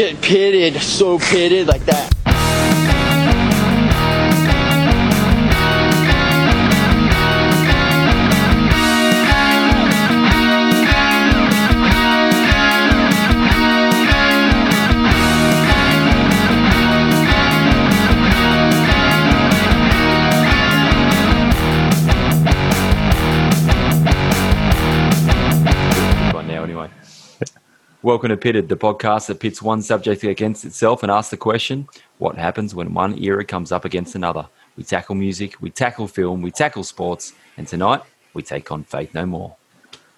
Get pitted, so pitted like that. Welcome to Pitted, the podcast that pits one subject against itself and asks the question what happens when one era comes up against another? We tackle music, we tackle film, we tackle sports, and tonight we take on Faith No More.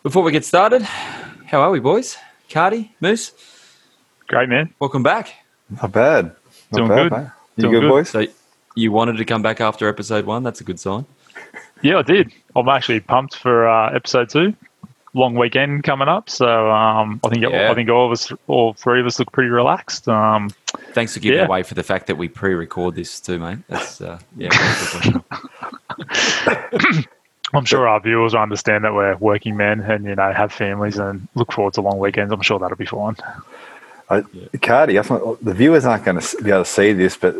Before we get started, how are we, boys? Cardy, Moose, Great, man. welcome back. Not bad. Not Doing bad, good. mate. You Doing good, good. boys? So you wanted to come back after episode one. That's a good sign. Yeah, I did. I'm actually pumped for uh, episode two. Long weekend coming up, so um, I think Yeah. I think all of us, all three of us, look pretty relaxed. Um, Thanks for giving Yeah. away for the fact that we pre-record this too, mate. That's uh, yeah. I'm sure our viewers will understand that we're working men and you know have families and look forward to long weekends. I'm sure that'll be fine. I, Cardy, I thought, the viewers aren't going to be able to see this, but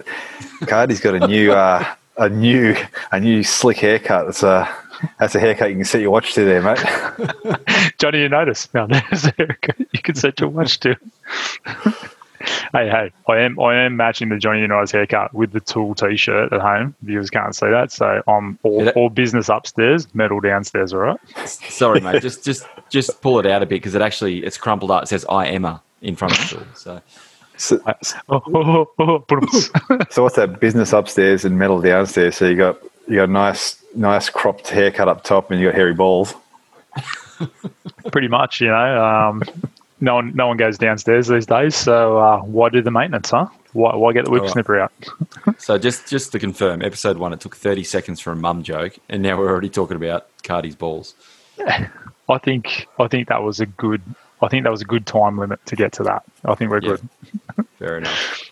Cardy's got a new, uh, a new, a new slick haircut. It's a, that's a haircut you can set your watch to there, mate. Johnny, you notice? No, there's a haircut you can set your watch to. hey, hey, I am I am matching the Johnny Unitas haircut with the Tool T-shirt at home. Viewers can't see that, so I'm all, all business upstairs, metal downstairs. All right. Sorry, mate. Just just just pull it out a bit because it actually it's crumpled up. It says I Emma in front of it. So So, Oh, oh, oh, oh, so what's that business upstairs and metal downstairs? So you got you got a nice, nice cropped haircut up top, and you got hairy balls. Pretty much, you know. Um, no one, no one goes downstairs these days. So uh, why do the maintenance, huh? Why, why get the whip All right. snipper out? so just just to confirm, episode one it took thirty seconds for a mum joke, and now we're already talking about Cardy's balls. I think I think that was a good. I think that was a good time limit to get to that. I think we're Yeah. good. Fair enough.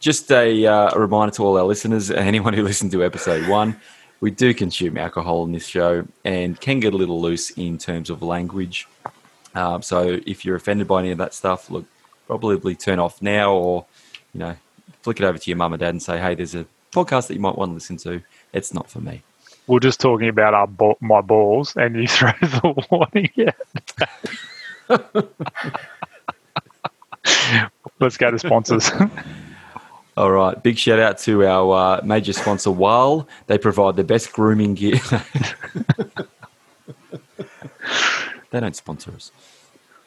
Just a, uh, a reminder to all our listeners, anyone who listened to episode one, we do consume alcohol in this show and can get a little loose in terms of language. Um, so if you're offended by any of that stuff, look, probably turn off now or, you know, flick it over to your mum and dad and say, hey, there's a podcast that you might want to listen to. It's not for me. We're just talking about our my balls, and you throw the warning out. Let's go to sponsors. All right. Big shout out to our uh, major sponsor, Weil. They provide the best grooming gear. they don't sponsor us.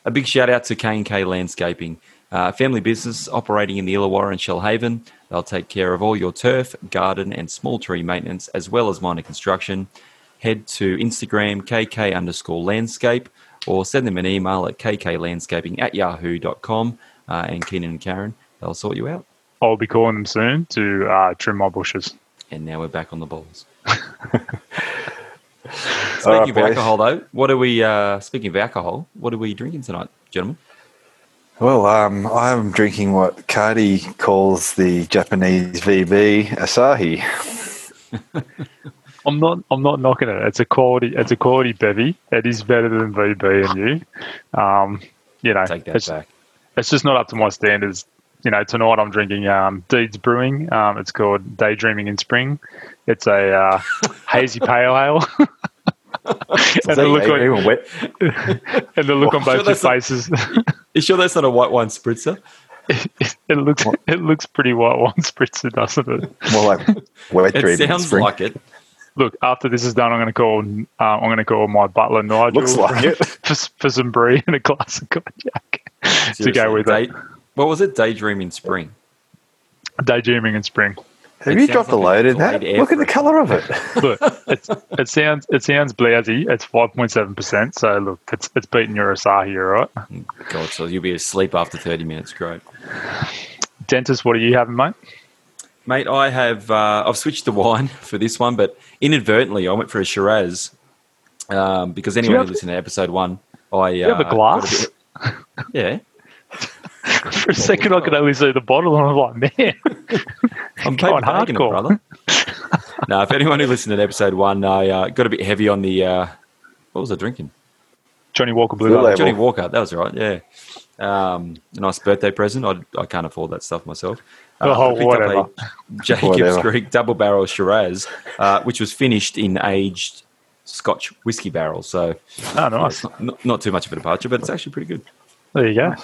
A big shout out to K&K Landscaping, uh, family business operating in the Illawarra and Shellharbour. They'll take care of all your turf, garden, and small tree maintenance, as well as minor construction. Head to Instagram, kk underscore landscape, or send them an email at kklandscaping at yahoo.com. Uh, and Keenan and Karen, they'll sort you out. I'll be calling them soon to uh, trim my bushes. And now we're back on the balls. Speaking right, of boys. alcohol, though, what are we? Uh, speaking of alcohol, what are we drinking tonight, gentlemen? Well, um, I'm drinking what Cardy calls the Japanese VB Asahi. I'm not. I'm not knocking it. It's a quality. It's a quality bevy. It is better than VB and you. Um, you know, Take that it's, back. it's just not up to my standards. You know, tonight I'm drinking um, Deeds Brewing. Um, it's called Daydreaming in Spring. It's a uh, hazy pale ale. and the look on, even wet. and the look on Sure, both your that's not- faces. You sure that's not a white wine spritzer? it looks. It looks pretty white wine spritzer, doesn't it? More like wet It sounds like it. Look, after this is done, I'm going to call. Uh, I'm going to call my butler Nigel Looks like it. for, for some brie and a glass of cognac to go with day, it. What was it? Daydream in spring. Daydreaming in spring. Have It you sounds dropped a load in that? Look at the colour of it. Look, it's, it sounds it sounds blousy. It's five point seven percent. So look, it's it's beating your Asahi, all right? God, so you'll be asleep after 30 minutes. Great. Dentist, what are you having, mate? Mate, I have uh, I've switched the wine for this one, but inadvertently I went for a Shiraz um, because anyone have- who listened to episode one, I you have a uh, glass? a bit- yeah, For a second, I could only see the bottle, and I'm like, man, I'm Going paper bagging it, hardcore. brother. now, if anyone who listened to episode one, I uh, got a bit heavy on the uh, what was I drinking? Johnnie Walker Blue Blue Label. Label. Johnnie Walker. That was right. Yeah. Um, a nice birthday present. I, I can't afford that stuff myself. Oh, I picked whatever. up a Jacobs Whatever. Creek double barrel Shiraz, uh, which was finished in aged Scotch whiskey barrels. So Oh, nice. not, not, not too much of a departure, but it's actually pretty good. There you go.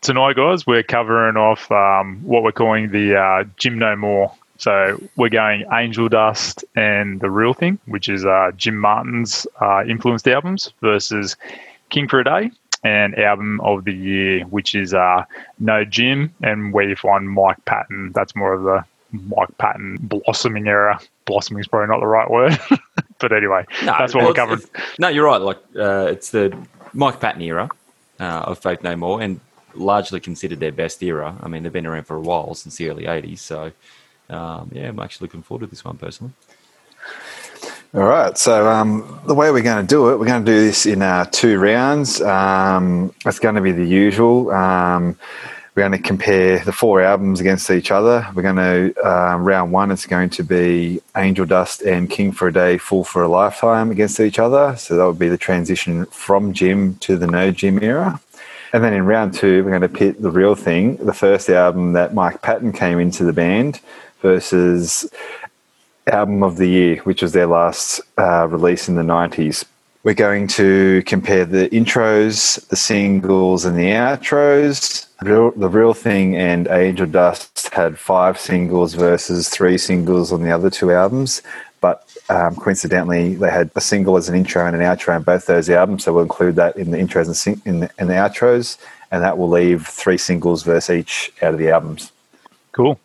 Tonight, guys, we're covering off um, what we're calling the uh, Jim No More. So we're going Angel Dust and The Real Thing, which is uh, Jim Martin's uh, influenced albums, versus King for a Day and Album of the Year, which is uh, No Jim, and where you find Mike Patton. That's more of the Mike Patton blossoming era. Blossoming is probably not the right word. but anyway, No, that's what well, we're covering. No, you're right. Like uh, it's the Mike Patton era uh, of Faith No More, and largely considered their best era. I mean, they've been around for a while since the early '80s. So, um, yeah, I'm actually looking forward to this one personally. All right. So um, the way we're going to do it, we're going to do this in uh, two rounds. Um, it's going to be the usual. Um, we're going to compare the four albums against each other. We're going to um, round one. It's going to be Angel Dust and King for a Day, Fool for a Lifetime against each other. So that would be the transition from Jim to the No Jim era. And then in round two, we're going to pit the real thing, the first album that Mike Patton came into the band versus album of the year, which was their last uh, release in the 90s. We're going to compare the intros, the singles, and the outros. Real, the real thing and Angel Dust had five singles versus three singles on the other two albums. But um, coincidentally, they had a single as an intro and an outro on both those albums. So we'll include that in the intros and, sing- in the, the outros, and that will leave three singles versus each out of the albums. Cool.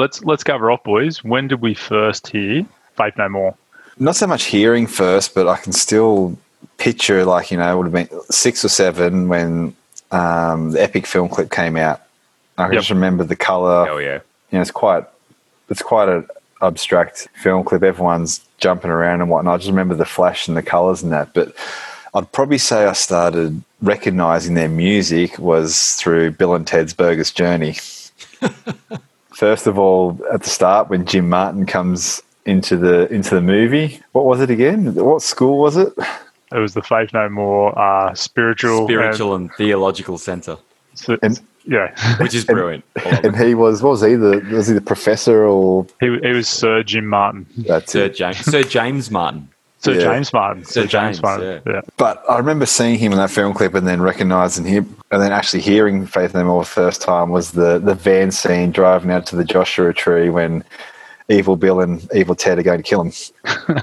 Let's let's cover off, boys. When did we first hear Faith No More? not so much hearing first, but I can still picture like you know it would have been six or seven when um, the epic film clip came out. I can Yep. just remember the color. Oh yeah, You know, it's quite it's quite an abstract film clip. Everyone's jumping around and whatnot. I just remember the flash and the colors and that. But I'd probably say I started recognizing their music was through Bill and Ted's Bogus Journey. First of all, at the start when Jim Martin comes into the into the movie, what was it again? What school was it? It was the Faith No More uh, spiritual, spiritual and theological center, and, And- yeah, which is brilliant. I love And he was what was he the was he the professor or he, he was Sir Jim Martin, that's Sir it? James, Sir James Martin. Sir Yeah. James Martin, Sir James, Martin. yeah. Yeah. But I remember seeing him in that film clip and then recognizing him, and then actually hearing Faith No More the first time was the the van scene driving out to the Joshua tree when Evil Bill and Evil Ted are going to kill him.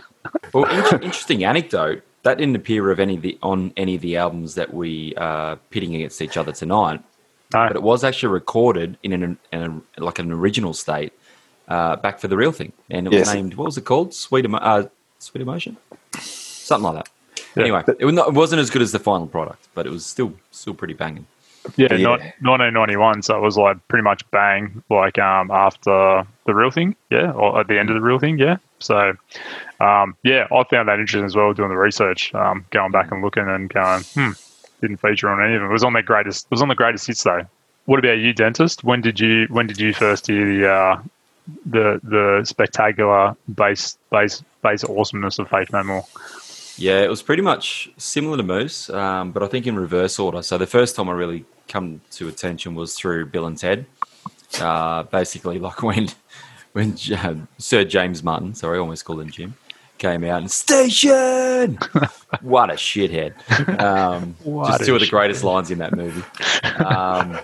Well, in- interesting anecdote. That didn't appear of any of the on any of the albums that we are pitting against each other tonight. No. But it was actually recorded in an, in a, like an original state uh, back for the real thing, and it was Yes. named what was it called? Sweet, uh, Sweet Emotion, something like that. Yeah. Anyway, it, was not, it wasn't as good as the final product, but it was still still pretty banging. Yeah, Yeah. Not, 1991. So it was like pretty much bang, like um, after the real thing, yeah, or at the end of the real thing, yeah. So, um, yeah, I found that interesting as well doing the research, um, going back and looking and going, hmm, didn't feature on any of them. It was on their greatest. It was on the greatest hits though. What about you, dentist? When did you when did you first hear the uh, the the spectacular base bass bass awesomeness of Faith No More? Yeah, it was pretty much similar to Moose, um, but I think in reverse order. So the first time I really come to attention was through Bill and Ted. Uh, basically, like when when uh, Sir James Martin, sorry, I almost called him Jim, came out and station. what a shithead! Um, What just two of the shithead. greatest lines in that movie. Um,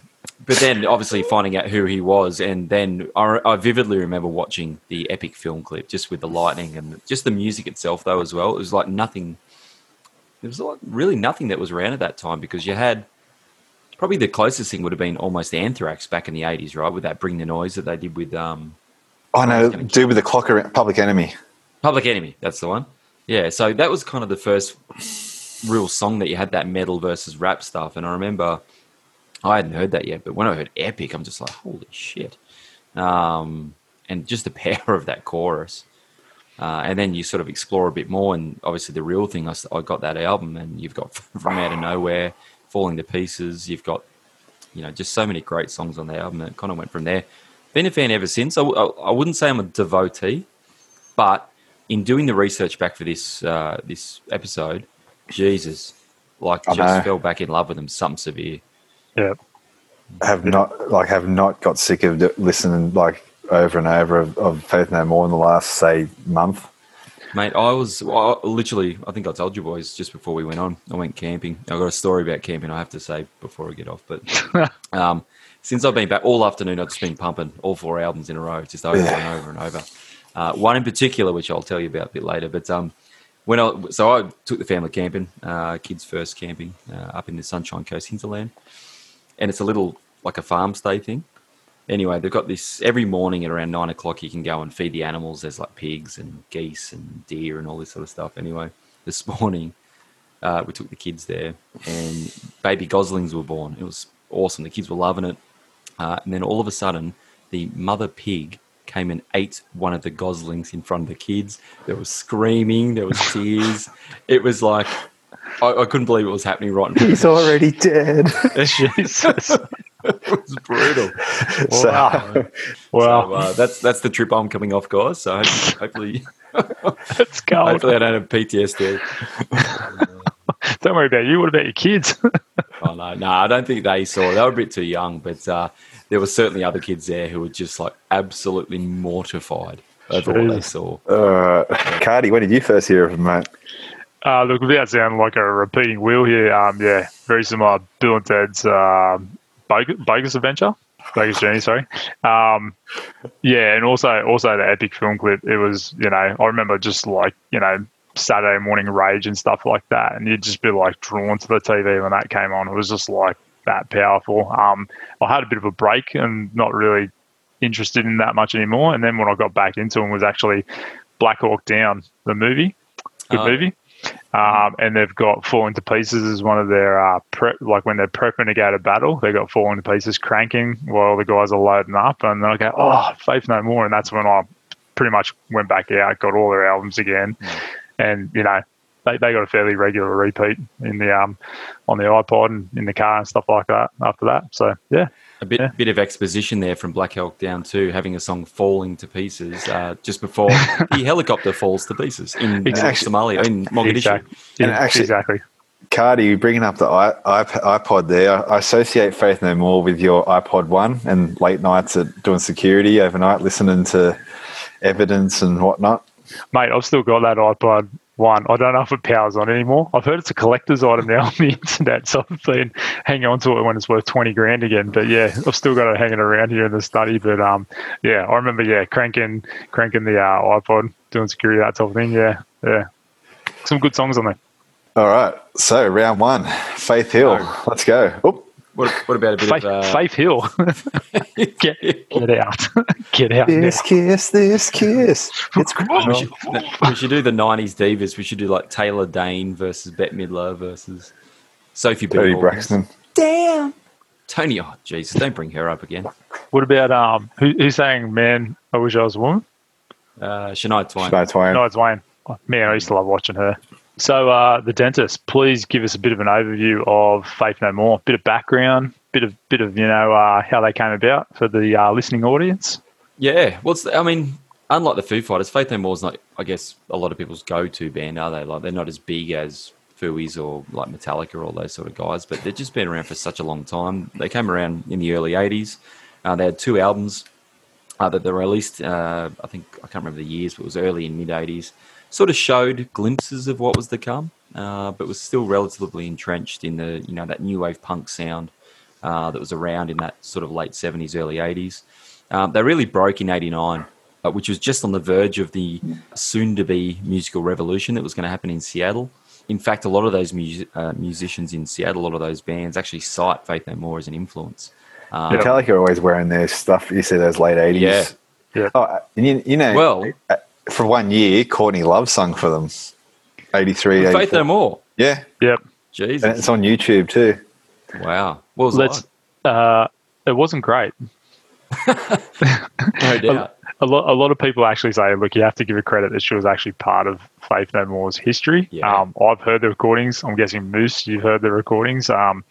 but then, obviously, finding out who he was, and then I, I vividly remember watching the epic film clip, just with the lightning and just the music itself, though, as well. It was like nothing. There was like really nothing that was around at that time because you had probably the closest thing would have been almost Anthrax back in the eighties, right? With that "Bring the Noise" that they did with um, I know, gonna with the clock around Public Enemy. Public Enemy. That's the one. Yeah, so that was kind of the first real song that you had that metal versus rap stuff, and I remember I hadn't heard that yet, but when I heard Epic, I'm just like, holy shit! Um, and just the power of that chorus. Uh, and then you sort of explore a bit more, and obviously the real thing—I got that album, and you've got from out of nowhere, falling to pieces. You've got, you know, just so many great songs on the album. And it kind of went from there. Been a fan ever since. I—I wouldn't say I'm a devotee, but in doing the research back for this uh, this episode, Jesus, like I just know. fell back in love with them. Something severe. Yeah. have not like have not got sick of listening like over and over of, of Faith No More in the last say month. Mate, I was well, I- literally, I think I told you boys just before we went on, I went camping. I've got a story about camping I have to say before we get off. But um, since I've been back all afternoon, I've just been pumping all four albums in a row, just over Yeah. and over and over. Uh, one in particular, which I'll tell you about a bit later. But um, when I, so I took the family camping, uh, kids first camping uh, up in the Sunshine Coast hinterland. And it's a little, like a farm stay thing anyway, they've got this every morning at around nine o'clock. You can go and feed the animals. There's like pigs and geese and deer and all this sort of stuff. Anyway, this morning uh, we took the kids there, and baby goslings were born. It was awesome. The kids were loving it, uh, and then all of a sudden, the mother pig came and ate one of the goslings in front of the kids. There was screaming. There was tears. It was like. I, I couldn't believe it was happening right in front He's already dead. Jesus. It was brutal. Wow. Wow, Wow. so, uh, that's that's the trip I'm coming off, guys. So hopefully, Let's go. hopefully I don't have PTSD. Don't worry about you. What about your kids? Oh no, no, I don't think they saw. It. They were a bit too young, but uh, there were certainly other kids there who were just like absolutely mortified over what they saw. Uh, Cardy, when did you first hear of him, mate? Uh, look, without sounding like a repeating wheel here, um, yeah, very similar. Bill and Ted's um, Bogus, Bogus Adventure, Bogus Journey, sorry. Um, yeah, and also also the epic film clip. It was, you know, I remember just like you know Saturday morning rage and stuff like that, and you'd just be like drawn to the TV when that came on. It was just like that powerful. Um, I had a bit of a break and not really interested in that much anymore, and then when I got back into it was actually Black Hawk Down, the movie, good Oh. movie. Um, and they've got Falling to Pieces as one of their uh, prep, like when they're prepping to go to battle, they've got Falling to Pieces cranking while the guys are loading up, and then I go, oh, Faith No More, and that's when I pretty much went back out, got all their albums again, and you know they, they got a fairly regular repeat in the um on the iPod and in the car and stuff like that after that. So yeah, A bit Yeah. bit of exposition there from Black Hawk Down to having a song falling to pieces uh, just before the helicopter falls to pieces in Exactly. Somalia in Mogadishu. exactly, And Yeah, actually- exactly. Cardy, bringing up the iPod there, I associate Faith No More with your iPod One and late nights at doing security overnight, listening to evidence and whatnot. Mate, I've still got that iPod one. I don't know if it powers on anymore. I've heard it's a collector's item now on the internet, so I've been hanging on to it when it's worth twenty grand again. But yeah, I've still got it hanging around here in the study. But um, yeah, I remember yeah cranking cranking the uh, iPod, doing security that type of thing. Yeah, yeah, some good songs on there. All right, so round one, Faith Hill. Oh. Let's go. Oop. What, what about a bit Faith, of uh, Faith Hill, get get out, get out. now. This kiss, this kiss. It's we, should, we should do the '90s divas. We should do like Taylor Dayne versus Bette Midler versus Sophie Tony Bell. Braxton. Damn. Tony, oh Jesus, don't bring her up again. What about um? Who, who's saying, "Man, I wish I was a woman"? Uh, Shania Twain. Shania Twain. No, it's Wayne. Oh, Man, I used to love watching her. So, uh, the dentist, please give us a bit of an overview of Faith No More, bit of background, bit of bit of you know uh, how they came about for the uh, listening audience. Yeah, well, I mean, unlike the Foo Fighters, Faith No More is not, I guess, a lot of people's go-to band, are they? Like, they're not as big as Fooey's or like Metallica or all those sort of guys, but they've just been around for such a long time. They came around in the early '80s. Uh, they had two albums uh, that they released. Uh, I think I can't remember the years, but it was early in mid '80s. Sort of showed glimpses of what was to come, uh, but was still relatively entrenched in the you know that new wave punk sound uh, that was around in that sort of late '70s, early '80s. Um, they really broke in '89, uh, which was just on the verge of the soon-to-be musical revolution that was going to happen in Seattle. In fact, a lot of those mus- uh, musicians in Seattle, a lot of those bands, actually cite Faith No More as an influence. Um, Metallica are always wearing their stuff. You see those late 80s. Yeah. Yeah. Oh, you, you know, Well- uh, for one year, Courtney Love sung for them. 83, Faith No More. Yeah. Yep. And Jesus. it's on YouTube too. Wow. What was Let's. it Uh, it wasn't great. No doubt. A lot, a lot of people actually say, look, you have to give her credit that she was actually part of Faith No More's history. Yeah. Um, I've heard the recordings. I'm guessing Moose, you've heard the recordings. Um,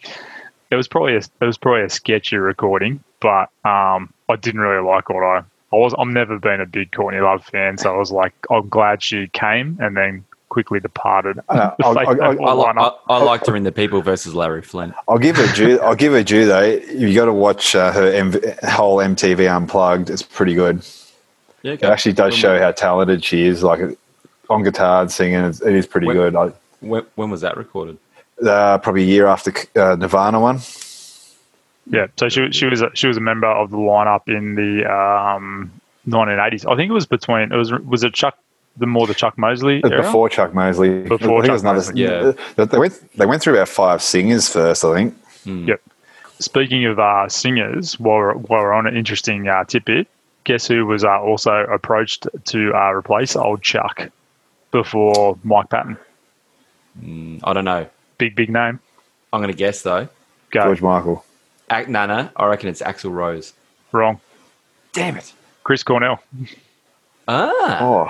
it was probably a, it was probably a sketchy recording, but um, I didn't really like what I. I was. I've never been a big Courtney Love fan, so I was like, I'm glad she came, and then quickly departed. Uh, I. I, I liked her in the People versus Larry Flynt. I'll give her due. I'll give her due though. You got to watch uh, her MV, whole MTV Unplugged. It's pretty good. Yeah, It actually does show how talented she is. Like on guitar and singing, it's, it is pretty When- good. I, When, when was that recorded? uh, probably a year after uh, Nirvana one. Yeah, so she she was a, she was a member of the lineup in the um, 1980s. I think it was between it was was it Chuck the more the Chuck Mosley It was era? Before Chuck Mosley. Before I think Chuck another. Mosley. Yeah. They they went. They went through about five singers first. I think. Yep. Speaking of uh, singers, while we're, while we're on an interesting uh, tidbit, guess who was uh, also approached to uh, replace old Chuck before Mike Patton? I don't know. Big big name. I'm going to guess though. Go George Michael. Ac- no, no. I reckon it's Axl Rose. wrong. Damn it. Chris Cornell. Ah. Oh,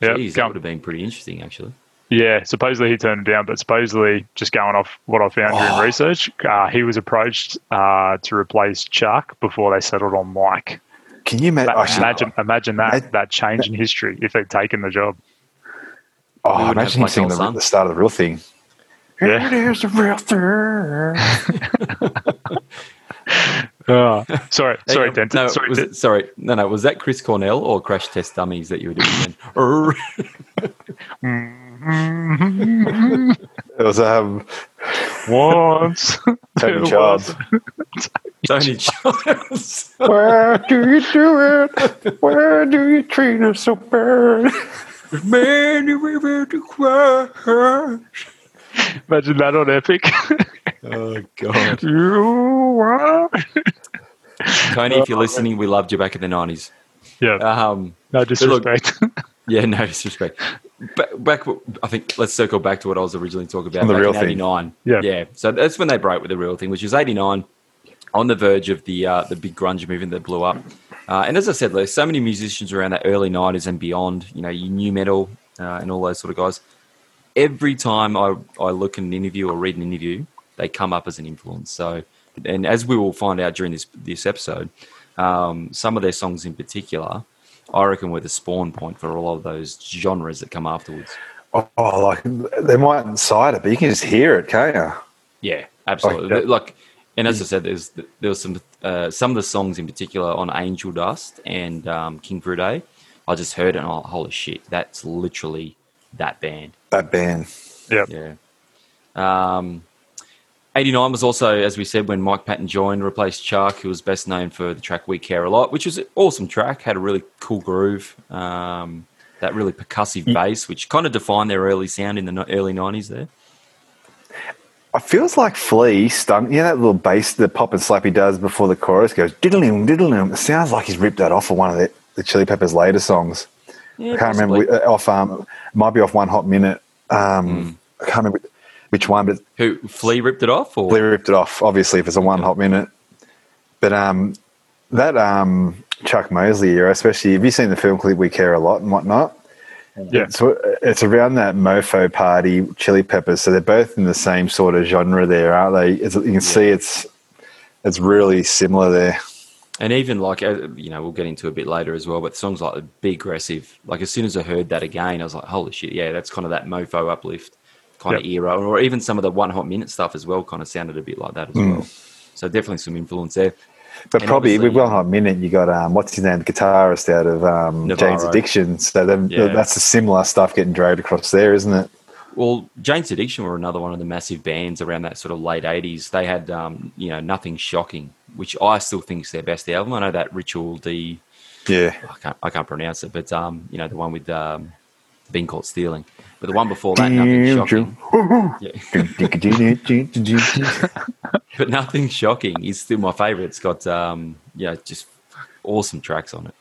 Yeah, Jeez, that go- would have been pretty interesting, actually. Yeah, supposedly he turned it down, but supposedly, just going off what I found Oh. during research, uh, he was approached uh, to replace Chuck before they settled on Mike. can you ma- But actually, imagine, imagine that Mate. that change in history if they'd taken the job. We Oh, wouldn't imagine have him Black singing Hole the, the start of the real thing. Yeah. It is the real thing. Uh, sorry, sorry, um, Denton. No, sorry, was Den- it, sorry, no, no. Was that Chris Cornell or Crash Test Dummies that you were doing? Then? It was um, once. Tony It Childs. Toni Childs. Where do you do it? Where do you treat us so bad? Many river to cross. Imagine that on Epic. Oh God, you are. Tony, if you're listening, we loved you back in the nineties. Yeah, Um, no look- disrespect. yeah, no disrespect. Back, back, I think let's circle back to what I was originally talking about. On the back real in thing. '89. Yeah. yeah. So that's when they broke with the real thing, which was '89, on the verge of the uh, the big grunge movement that blew up. Uh, and as I said, there's so many musicians around the early '90s and beyond. You know, you new metal uh, and all those sort of guys. Every time I, I look at an interview or read an interview, they come up as an influence. So, and as we will find out during this this episode, um, some of their songs in particular, I reckon were the spawn point for a lot of those genres that come afterwards. Oh, like they might incite it, but you can just hear it, can't you? Yeah, absolutely. Like Like, and as I said, there's there was some uh, some of the songs in particular on Angel Dust and um, King Day. I just heard it and oh, holy shit, that's literally that band. That band. yeah, Yeah. Um, 89 was also, as we said, when Mike Patton joined, replaced Chuck, who was best known for the track We Care a Lot, which was an awesome track, had a really cool groove, um, that really percussive bass, which kind of defined their early sound in the early 90s there. It feels like Flea stung. You know that little bass that Pop and Slappy does before the chorus goes diddling diddling. It sounds like he's ripped that off of one of the, the Chili Peppers' later songs. Yeah, I can't remember possibly. whi- uh, off. Um, might be off One Hot Minute. Um, I can't remember which one, but Who, Flea ripped it off? Or? Flea ripped it off. Obviously, if it's a One Hot Minute. But um, that um, Chuck Mosley era, especially, have you seen the film clip We Care a Lot and whatnot? yeah. It's, it's around that mofo party, Chili Peppers. So they're both in the same sort of genre there, aren't they? It's, you can see it's it's really similar there. And even like uh, you know, we'll get into a bit later as well. But songs like the "Be Aggressive," like as soon as I heard that again, I was like, "Holy shit!" Yeah, that's kind of that mofo uplift kind of era, or even some of the one hot minute stuff as well. Kind of sounded a bit like that as Mm. well. So definitely some influence there. But And probably with One Hot Minute, you got um, what's his name, the guitarist out of um. Jane's Addiction. So then Yeah. that's the similar stuff getting dragged across there, isn't it? Well, Jane's Addiction were another one of the massive bands around that sort of late '80s. They had, um, you know, nothing shocking, which I still think is their best album. I know that Ritual D Yeah. I can't, I can't pronounce it, but um, you know the one with um, being caught stealing. But the one before that, nothing shocking. Yeah. but nothing shocking is still my favorite. It's got um, yeah, just awesome tracks on it.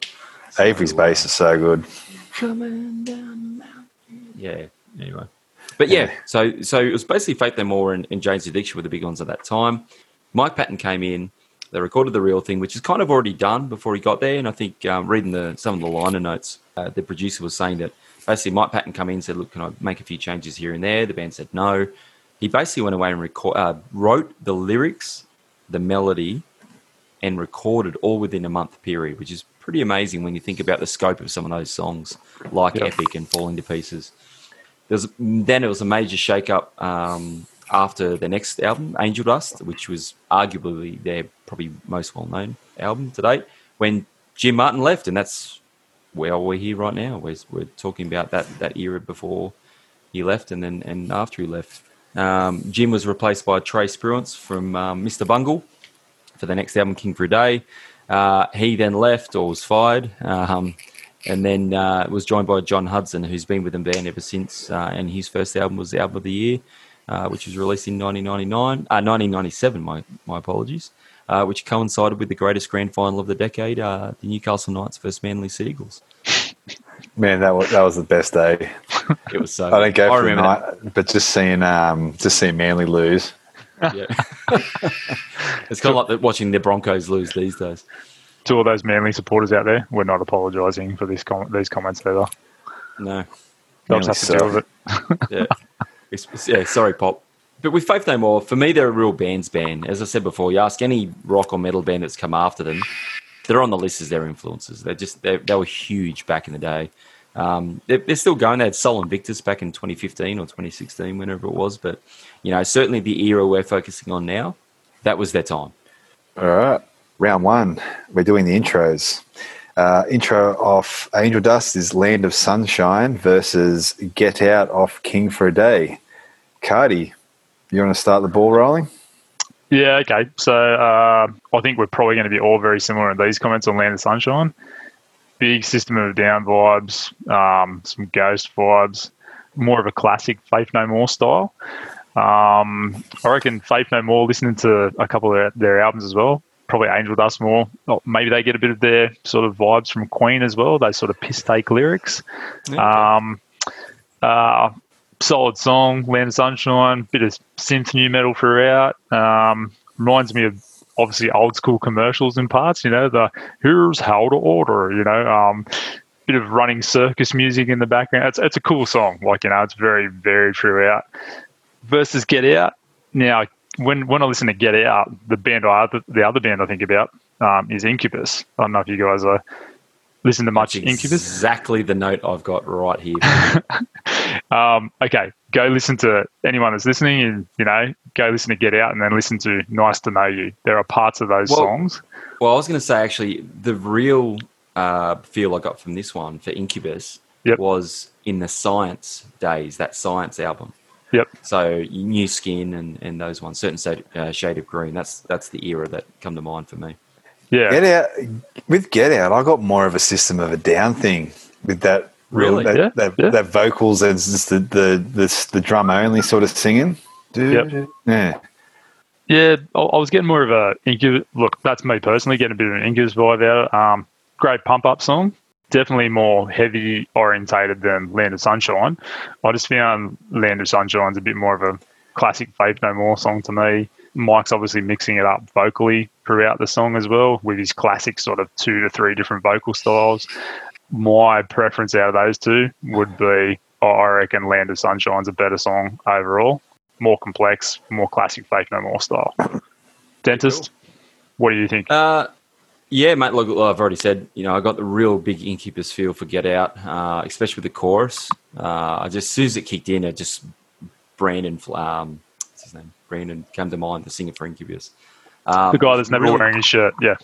Avery's So, bass is so good. Coming down the mountain. Yeah. Anyway, but yeah, so so it was basically Faith No More and, and Jane's Addiction were the big ones at that time. Mike Patton came in. They recorded the real thing, which is kind of already done before he got there. And I think um, reading the some of the liner notes, uh, the producer was saying that basically Mike Patton come in and said, "Look, can I make a few changes here and there?" The band said no. He basically went away and record, uh, wrote the lyrics, the melody, and recorded all within a month period, which is pretty amazing when you think about the scope of some of those songs, like Yeah. Epic and Falling to Pieces. there's then it was a major shake-up um, after the next album, Angel Dust, which was arguably their probably most well-known album to date, when Jim Martin left, and that's where we're here right now. We're, we're talking about that that era before he left, and then and after he left. Um, Jim was replaced by Trey Spruance from um, Mr. Bungle for the next album, King for a Day. Uh, he then left or was fired, um, and then uh, was joined by Jon Hudson, who's been with the band ever since. Uh, and his first album was the album of the year, uh, which was released in 1999, 1997. Uh, my my apologies. Uh, which coincided with the greatest grand final of the decade, the Newcastle Knights versus Manly Seagulls. Man, that was that was the best day. It was so. I don't go I for the night, but just seeing um, just seeing Manly lose yeah. it's kind of like watching the Broncos lose these days. To all those Manly supporters out there, we're not apologising for this com- these comments either. No. They'll just have to deal with it. yeah. Yeah, sorry, Pop. But with Faith No More, for me, they're a real bands band. As I said before, you ask any rock or metal band that's come after them, they're on the list as their influences. They're just they they were huge back in the day. Um, they're, they're, still going. They had Sol Invictus back in 2015 or 2016, whenever it was. But you know, certainly the era we're focusing on now, that was their time. All right, round one. We're doing the intros. Uh, intro off Angel Dust is Land of Sunshine versus Get Out off King for a Day. Cardy, you want to start the ball rolling? Yeah, okay. So uh, I think we're probably going to be all very similar in these comments on Land of Sunshine. Big System of Down vibes, um, some Ghost vibes, more of a classic Faith No More style. Um, I reckon Faith No More, listening to a couple of their, their albums as well, probably Angel Dust more. Oh, maybe they get a bit of their sort of vibes from Queen as well, those sort of piss take lyrics. Okay. Um, uh, solid song, Land of Sunshine, bit of synth new metal throughout. Um, reminds me of obviously old school commercials in parts, you know, the here's how to order, you know, um, bit of running circus music in the background. It's, it's a cool song. Like, you know, it's very, very throughout versus Get Out. Now, when when I listen to Get Out, the band I the other band I think about um, is Incubus. I don't know if you guys are listen to much That's Incubus. Exactly the note I've got right here. um, okay, go listen to anyone that's listening, and you know, go listen to Get Out, and then listen to Nice to Know You. There are parts of those well, songs. Well, I was going to say actually, the real uh, feel I got from this one for Incubus yep. was in the Science days, that Science album. Yep. So new skin and, and those ones, certain shade, uh, shade of green. That's that's the era that come to mind for me. Yeah. Get out with Get Out. I got more of a system of a down thing with that. Really? That, yeah. That, yeah. that vocals and just the, the the the drum only sort of singing. Yep. Yeah. Yeah, I was getting more of a Incubus. Look, that's me personally getting a bit of an Incubus vibe out. of Um, great pump up song definitely more heavy orientated than Land of Sunshine. I just found Land of Sunshine's a bit more of a classic Faith No More song to me. Mike's obviously mixing it up vocally throughout the song as well with his classic sort of two to three different vocal styles. My preference out of those two would be I reckon Land of Sunshine's a better song overall. More complex, more classic Faith No More style. Dentist, what do you think? Uh, yeah, mate. Look, I've already said, you know, I got the real big Incubus feel for Get Out, uh, especially with the chorus. Uh, I just, as soon as it kicked in, it just Brandon, um, what's his name? Brandon came to mind, the singer for Incubus. Um, the guy that's never really, wearing his shirt, yeah.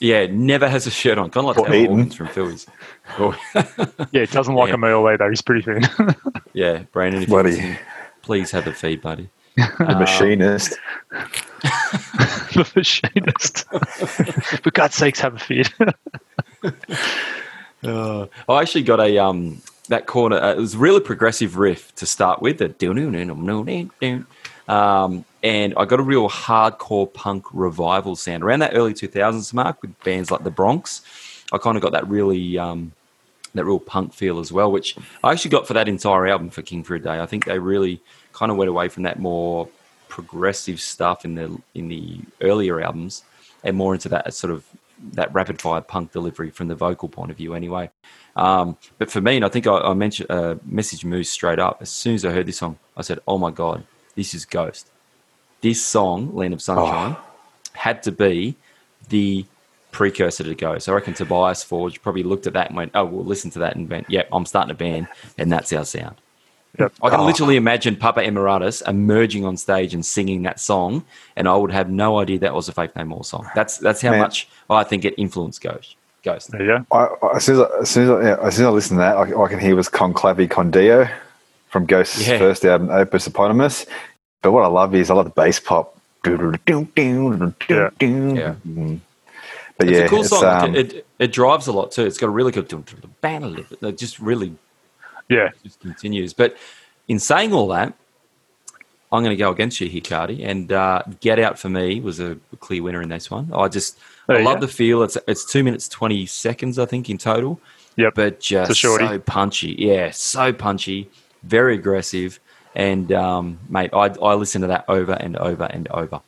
Yeah, never has a shirt on. Kind of like Taylor Hawkins from Phillies. yeah, doesn't like yeah. a meal either. He's pretty thin. yeah, Brandon, if you please have a feed, buddy. the machinist. the machinist. For God's sakes, have a feed. uh, I actually got a um that corner. Uh, it was really progressive riff to start with. The um, and I got a real hardcore punk revival sound around that early 2000s mark with bands like the Bronx. I kind of got that really um, that real punk feel as well, which I actually got for that entire album for King for a Day. I think they really kind of went away from that more progressive stuff in the in the earlier albums and more into that sort of that rapid fire punk delivery from the vocal point of view anyway. Um, but for me, and I think I, I mentioned uh, message Moose straight up. As soon as I heard this song, I said, "Oh my god, this is Ghost." This song, "Land of Sunshine," oh. had to be the precursor to go. So I reckon Tobias Forge probably looked at that and went, "Oh, well, listen to that," and went, "Yep, I'm starting a band, and that's our sound." Yep. I can Oh. literally imagine Papa Emeritus emerging on stage and singing that song, and I would have no idea that was a Faith No More song. That's that's how Man. much I think it influenced Ghost. Ghost. There you go. I, I, as, soon as, I, as, soon as, I, yeah, as soon as I listen to that, I, I can hear was Con Clavi Con Dio from Ghost's Yeah. first album, Opus Eponymous. But what I love is I love the bass pop. Yeah. Yeah. Yeah. But It's yeah, a cool it's, song. um, it, it it drives a lot too. It's got a really good bit. It just really Yeah. just continues. But in saying all that, I'm going to go against you here, Cardy. And uh, Get Out for me was a clear winner in this one. I just There I you love go. the feel. It's it's two minutes twenty seconds, I think, in total. Yep. But just so punchy. Yeah, so punchy, very aggressive. And um, mate, I I listen to that over and over and over.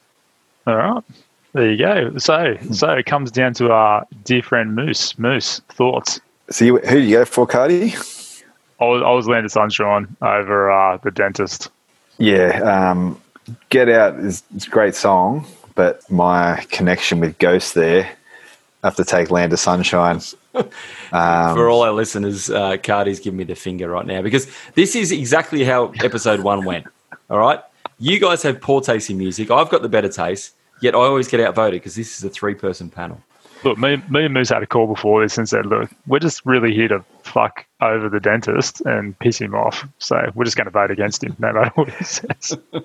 All right. There you go. So, so it comes down to our dear friend Moose. Moose, thoughts? so you, who do you go for, Cardy? I was, I was Land of Sunshine over uh, the dentist. Yeah, um, Get Out is, is a great song, but my connection with Ghost there, I have to take Land of Sunshine. Um, For all our listeners, uh, Cardy's giving me the finger right now because this is exactly how episode one went. All right. You guys have poor taste in music. I've got the better taste, yet I always get outvoted because this is a three person panel. Look, me, me and Moose had a call before this and said, look, we're just really here to fuck over the dentist and piss him off. So we're just going to vote against him no matter what he says.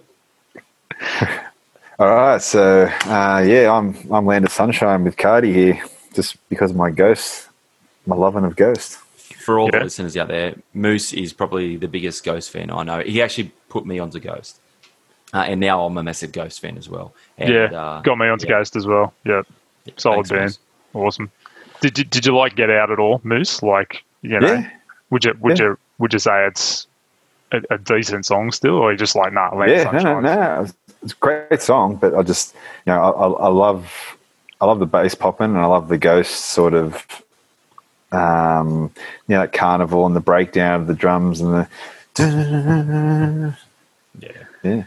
All right, so uh, yeah, I'm I'm Land of Sunshine with Cardy here, just because of my Ghost, my loving of Ghost. For all Yeah. the listeners out there, Moose is probably the biggest Ghost fan I know. He actually put me onto Ghost. Uh, and now I'm a massive Ghost fan as well. And, yeah, uh, got me onto yeah. Ghost as well. Yeah, solid Thanks, band. Moose. Awesome. Did you, did you like Get Out at all, Moose? Like, you know, Yeah, would you would Yeah. you would you say it's a, a decent song still, or are you just like, nah, Land yeah, no, no, no, it's- it's a great song, but I just, you know, I, I, I love, I love the bass popping, and I love the Ghost sort of, um, you know, like carnival and the breakdown of the drums and the, Yeah. yeah.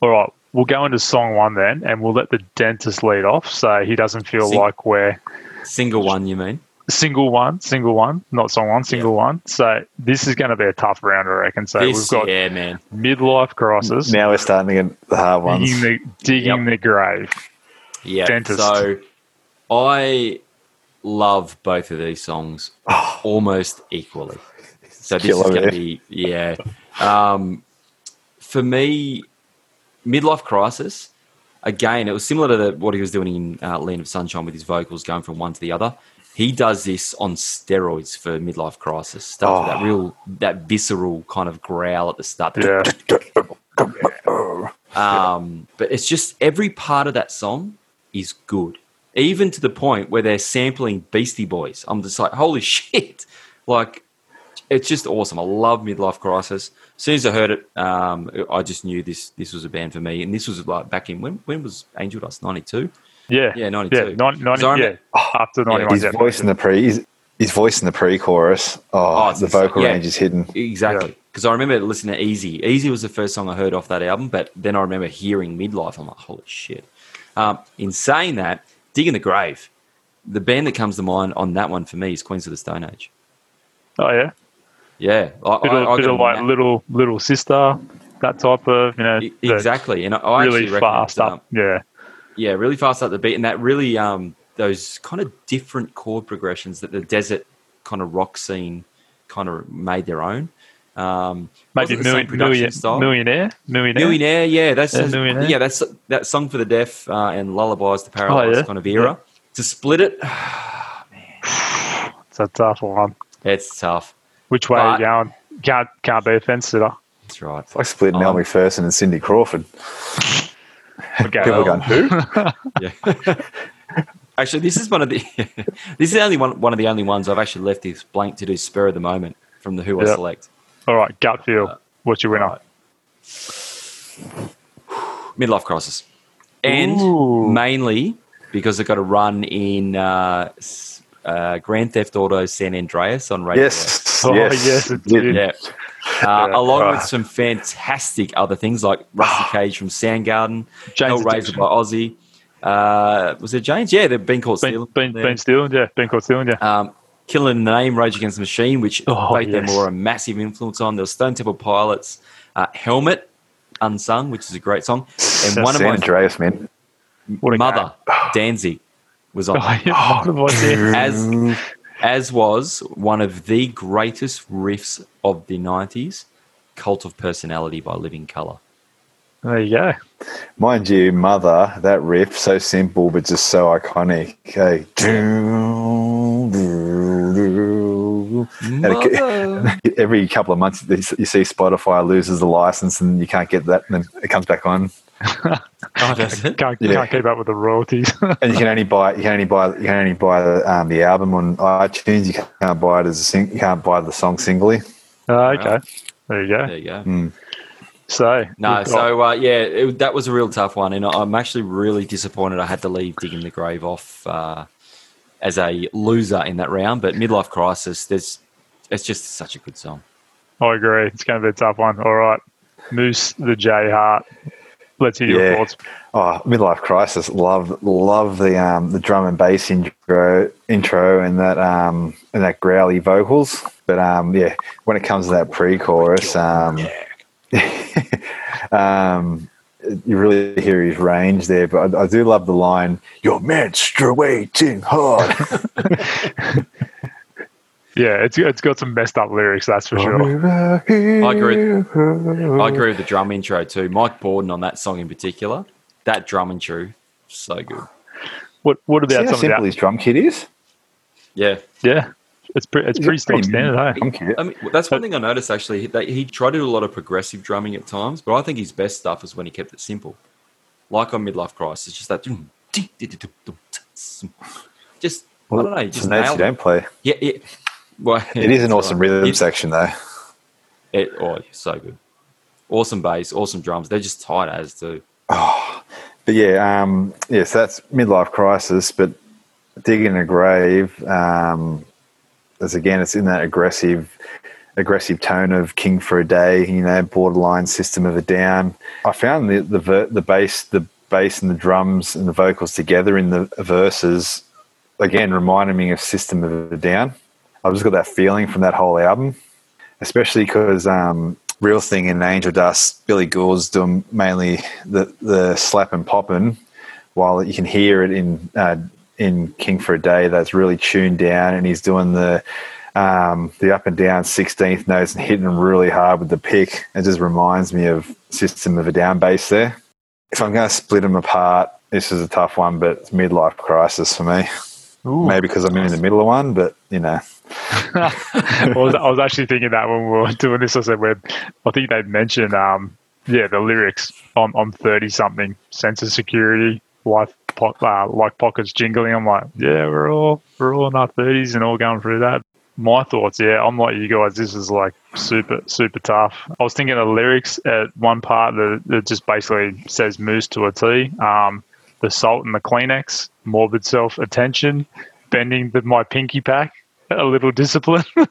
All right, we'll go into song one then, and we'll let the dentist lead off, so he doesn't feel Sing- like we're Single one, you mean? single one, single one, not song one, single one. So this is going to be a tough round, I reckon. So This, we've got yeah, man. midlife crisis, Now we're starting to get the hard ones. digging the digging Yep. the grave. Yeah. Dentist. So I love both of these songs almost equally. So this Killer, is going to be yeah. Um, for me, midlife crisis. Again, it was similar to the, what he was doing in uh, Land of Sunshine with his vocals going from one to the other. He does this on steroids for midlife crisis. Starts with that Oh. real, that visceral kind of growl at the start. Yeah, Um, but it's just every part of that song is good, even to the point where they're sampling Beastie Boys. I'm just like, holy shit! Like, it's just awesome. I love Midlife Crisis. As soon as I heard it, um, I just knew this this was a band for me. And this was like back in when when was Angel Dust ninety two? yeah, Yeah, 92. Yeah, nine- 90, So I yeah. remember- after ninety one. His yeah, voice in the pre, his, his voice in the pre-chorus. Oh, Oh, the vocal Yeah. range is hidden. Exactly. Because I remember listening to Easy. Easy was the first song I heard off that album, but then I remember hearing Midlife. I'm like, holy shit. Um, in saying that, Digging the Grave, the band that comes to mind on that one for me is Queens of the Stone Age. Oh yeah, Yeah. I, bit of, I bit of like little little sister, that type of you know, Exactly. And I, really fast that, um, up. Yeah, yeah, really fast up the beat, and that really um, those kind of different chord progressions that the desert kind of rock scene kind of made their own. Um, maybe wasn't the same million, production style. millionaire, millionaire. Millionaire, yeah, that's Yeah, yeah, Millionaire. that's that song for the deaf uh, and lullabies to paralyze Oh, yeah. kind of era. To split it, It's a tough one. it's tough. Which way But- are you going? Can't can't be a fence sitter. That's right. It's like splitting Um, Mel Macpherson and Cindy Crawford. Okay, People well- are going, who? Yeah. actually, this is one of the this is only one one of the only ones I've actually left this blank to do spur of the moment from the Who I select. All right, gut feel. What's your winner? Alright. Midlife crisis, and Ooh. mainly because it got a run in uh, uh, Grand Theft Auto San Andreas on Radio. Yes. Oh, yes. yes, it did. Yeah. Uh, Yeah. along Ah. with some fantastic other things like Rusty Cage from Soundgarden, Jane's Hellraiser Addiction. by Ozzy. Uh, was it James? Yeah, they've been called Been, been, been stealing, yeah. Been caught stealing, yeah. Um, Killing the Name, Rage Against the Machine, which Oh, both them yes. were a massive influence on. There was Stone Temple Pilots, uh, Helmet, Unsung, which is a great song. And one of San my Andreas, man. Mother, Danzig, was on. Oh, yeah, Mother as as was one of the greatest riffs of the 90s cult of personality by living color There you go. Mind you, Mother, that riff, so simple but just so iconic. Okay. And it- Every couple of months, you see Spotify loses the license and you can't get that, and then it comes back on. oh, does it? Can't, Yeah. can't keep up with the royalties. And you can only buy you can only buy you can only buy the, um, the album on iTunes. You can't buy it as a sing. You can't buy the song singly. Oh, okay. There you go. there you go Mm. So no got- so uh, yeah it, that was a real tough one and i'm actually really disappointed i had to leave digging the grave off uh, as a loser in that round but midlife crisis there's it's just such a good song I agree. It's going to be a tough one. All right, Moose the J Hart. Let's hear your thoughts. Oh, midlife crisis. Love love the um, the drum and bass intro intro and that um and that growly vocals. But um yeah, when it comes to that pre-chorus, um, um you really hear his range there. But I, I do love the line, "You're menstruating hard." Yeah, it's it's got some messed up lyrics, that's for sure. I agree. i agree with the drum intro too mike Bordin on that song in particular that drum intro so good What what See about how some of simple the his drum kit is. yeah Yeah, it's pretty it's pretty stock standard. Hey? Drum. I mean, that's one thing I noticed actually. That he tried to do a lot of progressive drumming at times, but I think his best stuff is when he kept it simple. Like on Midlife Crisis, just that. Just I don't know. It's Just a notes you don't play. Yeah, yeah. Well, It is an awesome right. rhythm It- section, though. It, oh, so good. Awesome bass, awesome drums. They're just tight as too. Oh, But yeah, um, yes, that's midlife crisis. But digging a grave, um, as again, it's in that aggressive, aggressive tone of King for a Day. You know, borderline System of a Down. I found the the ver- the bass, the bass and the drums and the vocals together in the verses again reminded me of System of a Down. I've just got that feeling from that whole album, especially because um, Real Thing and Angel Dust, Billy Gould's doing mainly the the slap and popping, while you can hear it in uh, in King for a Day. That's really tuned down, and he's doing the um, the up and down sixteenth notes and hitting them really hard with the pick. It just reminds me of System of a Down bass there. If I'm going to split them apart, this is a tough one, but it's midlife crisis for me. Maybe because I'm in the middle of one, but you know. I, was, I was actually thinking that when we were doing this. I said, "Where I think they'd mentioned, um, yeah, the lyrics. I'm I'm thirty something, sense of security, life, po- uh, like pockets jingling. I'm like, yeah, we're all we're all in our thirties and all going through that. My thoughts, yeah, I'm like you guys. This is like super super tough. I was thinking of lyrics at one part that, that just basically says moose to a T. Um, the salt and the Kleenex, morbid self attention, bending the, my pinky pack, a little discipline.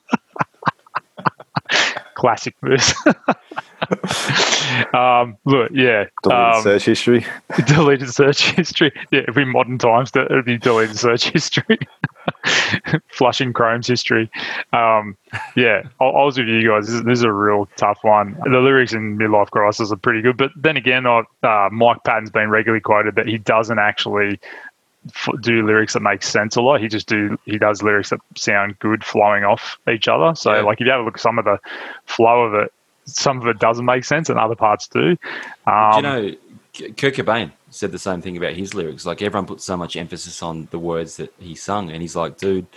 Classic moves. um, look, yeah. Deleted Um, search history. deleted search history. Yeah, if we modern times, that would be deleted search history. Flushing Chrome's history. Um, yeah, I, I was with you guys. This is, this is a real tough one. The lyrics in Midlife Crisis are pretty good, but then again, I, uh, Mike Patton's been regularly quoted that he doesn't actually do lyrics that make sense a lot. He just do he does lyrics that sound good flowing off each other. So Yeah. like if you have a look at some of the flow of it, some of it doesn't make sense and other parts do. Um, Do you know, K- Kurt Cobain said the same thing about his lyrics. Like everyone put so much emphasis on the words that he sung, and he's like, dude,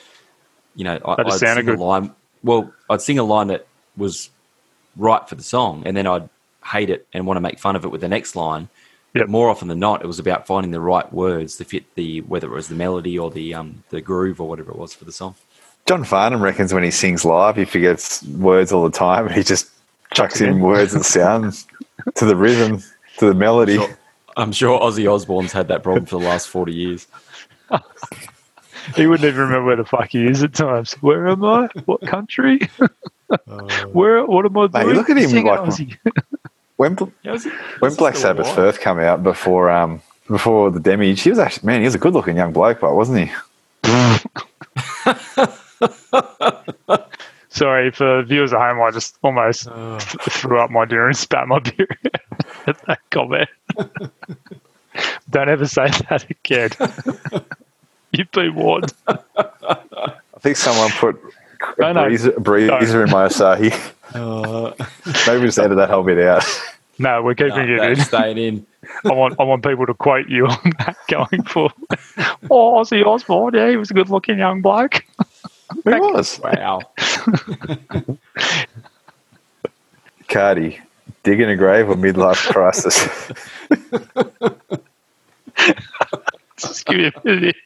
you know, I, That just I'd sing good. a line. Well, I'd sing a line that was right for the song, and then I'd hate it and want to make fun of it with the next line. Yep. But more often than not, it was about finding the right words to fit the whether it was the melody or the um the groove or whatever it was for the song. John Farnham reckons when he sings live, he forgets words all the time. He just chucks in in. words that sound to the rhythm, to the melody. Sure. I'm sure Ozzy Osbourne's had that problem for the last forty years. He wouldn't even remember where the fuck he is at times. Where am I? What country? where? What am I Mate, doing? look at him, Singing like- Ozzy. When, when Black Sabbath alive? first came out before um, before the Damage, he was actually man, he was a good looking young bloke, but wasn't he? Sorry for viewers at home. I just almost th- threw up my dinner and spat my beer at that comment. Don't ever say that again. You've been warned. I think someone put a no. breezer, a breezer in my Asahi. Maybe just edit that whole bit out. No, we're keeping No, it in. staying in. I want I want people to quote you on that going for. Oh, Ozzy Osbourne, yeah, he was a good looking young bloke. Who was? Wow. Cardy, digging a grave or midlife crisis? Just give me a minute.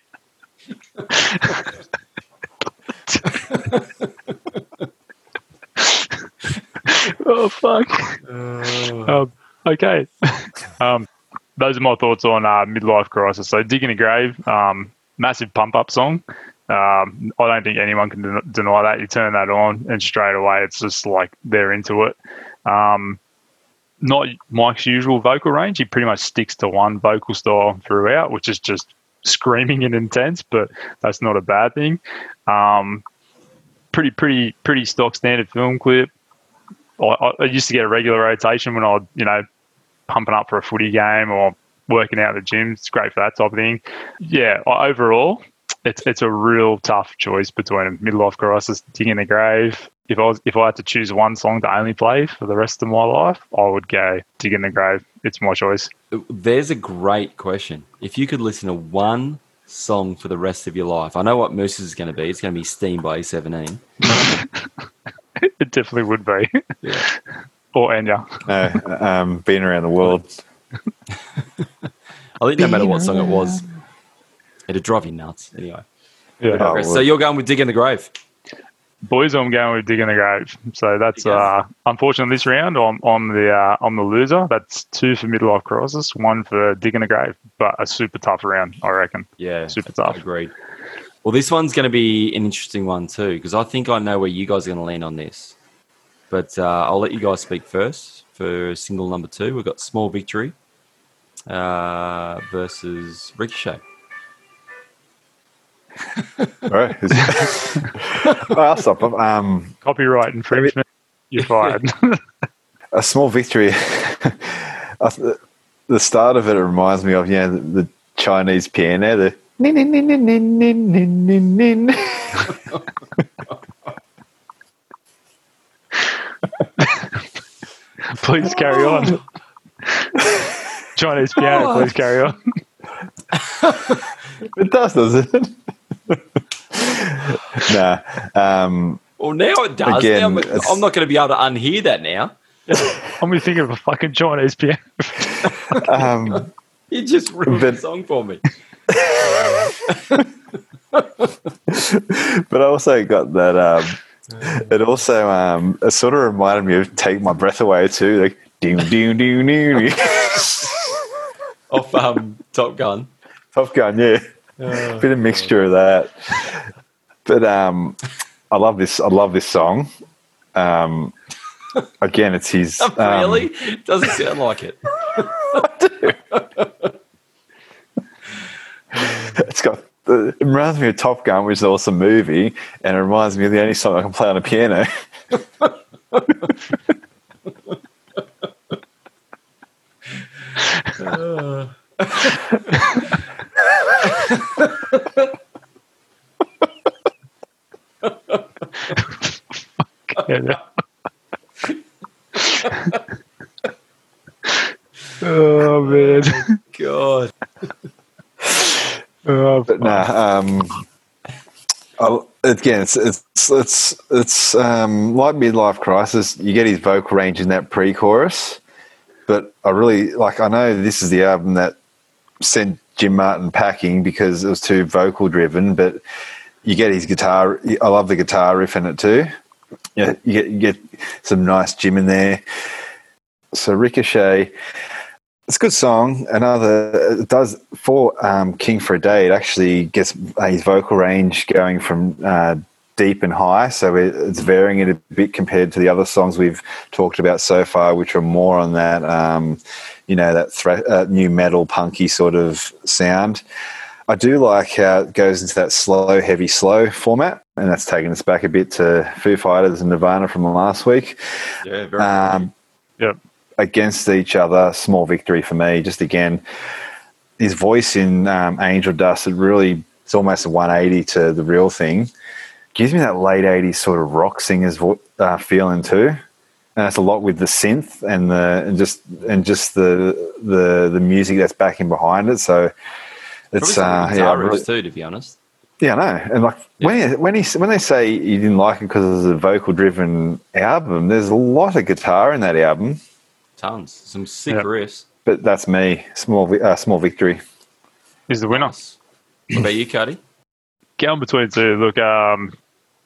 oh fuck. Um, okay. um, those are my thoughts on uh, midlife crisis. So, digging a grave, um, massive pump up song. Um, I don't think anyone can den- deny that. You turn that on, and straight away, it's just like they're into it. Um, not Mike's usual vocal range. He pretty much sticks to one vocal style throughout, which is just screaming and intense. But that's not a bad thing. Um, pretty, pretty, pretty stock standard film clip. I, I- used to get a regular rotation when I, would you know, pumping up for a footy game or working out at the gym. It's great for that type of thing. Yeah, overall, it's it's a real tough choice between a midlife crisis, digging the grave. If I was if I had to choose one song to only play for the rest of my life, I would go digging the grave. It's my choice. There's a great question. If you could listen to one song for the rest of your life, I know what Moose is going to be. It's going to be Steam by East 17. It definitely would be. Yeah. or Enya. No, um, been around the world. I think no matter what song it was, it'd drive you nuts. Anyway. Yeah. Oh, so you're going with Digging the Grave. Boys, I'm going with digging the grave. So that's Dig uh, unfortunate this round. I'm, I'm the uh, I'm the loser. That's two for middle midlife crisis, one for digging the grave. But a super tough round, I reckon. Yeah, Super tough. Agreed. Well, this one's going to be an interesting one too because I think I know where you guys are going to land on this. But uh, I'll let you guys speak first for single number two. We've got Small Victory uh, versus Ricochet right. I'll stop. Um, Copyright infringement. You're fired. a small victory. the start of it reminds me of yeah, the, Chinese piano. The nin, nin, nin, nin, nin, nin, nin, nin. please carry on. Chinese piano, please carry on. it does, doesn't it? Nah. Um, Well, now it does. Again, now I'm, I'm not going to be able to unhear that now. I'm be thinking of a fucking Chinese piano. um, You just ruined But- the song for me. but I also got that. Um, it also um, it sort of reminded me of "Take My Breath Away" too. Like ding ding ding ding. Off um, Top Gun. Top Gun, yeah. Bit of mixture of that. But um, I love this. I love this song. Um, again, it's his. Um, really? Doesn't sound like it. It's got. It reminds me of Top Gun, which is an awesome movie, and it reminds me of the only song I can play on a piano. Yeah. oh man. God. Oh, But nah, um, I, again, it's it's it's it's um, like midlife crisis. You get his vocal range in that pre-chorus, but I really like. I know this is the album that sent Jim Martin packing because it was too vocal driven, but you get his guitar. I love the guitar riff in it too. Yeah, you get you get some nice Jim in there. So Ricochet, it's a good song. Another it does for um, King for a Day. It actually gets his vocal range going from uh, deep and high, so it's varying it a bit compared to the other songs we've talked about so far, which are more on that um, you know that thre- uh, new metal punky sort of sound. I do like how it goes into that slow, heavy, slow format, and that's taking us back a bit to Foo Fighters and Nirvana from last week. Yeah, very Um, Yep. against each other, small victory for me. Just again, his voice in um, Angel Dust, it really, it's almost a 180 to the real thing. Gives me that late 80s sort of rock singer's vo- uh, feeling too. And that's a lot with the synth and the and just and just the the the music that's backing behind it. So it's uh, yeah, guitar really- riffs too, to be honest. yeah, no, and like when he, when he when they say you didn't like it because it's a vocal driven album, there's a lot of guitar in that album. Tons, some sick Yep. riffs. But that's me, small uh, small victory. is the winner. What about you, Cardy? Going between two. Look, um,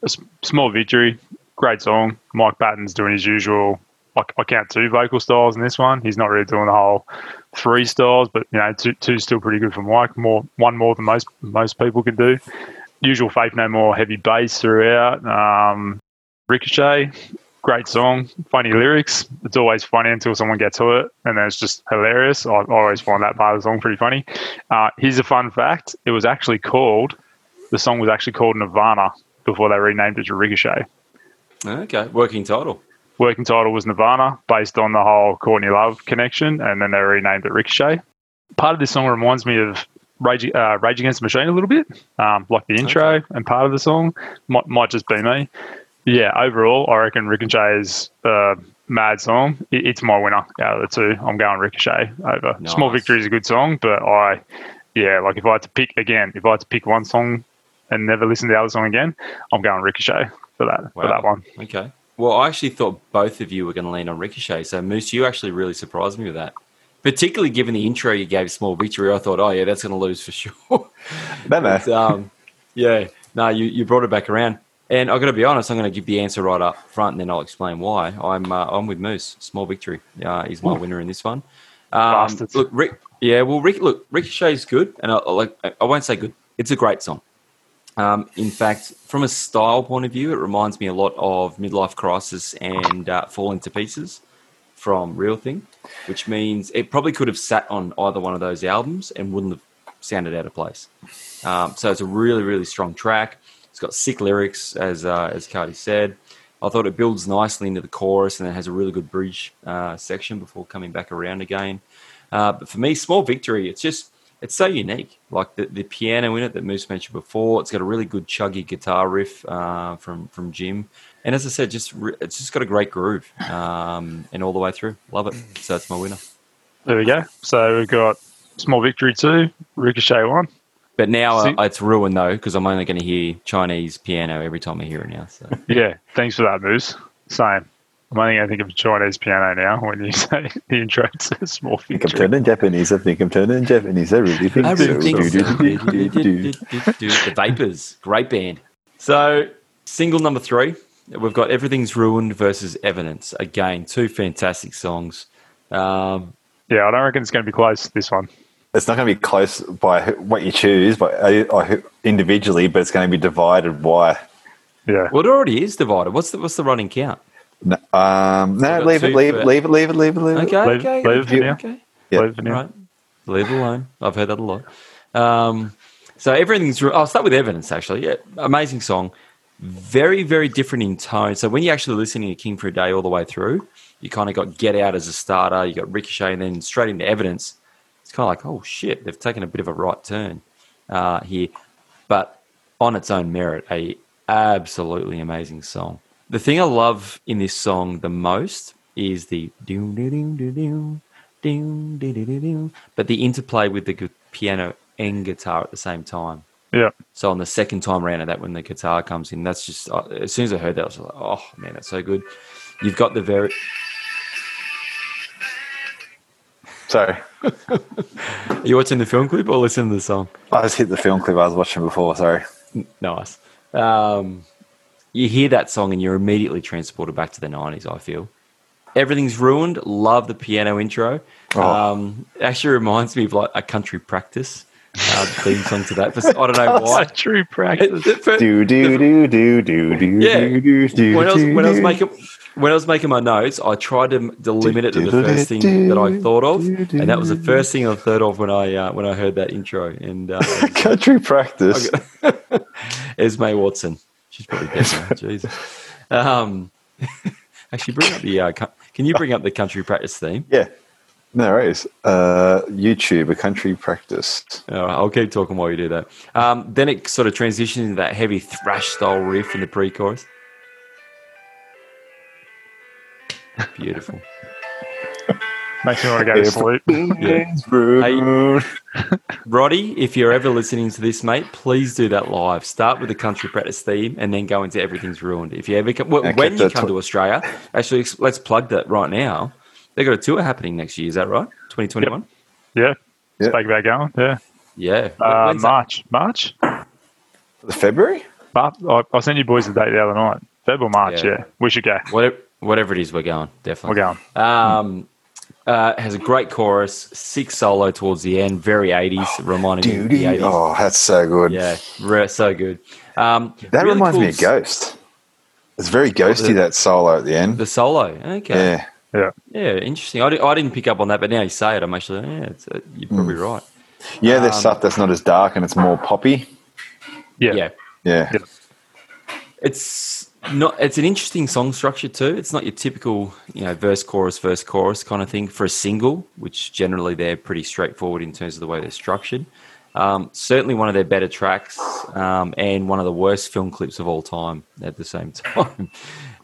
a small victory. Great song. Mike Patton's doing his usual. I, I count two vocal styles in this one. He's not really doing the whole three styles, but you know, two two's still pretty good for Mike. More one more than most most people can do. Usual Faith No More heavy bass throughout. Um, Ricochet, great song, funny lyrics. It's always funny until someone gets hurt, and then it's just hilarious. I, I always find that part of the song pretty funny. Uh, here's a fun fact: it was actually called the song was actually called Nirvana before they renamed it to Ricochet. Okay, working title. Working title was Nirvana, based on the whole Courtney Love connection, and then they renamed it Ricochet. Part of this song reminds me of Rage, uh, Rage Against the Machine a little bit, um, like the intro and part of the song. Might, might just be me. Yeah, overall, I reckon Ricochet is a mad song. It, it's my winner out of the two. I'm going Ricochet over. Nice. Small Victory is a good song, but I, yeah, like if I had to pick again, if I had to pick one song and never listen to the other song again, I'm going Ricochet for that for that one. Okay. Well, I actually thought both of you were going to land on Ricochet. So, Moose, you actually really surprised me with that. Particularly given the intro you gave Small Victory, I thought, oh, yeah, that's going to lose for sure. No, no. But, um, yeah, no, you, you brought it back around. And I've got to be honest, I'm going to give the answer right up front and then I'll explain why. I'm uh, I'm with Moose. Small Victory uh, is my winner in this one. Um, Bastards. look, Rick, yeah, well, Rick, look, Ricochet's good. And I, I like, I won't say good. It's a great song. Um, in fact, from a style point of view, it reminds me a lot of Midlife Crisis and uh, Falling to Pieces from Real Thing, which means it probably could have sat on either one of those albums and wouldn't have sounded out of place. Um, so it's a really, really strong track. It's got sick lyrics, as uh, as Cardy said. I thought it builds nicely into the chorus and then has a really good bridge uh, section before coming back around again. Uh, but for me, Small Victory, it's just it's so unique. Like the, the piano in it that Moose mentioned before, it's got a really good chuggy guitar riff uh, from from Jim, and as I said, just re- it's just got a great groove um, and all the way through. Love it. So it's my winner. There we go. So we've got Small Victory two, Ricochet one. But now uh, it's ruined though because I'm only going to hear Chinese piano every time I hear it now. So Yeah, thanks for that, Moose. Same. I'm only going to think of Chinese piano now when you say the intro to Small I think I'm turning Japanese. I think I'm turning Japanese. I really think I so. really think so. The Vapors, great band. So, single number three, we've got Everything's Ruined versus Evidence. Again, two fantastic songs. Um, Yeah, I don't reckon it's going to be close, this one. It's not going to be close by who- what you choose, but uh, or who- individually, but it's going to be divided. Why? Yeah. well, it already is divided. What's the what's the running count? No, um, no got leave it, two leave it, leave it, leave it, leave it, leave it. Okay, Leave- okay, leave it for now. okay. Yeah. Leave it All now. right, leave it alone. I've heard that a lot. Um, so everything's. Ru- I'll start with Evidence. Actually, yeah, amazing song. Very, very different in tone. So when you're actually listening to King for a Day all the way through, you kind of got Get Out as a starter. You got Ricochet, and then straight into Evidence. It's kind of like, oh shit, they've taken a bit of a right turn uh, here, but on its own merit, a absolutely amazing song. The thing I love in this song the most is the doom doom doom doom doom but the interplay with the piano and guitar at the same time. Yeah. So on the second time around of that, when the guitar comes in, that's just as soon as I heard that, I was like, oh man, that's so good. You've got the very. Sorry. Are you watching the film clip or listening to the song? I just hit the film clip I was watching before. Sorry. Nice. Um, you hear that song and you're immediately transported back to the 90s, I feel. Everything's ruined. Love the piano intro. Oh. Um, actually reminds me of like a country practice uh, theme song to that. For, I don't know why. Country It- practice. it- for- Do do do do do do Yeah. do do do. when I was when I was do. making when I was making my notes, I tried to, to limit it to the first thing that I thought of, and that was the first thing I thought of when I uh, when I heard that intro. And uh, country practice. Esme Watson, she's probably dead now. Jesus. Um, actually, bring up the uh, can you bring up the country practice theme? Yeah. No worries. Uh, YouTube, a country practice. All right, I'll keep talking while you do that. Um, then it sort of transitioned into that heavy thrash style riff in the pre-chorus. Beautiful. Makes me want to go to sleep. Hey. Roddy, if you're ever listening to this, mate, please do that live. Start with the country practice theme and then go into everything's ruined. If you ever come, well, Okay, when you come what- to Australia, actually, let's plug that right now. They've got a tour happening next year. Is that right? 2021. Yeah. Yeah. Speak about going. Yeah. Yeah. Uh, When's that? March. March? February? Mar- I, I sent you boys the date the other night. February, March, Yeah. yeah. We should go. Whatever, whatever it is, we're going. Definitely. We're Definitely. going. Um, uh, has a great chorus, sick solo towards the end, very 80s, reminding me of the 80s. Oh, that's so good. Yeah, re- so good. Um, That really reminds cool me of Ghost. It's very ghosty, the- that solo at the end. The solo. Okay. Yeah. Yeah. Yeah, interesting. I, di- I didn't pick up on that, but now you say it, I'm actually, yeah, it's, uh, you're probably Hmm. right. Yeah, there's Um, stuff that's not as dark and it's more poppy. Yeah. Yeah. Yeah. Yeah. It's not, it's an interesting song structure too. It's not your typical, you know, verse, chorus, verse, chorus kind of thing for a single, which generally they're pretty straightforward in terms of the way they're structured. Um, certainly one of their better tracks um, and one of the worst film clips of all time at the same time.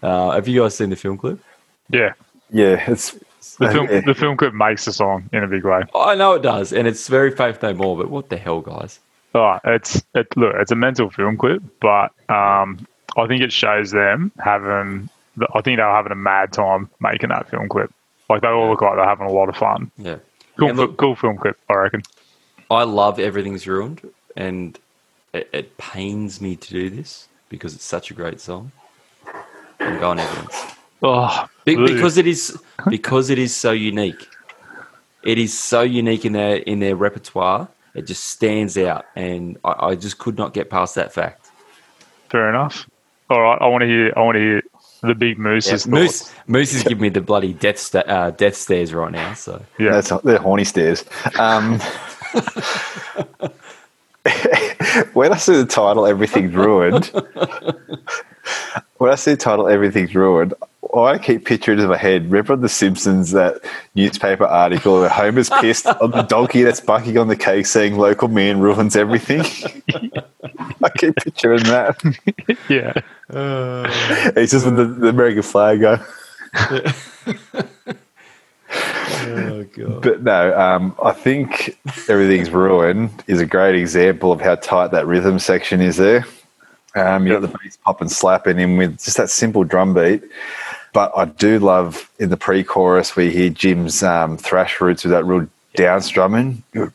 Uh, have you guys seen the film clip? Yeah. Yeah. It's The film, yeah. the film clip makes the song in a big way. I know it does, and it's very Faith No More, but what the hell, guys? Oh, it's it. Look, it's a mental film clip, but um, I think it shows them having. I think they're having a mad time making that film clip. Like they all look like they're having a lot of fun. Yeah. Cool, look- cool film clip, I reckon. I love Everything's Ruined, and it, it pains me to do this because it's such a great song. I'm going evidence Oh, Be- because it is because it is so unique. It is so unique in their in their repertoire. It just stands out, and I, I just could not get past that fact. fair enough. All right, I want to hear. I want to hear the big moose's Yeah, thoughts. Moose Moose is giving me the bloody death sta- uh, death stares right now. So Yeah, That's they're horny stairs. Um, when I see the title "Everything's Ruined," when I see the title "Everything's Ruined," I keep picturing in my head. Remember on The Simpsons that newspaper article where Homer's pissed on the donkey that's bucking on the cake, saying "Local man ruins everything." I keep picturing that. yeah. it's just with the, the American flag going. oh god, But no, um, I think everything's ruined is a great example of how tight that rhythm section is there. Um, you got the bass pop and slapping in with just that simple drum beat. But I do love in the pre-chorus we hear Jim's um, thrash roots with that real down strumming. and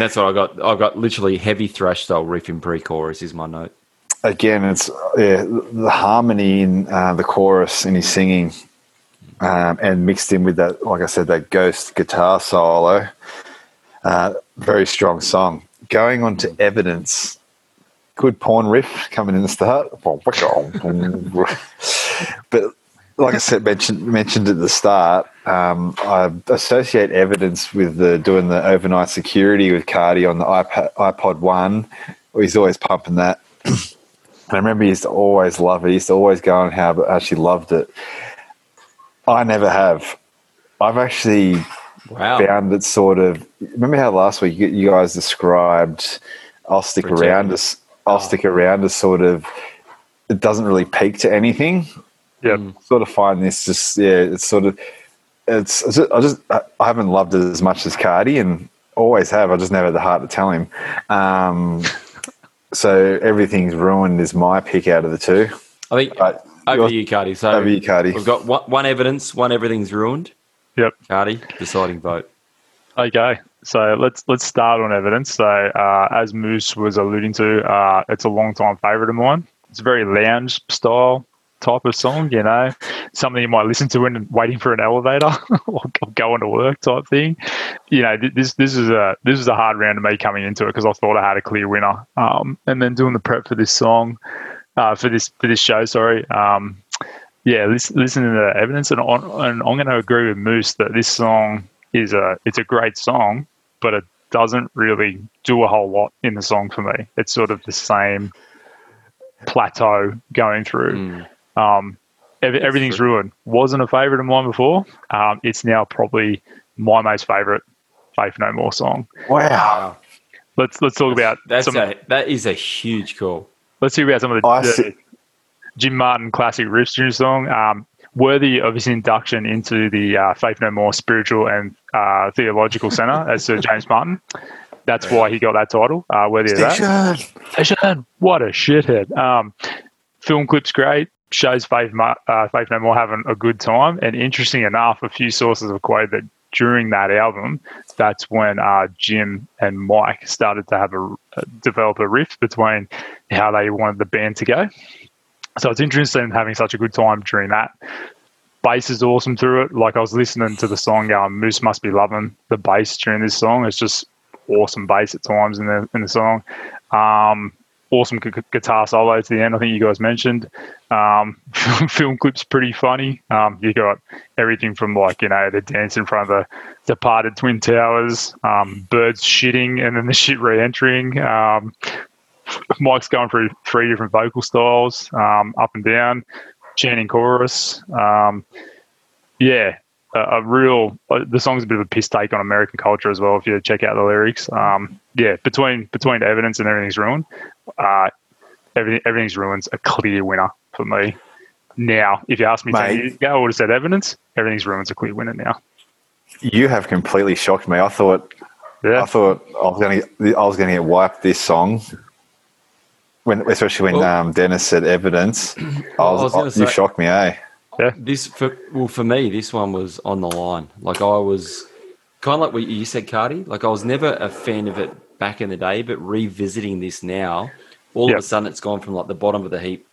that's what I got. I've got literally heavy thrash style riff in pre-chorus is my note. Again, it's yeah, the harmony in uh, the chorus and his singing, um, and mixed in with that, like I said, that ghost guitar solo. Uh, very strong song. Going on to evidence, good porn riff coming in the start. but like I said, mentioned mentioned at the start, um, I associate evidence with the doing the overnight security with Cardy on the iPad, iPod One. He's always pumping that. And I remember he used to always love it. He used to always go on how I actually loved it. I never have. I've actually Wow. found it sort of. Remember how last week you, guys described "I'll stick Protect around" as "I'll stick around" as sort of. It doesn't really peak to anything. Yeah, Sort of find this just yeah. It's sort of. It's it's just- I just I I haven't loved it as much as Cardy and always have. I just never had the heart to tell him. Um, so everything's ruined is my pick out of the two. I think But over yours- you, Cardy. So over you, Cardy. we've got one, one evidence, one everything's ruined. Yep. Cardy, deciding vote. Okay, so let's let's start on evidence. So uh, as Moose was alluding to, uh, it's a long time favourite of mine. It's a very lounge style. type of song, you know, something you might listen to when waiting for an elevator or going to work type thing. You know, this this is a this is a hard round to me coming into it because I thought I had a clear winner. Um, and then doing the prep for this song, uh, for this for this show, sorry. Um, yeah, listen, listening to the evidence, and, on, and I'm going to agree with Moose that this song is a it's a great song, but it doesn't really do a whole lot in the song for me. It's sort of the same plateau going through. Mm. Um, ev- everything's ruined. Wasn't a favorite of mine before. Um, it's now probably my most favorite Faith No More song. Wow. Let's let's talk about That's some. a that is a huge call. Let's hear about some of the, the. Jim Martin classic riffs during the song. Um, worthy of his induction into the uh, Faith No More Spiritual and uh, Theological Center as Sir James Martin. That's why he got that title. Uh, worthy of that. Station. Station. What a shithead. Um, film clip's great. Shows Faith, uh, Faith No More having a good time. And interesting enough, a few sources have quoted that during that album, that's when uh, Jim and Mike started to have a uh, develop a rift between how they wanted the band to go. So it's interesting having such a good time during that. Bass is awesome through it. Like I was listening to the song going, Moose must be loving the bass during this song. It's just awesome bass at times in the in the song. Um, awesome gu- guitar solo to the end. I think you guys mentioned. Um, film clip's pretty funny. Um, you got everything from like you know the dance in front of the departed twin towers, um, birds shitting, and then the shit re-entering. Mike's going through three different vocal styles, um, up and down, chanting chorus. Um, yeah, a, a real. Uh, the song's a bit of a piss take on American culture as well. If you check out the lyrics, um, yeah, between between evidence and everything's ruined, uh, everything everything's ruined's a clear winner for me. Now, if you asked me ten Mate. years ago, I would have said evidence. Everything's ruined's a clear winner now. You have completely shocked me. I thought Yeah, I thought I was going to I was going to get wiped this song. When, especially when Well- um, Dennis said evidence, I was, I was gonna you say- shocked me, eh? This for well for me, this one was on the line. Like I was kind of like what you said, Cardy. Like I was never a fan of it back in the day, but revisiting this now, all Yep. of a sudden it's gone from like the bottom of the heap.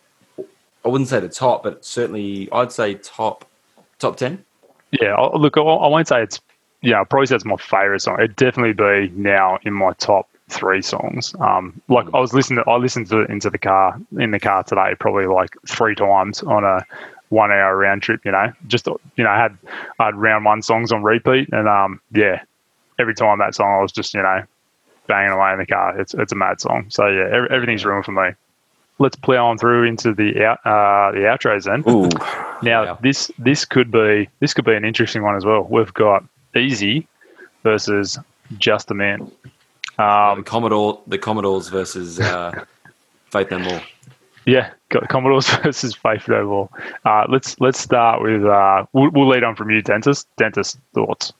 I wouldn't say the top, but certainly I'd say top top ten. Yeah, look, I I won't say it's, yeah, I'll probably say it's my favorite song. It'd definitely be now in my top three songs. Um, like I was listening, to, I listened to it into the car in the car today, probably like three times on a one hour round trip. You know, just you know, I had I had round one songs on repeat, and um, yeah, every time that song, I was just you know banging away in the car. It's it's a mad song. So yeah, every, everything's ruined for me. Let's plow on through into the out, uh, the outros then. Ooh, Now this this could be this could be an interesting one as well. We've got Easy versus Just a Man. The Um, Commodore, the Commodores versus uh, Faith No More. yeah, got Commodores versus Faith No More. Uh, let's let's start with uh, we'll, we'll lead on from you, Dentist. Dentist thoughts.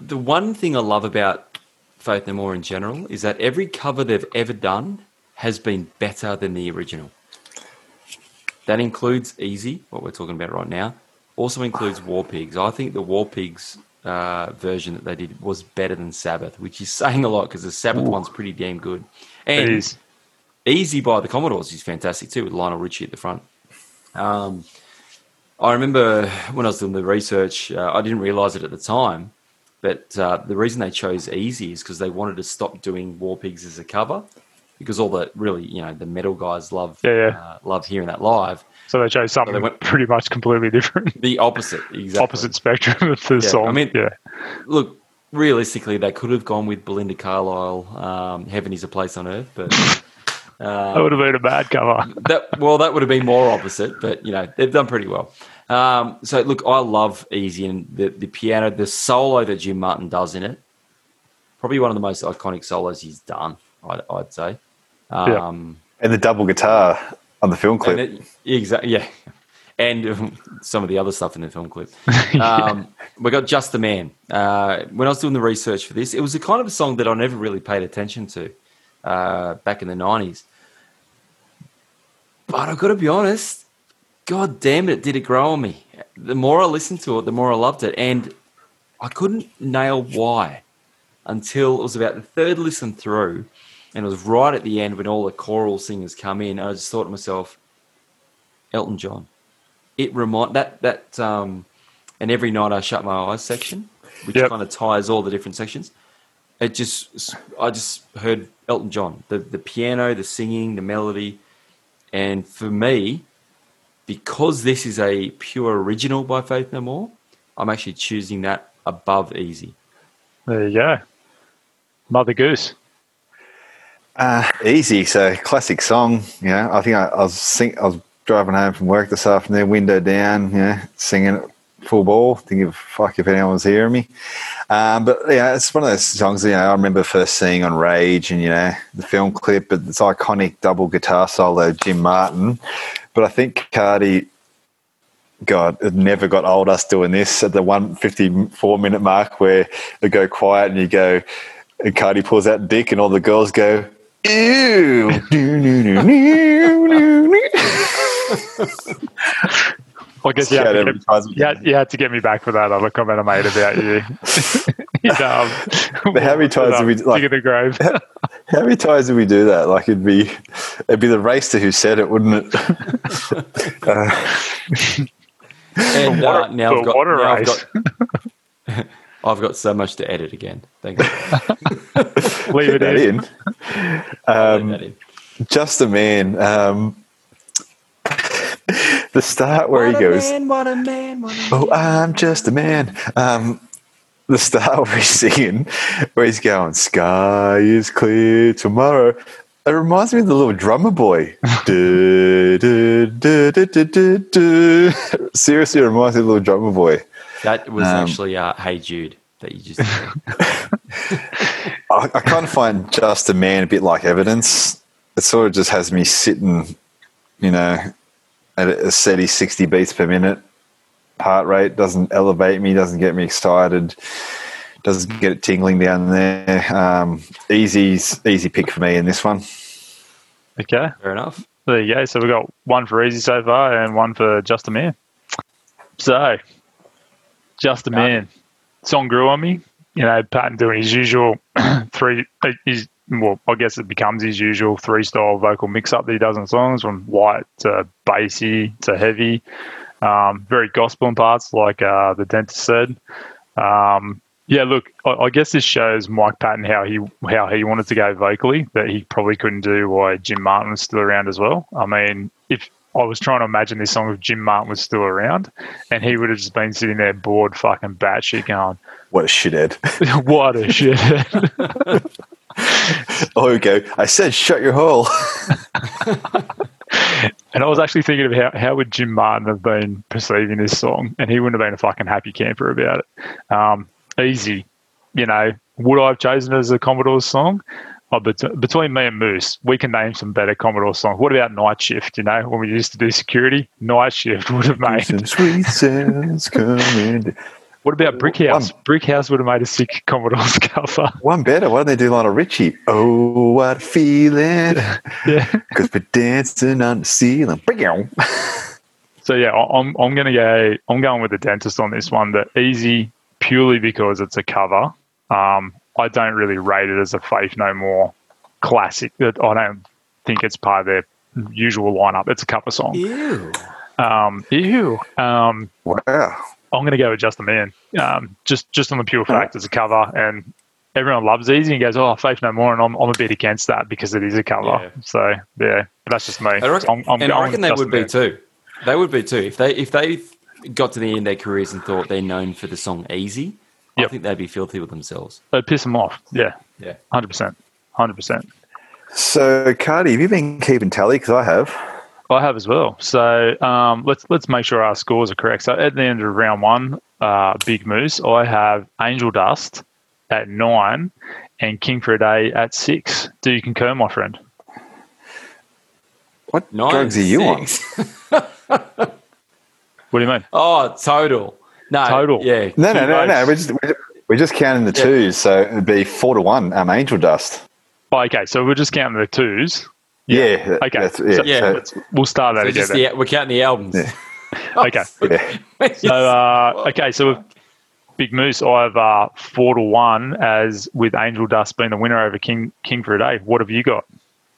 The one thing I love about Faith No More in general is that every cover they've ever done has been better than the original. That includes Easy, what we're talking about right now. Also includes War Pigs. I think the War Pigs uh, version that they did was better than Sabbath, which is saying a lot because the Sabbath one's pretty damn good. It And is. Easy by the Commodores is fantastic too, with Lionel Richie at the front. Um, I remember when I was doing the research, uh, I didn't realize it at the time, but uh, the reason they chose Easy is because they wanted to stop doing War Pigs as a cover, because all the really, you know, the metal guys love Yeah, yeah. Uh, love hearing that live. So they chose something they went- pretty much completely different, The opposite, exactly. opposite spectrum of the Yeah, song. I mean- yeah, Look, realistically, they could have gone with Belinda Carlisle, um, "Heaven Is a Place on Earth," but. that would have been a bad cover. that well, that would have been more opposite, but you know they've done pretty well. Um, so look, I love Easy and the the piano, the solo that Jim Martin does in it. Probably one of the most iconic solos he's done. I'd, I'd say. Yeah. Um, and the double guitar on the film clip. exactly, yeah, and um, some of the other stuff in the film clip. Um, we got Just the Man. Uh, when I was doing the research for this, it was a kind of a song that I never really paid attention to uh, back in the nineties. But I've got to be honest, God damn it, did it grow on me. The more I listened to it, the more I loved it. And I couldn't nail why until it was about the third listen through. And it was right at the end when all the choral singers come in. And I just thought to myself, Elton John. It remind that that um, and every night I shut my eyes section, which Yep. kind of ties all the different sections. It just I just heard Elton John, the the piano, the singing, the melody, and for me, because this is a pure original by Faith No More, I'm actually choosing that above Easy. There you go. Mother Goose. Uh, easy. So classic song. Know, I think I, I was sing, I was driving home from work this afternoon, window down, know, singing it full ball. Thinking of fuck if anyone was hearing me. Um, but yeah, it's one of those songs. You know, I remember first seeing on Rage, and you know the film clip, but it's iconic double guitar solo, Jim Martin. But I think Cardy. God, it never got old us doing this at the 154 minute mark where they go quiet and you go, and Cardy pulls out dick and all the girls go, ew. I guess you Yeah, had, to get, you, had, you had to get me back for that other comment I made about you. you know, how many times have we, like- digging the grave? How many times did we do that? Like it'd be, it'd be the race to who said it, wouldn't it? uh, And uh, now, I've the got, water now I've got I've got so much to edit again. Thank you. Leave it in. in. Um, in. Just a man. Um, the start where he goes, what a man, what a "Oh, I'm just a man." Um, the start where he's singing, where he's going, "Sky is clear tomorrow." It reminds me of the little drummer boy. Du, du, du, du, du, du, du. Seriously, it reminds me of the little drummer boy. That was Um, actually uh, Hey Jude that you just. I, I kind of find just a man a bit like evidence. It sort of just has me sitting, you know, at a steady 60 beats per minute. Heart rate doesn't elevate me, doesn't get me excited, doesn't get it tingling down there. Um, easy's easy pick for me in this one. Okay. Fair enough. There you go. So we've got one for Easy so far and one for Just a Man. So, Just a Man. Song grew on me. You know, Patton doing his usual three, his, well, I guess it becomes his usual three style vocal mix up that he does in songs from light to bassy to heavy. Um, very gospel in parts, like uh, the dentist said. Um, yeah, look, I, I guess this shows Mike Patton how he how he wanted to go vocally that he probably couldn't do while Jim Martin was still around as well. I mean, if I was trying to imagine this song if Jim Martin was still around, and he would have just been sitting there bored, fucking batshit, going, What a shithead. "What a shit!" oh, go. I said, shut your hole. and I was actually thinking of how how would Jim Martin have been perceiving this song, and he wouldn't have been a fucking happy camper about it. Um, easy, you know. Would I have chosen it as a Commodore song? Oh, bet- between me and Moose, we can name some better Commodore songs. What about Night Shift? You know, when we used to do security, Night Shift would have made. Some sweet sounds coming. What about Brick House? Brick House would have made a sick Commodore's cover. One better. Why don't they do Lionel Richie? Oh, what a feeling. Yeah. Because we're dancing on the ceiling. So yeah, I'm I'm gonna go. I'm going with the dentist on this one. The easy purely because it's a cover. Um, I don't really rate it as a Faith No More classic. That I don't think it's part of their usual lineup. It's a cover song. Ew. Um, ew. Um, Wow. I'm going to go with Just a Man. Um, just just on the pure fact it's a cover, and everyone loves Easy and goes, "Oh, Faith No More," and I'm, I'm a bit against that because it is a cover. Yeah. So yeah, but that's just me. I reckon, I'm, I'm and I going reckon with they Just a would be Man. too. They would be too. If they if they got to the end of their careers and thought they're known for the song "Easy," I think they'd be filthy with themselves. They'd piss them off. Yeah, Yeah. hundred percent, hundred percent. So, Cardy, have you been keeping tally? Because I have. I have as well. So um, let's let's make sure our scores are correct. So at the end of round one, uh, Big Moose, I have Angel Dust at nine and King for a Day at six. Do you concur, my friend? What Nine, drugs are you on? What do you mean? Oh, total. No, Total. Yeah. No, no, no, no. Votes. We're just, we're just- counting the Yeah. twos. So it'd be four to one. Um, Angel Dust. Oh, okay, so we're just counting the twos. Yeah. Okay, that's- so, Yeah. so- we'll start that So again. just the, we're counting the albums. Yeah. Okay. yeah. So uh, okay, so with Big Moose, I have uh, four to one as with Angel Dust being the winner over King King for a Day. What have you got?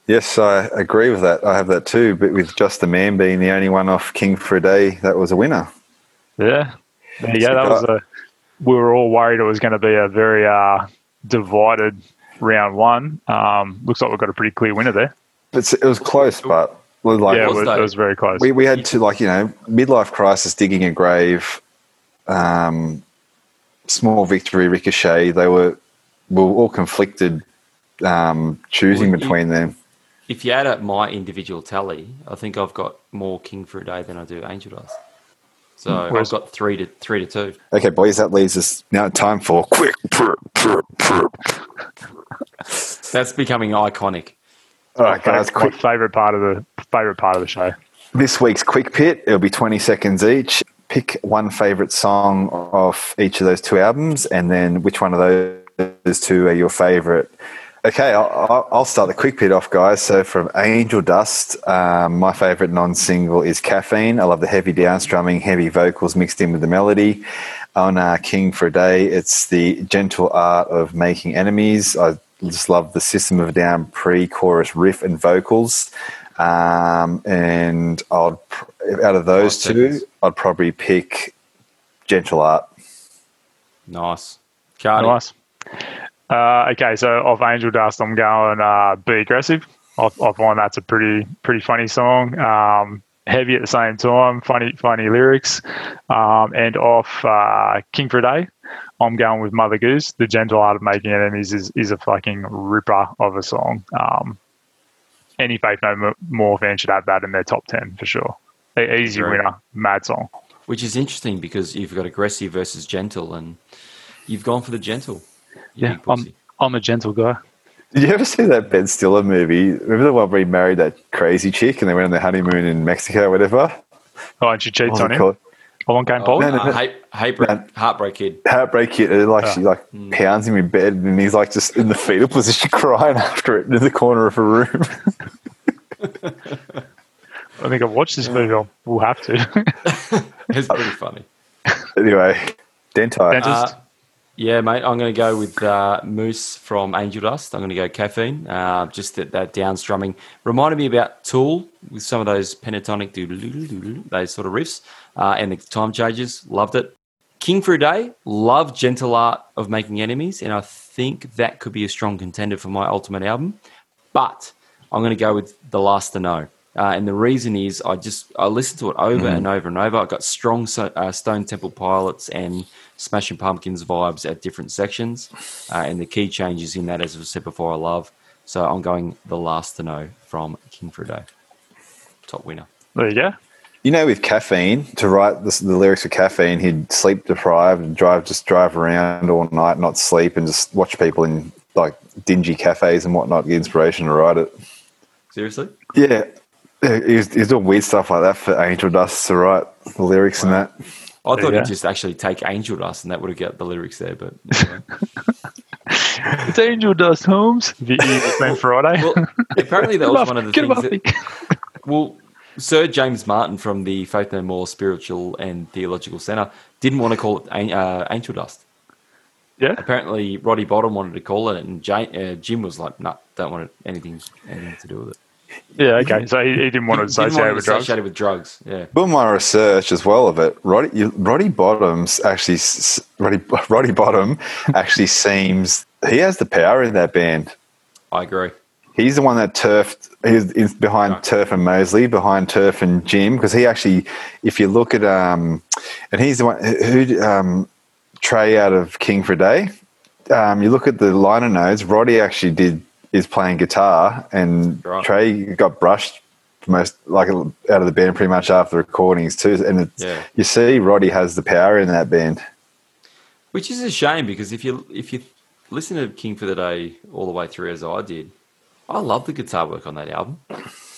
Yes, I agree with that. I have that too, but with just the man being the only one off King for a day, that was a winner. Yeah, there you go. That was a. We were all worried it was going to be a very uh, divided round one. Um, looks like we've got a pretty clear winner there. But it was close, but like yeah, it was was, it was very close. we, we had to like you know midlife crisis, digging a grave, um, small victory, ricochet. They were we were all conflicted, um, choosing Well, you- between them. If you add up my individual tally, I think I've got more King for a day than I do Angel Dust. So Whereas- I've got three to three to two. Okay, boys, that leaves us now. Time for quick. That's becoming iconic. All right, guys, my quick. favorite part of the favorite part of the show. This week's quick pit. It'll be twenty seconds each. Pick one favorite song off each of those two albums, and then which one of those two are your favorite. Okay, I'll- I'll, I'll start the quick pit off, guys. So from Angel Dust, um, my favorite non-single is Caffeine. I love the heavy down strumming, heavy vocals mixed in with the melody. On uh, King for a Day, it's the gentle art of making enemies. I just love the System of a Down pre-chorus riff and vocals. Um, and I'd pr- out of those Five two, seconds. I'd probably pick Gentle Art. Nice. Cardy. Nice. Uh, okay, so off Angel Dust, I'm going uh, Be Aggressive. I, I find that's a pretty pretty funny song. Um, heavy at the same time, funny funny lyrics. Um, and off uh, King for a Day, I'm going with Mother Goose. The gentle art of making enemies is, is a fucking ripper of a song. Um, any Faith No More fan should have that in their top ten for sure. Easy winner, mad song. Which is interesting because you've got aggressive versus gentle, and you've gone for the gentle. You Yeah. I'm I'm a gentle guy. Did you ever see that Ben Stiller movie? Remember the one where he married that crazy chick and they went on their honeymoon in Mexico or whatever? Oh, and she cheats What on it him. called? Along came Oh, Paul. no, no, uh, no. hate, hate break, heartbreak kid. Heartbreak Kid. And like Ah. she like pounds him in bed and he's like just in the fetal position crying after it in the corner of a room. I think I've watched this movie. I'll- We'll have to. It's pretty funny. anyway, Dentai. Dentist. Uh, yeah, mate. I'm going to go with uh, Moose from Angel Dust. I'm going to go caffeine. Uh, just that, that down strumming reminded me about Tool with some of those pentatonic those sort of riffs uh, and the time changes. Loved it. King for a Day. Love gentle art of making enemies, and I think that could be a strong contender for my ultimate album. But I'm going to go with The Last to Know. Uh, and the reason is I just I listened to it over and over and over. I got strong so, uh, Stone Temple Pilots and Smashing Pumpkins vibes at different sections, uh, and the key changes in that, as I said before, I love. So I'm going the last to know from King for top winner. There you go. You know, with caffeine, to write the, the lyrics for caffeine, he'd sleep deprived and drive, just drive around all night, not sleep, and just watch people in like dingy cafes and whatnot, get inspiration to write it. Seriously, Yeah. Yeah, He was, he was doing weird stuff like that for Angel Dust to write the lyrics and that. I thought Yeah. he'd just actually take Angel Dust, and that would have got the lyrics there. But anyway. It's Angel Dust Holmes. The Evening Friday. well, apparently that was off- one of the things that. Well, Sir James Martin from the Faith No More Spiritual and Theological Centre didn't want to call it uh, Angel Dust. yeah. Apparently, Roddy Bottum wanted to call it, and Jay, uh, Jim was like, "No, don't want it, anything anything to do with it." Yeah. Okay. So he, he didn't want to Didn't associate want it with drugs. with drugs. Yeah, Doing my research as well of it, Roddy, you- Roddy Bottums actually, Roddy, Roddy Bottum actually seems, he has the power in that band. I agree. He's the one that turfed. He's in behind Yeah. Turf and Mosley, behind Turf and Jim, because he actually, if you look at, um, and he's the one who um, Trey out of King for a Day. Um, you look at the liner notes. Roddy actually did is playing guitar, and Right. Trey got brushed most like out of the band pretty much after recordings too. And it's, Yeah. you see, Roddy has the power in that band. Which is a shame because if you if you listen to King for the Day all the way through as I did, I love the guitar work on that album.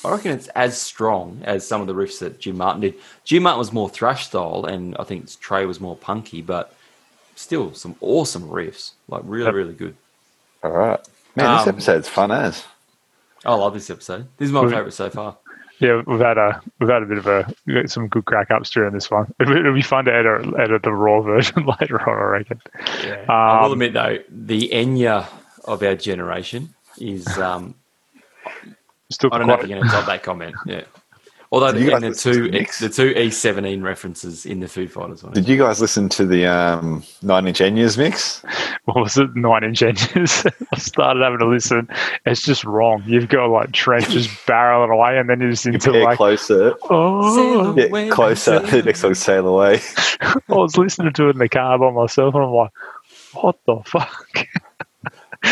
I reckon it's as strong as some of the riffs that Jim Martin did. Jim Martin was more thrash style, and I think Trey was more punky, but still some awesome riffs, like really really good. All right, man, this Um, episode's fun as. I love this episode. This is my favorite so far. Yeah, we've had a we've had a bit of a some good crack ups during this one. It'll, it'll be fun to edit edit the raw version later on. I reckon. Yeah. I will Um, admit though, the Enya of our generation is um, Still I don't know if you're going to top that comment. Yeah. Although you the, and the two the two E17 references in the Foo Fighters one. Did you guys listen to the um, Nine Inch Nails mix? what was it, nine inch inches? I started having to listen. It's just wrong. You've got like Trent just barreling away, and then you're just into Yeah, like, closer. oh, Sail Yeah, away, closer. sail The next song, Sail Away. I was listening to it in the car by myself, and I'm like, what the fuck?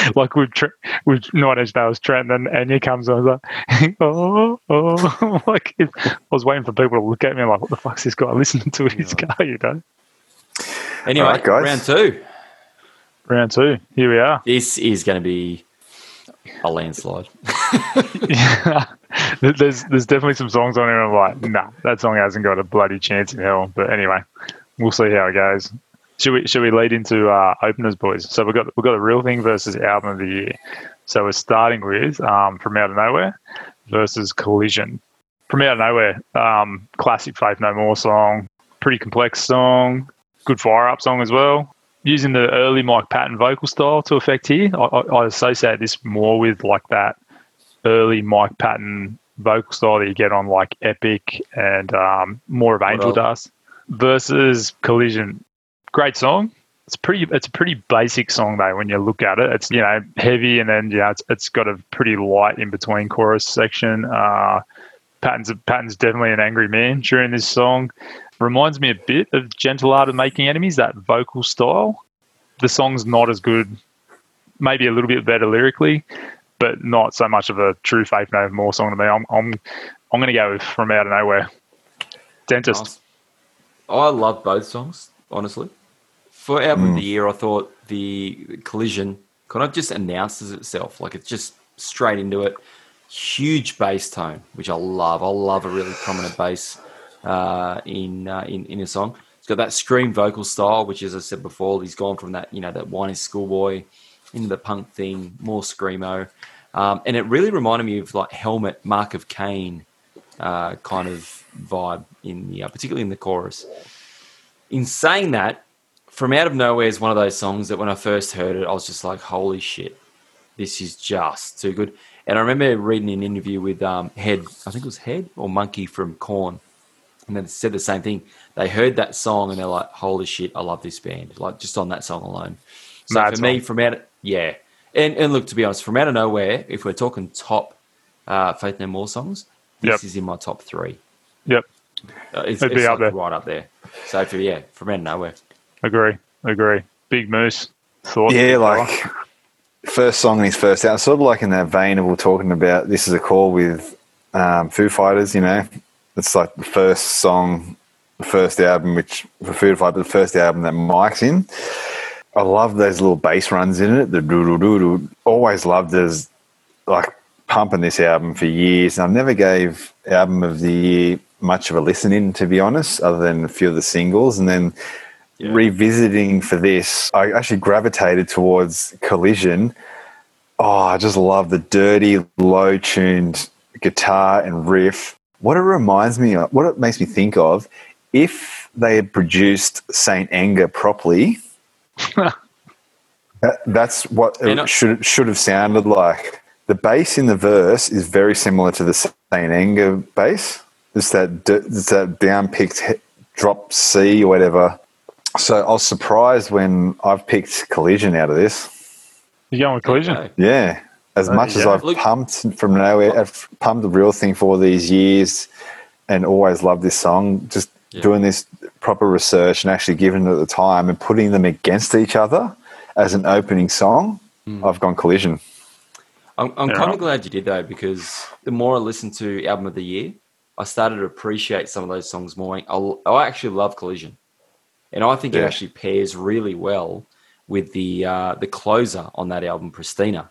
like with Tre- with Nine Inch Nails, Trent, and Enya comes on, I was like, oh, oh, like it, I was waiting for people to look at me like, what the fuck's this guy listening to in his car? You know. Anyway, All right, guys. round two. Round two, here we are. This is going to be a landslide. Yeah. there's there's definitely some songs on here. I'm like, nah, that song hasn't got a bloody chance in hell. But anyway, we'll see how it goes. Should we should we lead into uh, openers, boys? So we've got we've got a real thing versus album of the year. So we're starting with um, from out of nowhere versus collision. From out of nowhere, um, classic Faith No More song, pretty complex song, good fire up song as well. Using the early Mike Patton vocal style to effect here, I, I, I associate this more with like that early Mike Patton vocal style that you get on like Epic and um, more of Angel? Dust versus Collision. Great song. It's pretty. It's a pretty basic song though. When you look at it, it's you know heavy and then yeah, it's, it's got a pretty light in between chorus section. Uh, Patton's Patton's definitely an angry man during this song. Reminds me a bit of Gentle Art of Making Enemies. That vocal style. The song's not as good. Maybe a little bit better lyrically, but not so much of a true Faith No More song to me. I'm I'm I'm going to go with From Out of Nowhere. Dentist. Nice. I love both songs, honestly. For album Hmm. of the year, I thought the collision kind of just announces itself. Like it's just straight into it. Huge bass tone, which I love. I love a really prominent bass uh, in, uh, in in a song. It's got that scream vocal style, which, as I said before, he's gone from that you know that whiny schoolboy into the punk thing, more screamo, um, and it really reminded me of like Helmet, Mark of Cain, uh, kind of vibe in the uh, particularly in the chorus. In saying that, from out of nowhere is one of those songs that when I first heard it, I was just like, "Holy shit, this is just too good." And I remember reading an interview with um, Head, I think it was Head or Munky from Korn, and they said the same thing. They heard that song and they're like, "Holy shit, I love this band!" Like just on that song alone. So for me, song. from out, yeah, and and look, to be honest, from out of nowhere, if we're talking top uh, Faith No More songs, this Yep. is in my top three. Yep. Uh, it's It'd it's be up there. right up there. So for yeah, from out of nowhere. Agree. Agree. Big Moose. Thoughts? Yeah, like first song in his first album, sort of like in that vein of we're talking about. This is a call with um, Foo Fighters. You know, it's like the first song, the first album, which for Foo Fighters, the first album that Mike's in. I love those little bass runs in it. The doo doo doo doo. Always loved as like pumping this album for years. I never gave album of the year much of a listen in, to be honest, other than a few of the singles, and then revisiting for this, I actually gravitated towards Collision. Oh, I just love the dirty, low tuned guitar and riff. What it reminds me of, what it makes me think of, if they had produced Saint Anger properly, that, that's what it should should have sounded like. The bass in the verse is very similar to the Saint Anger bass. It's that it's that down picked drop C or whatever. So I was surprised when I've picked Collision out of this. You going with Collision? Okay. Yeah, as Oh, much as. I've Look- pumped from nowhere, I've pumped the real thing for all these years, and always loved this song. Just Yeah. doing this proper research and actually giving it the time and putting them against each other as an opening song, Hmm. I've gone Collision. I'm, I'm Yeah. kind of glad you did though, because the more I listened to album of the year, I started to appreciate some of those songs more. I, I actually love Collision, and I think it actually pairs really well with the uh, the closer on that album, Pristina.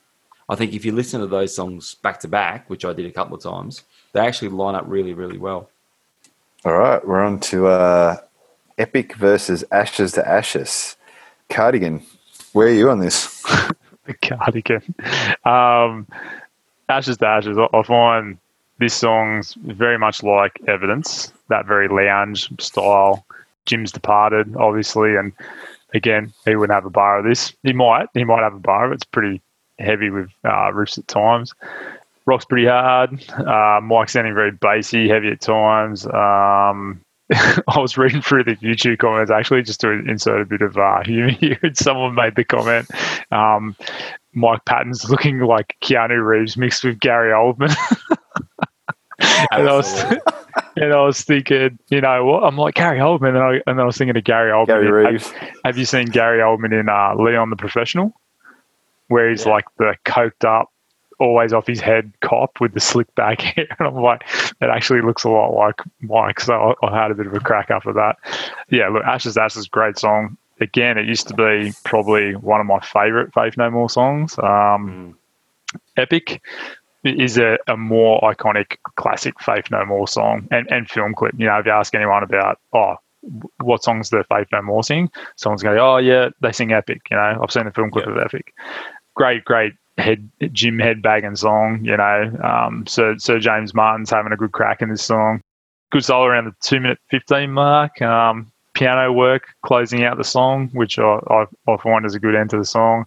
I think if you listen to those songs back to back, which I did a couple of times, they actually line up really, really well. All right, we're on to uh, Epic versus Ashes to Ashes. Cardigan, where are you on this? the cardigan. Um, ashes to ashes. I, I find this song's very much like Evidence, that very lounge style. Jim's departed, obviously, and again, he wouldn't have a bar of this. He might. He might have a bar of it. It's pretty heavy with uh, riffs at times. Rock's pretty hard. Uh, Mike's sounding very bassy, heavy at times. Um, I was reading through the YouTube comments actually just to insert a bit of uh, humor here. Someone made the comment, um, Mike Patton's looking like Keanu Reeves mixed with Gary Oldman. and, I was, and I was thinking, you know what? I'm like Gary Oldman, and, I, and then I was thinking of Gary Oldman. Gary in- Reeves. Have, have you seen Gary Oldman in uh, Leon the Professional, where he's Yeah. like the coked up, always off his head cop with the slick back hair? And I'm like, it actually looks a lot like Mike. So I, I had a bit of a crack up of that. Yeah, look, Ashes Ashes, great song. Again, it used to be probably one of my favorite Faith No More songs. Um, Epic is a, a more iconic classic Faith No More song and, and film clip. You know, if you ask anyone about, oh, what songs the Faith No More sing, someone's going, oh, yeah, they sing Epic. You know, I've seen the film clip Yeah. of Epic. Great, great head Jim headbagging song. You know, um, Sir, Sir James Martin's having a good crack in this song. Good solo around the two minute 15 mark. Um, piano work closing out the song, which I, I, I find is a good end to the song.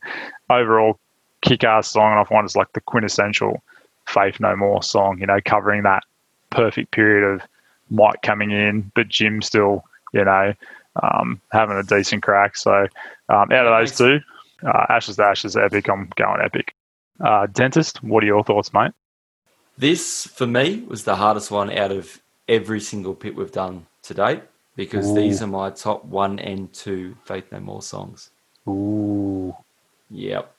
Overall, kick ass song, and I find it's like the quintessential Faith No More song, you know, covering that perfect period of Mike coming in, but Jim still, you know, um, having a decent crack. So um, out of those two, uh, Ashes to Ashes, Epic, I'm going Epic. Uh, Dentist, what are your thoughts, mate? This, for me, was the hardest one out of every single pit we've done to date because Ooh. these are my top one and two Faith No More songs. Ooh. Yep.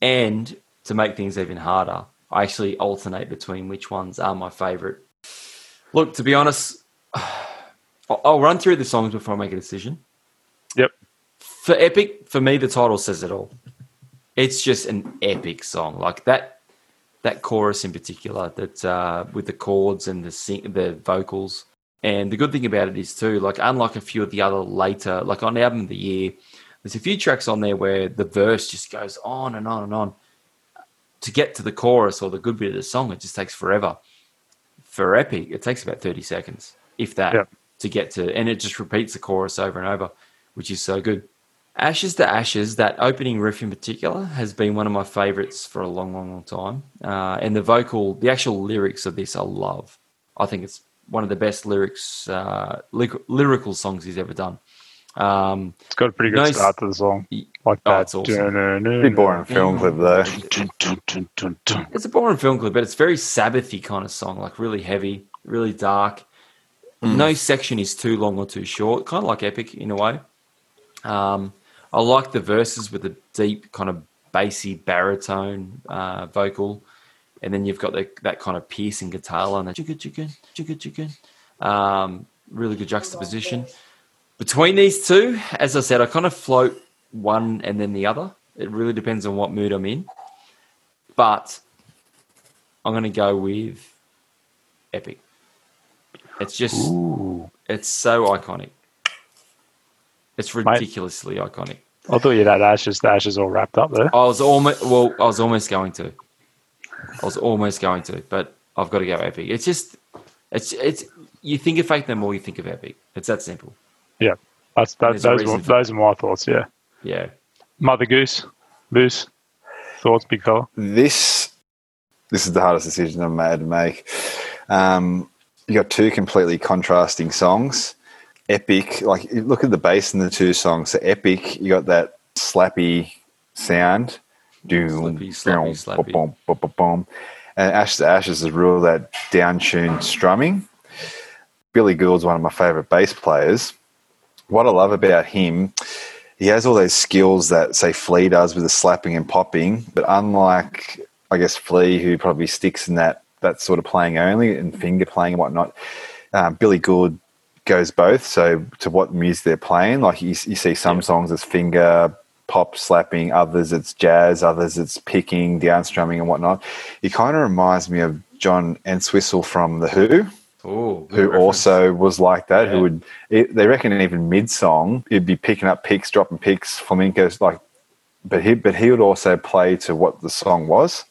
And to make things even harder, I actually alternate between which ones are my favorite. Look, to be honest, I'll run through the songs before I make a decision. Yep. For Epic, for me, the title says it all. It's just an epic song. Like that that chorus in particular, that uh, with the chords and the sing- the vocals. And the good thing about it is too, like unlike a few of the other later, like on the album of the year, there's a few tracks on there where the verse just goes on and on and on. To get to the chorus or the good bit of the song, it just takes forever. For Epic, it takes about 30 seconds, if that, Yep. to get to, and it just repeats the chorus over and over, which is so good. Ashes to Ashes, that opening riff in particular, has been one of my favorites for a long, long, long time. Uh, and the vocal, the actual lyrics of this, I love. I think it's one of the best lyrics, uh, lyric- lyrical songs he's ever done. Um, It's got a pretty good Nice. start to the song. Like Oh, that. it's awesome. Pretty boring film clip though. it's a boring film clip, but it's very Sabbathy kind of song, like really heavy, really dark. No section is too long or too short, kind of like Epic in a way. Um, I like the verses with the deep kind of bassy baritone uh, vocal, and then you've got the, that kind of piercing guitar line, that chugga chugga chugga chugga. Um, really good juxtaposition between these two. As I said, I kind of float one and then the other. It really depends on what mood I'm in, but I'm going to go with Epic. It's just Ooh. it's so iconic. It's ridiculously iconic. I thought you'd had Ashes to Ashes all wrapped up there. I was almost well, I was almost going to. I was almost going to, but I've got to go epic. It's just it's it's you think of Faith No More, you think of epic. It's that simple. Yeah. That's, that, those, were, those are my thoughts, yeah. Yeah. Mother Goose, Moose, thoughts, big fella? This this is the hardest decision I've made to make. Um, you got two completely contrasting songs. Epic, like look at the bass in the two songs. So epic, you got that slappy sound. Doom, Slippy, slappy, boom, slappy. boom, boom, boom, boom. And Ashes to Ashes is real that down tuned strumming. Billy Gould's one of my favorite bass players. What I love about him, he has all those skills that say Flea does with the slapping and popping, but unlike I guess Flea, who probably sticks in that that sort of playing only and finger playing and whatnot, um, Billy Gould goes both. So to what music they're playing, like you, you see some songs as finger pop slapping, others it's jazz, others it's picking, down strumming and whatnot. He kind of reminds me of John Entwistle from The Who Oh, good who reference. also was like that. Yeah. Who would it, they reckon even mid song he'd be picking up picks, dropping picks, flamencos like, but he but he would also play to what the song was.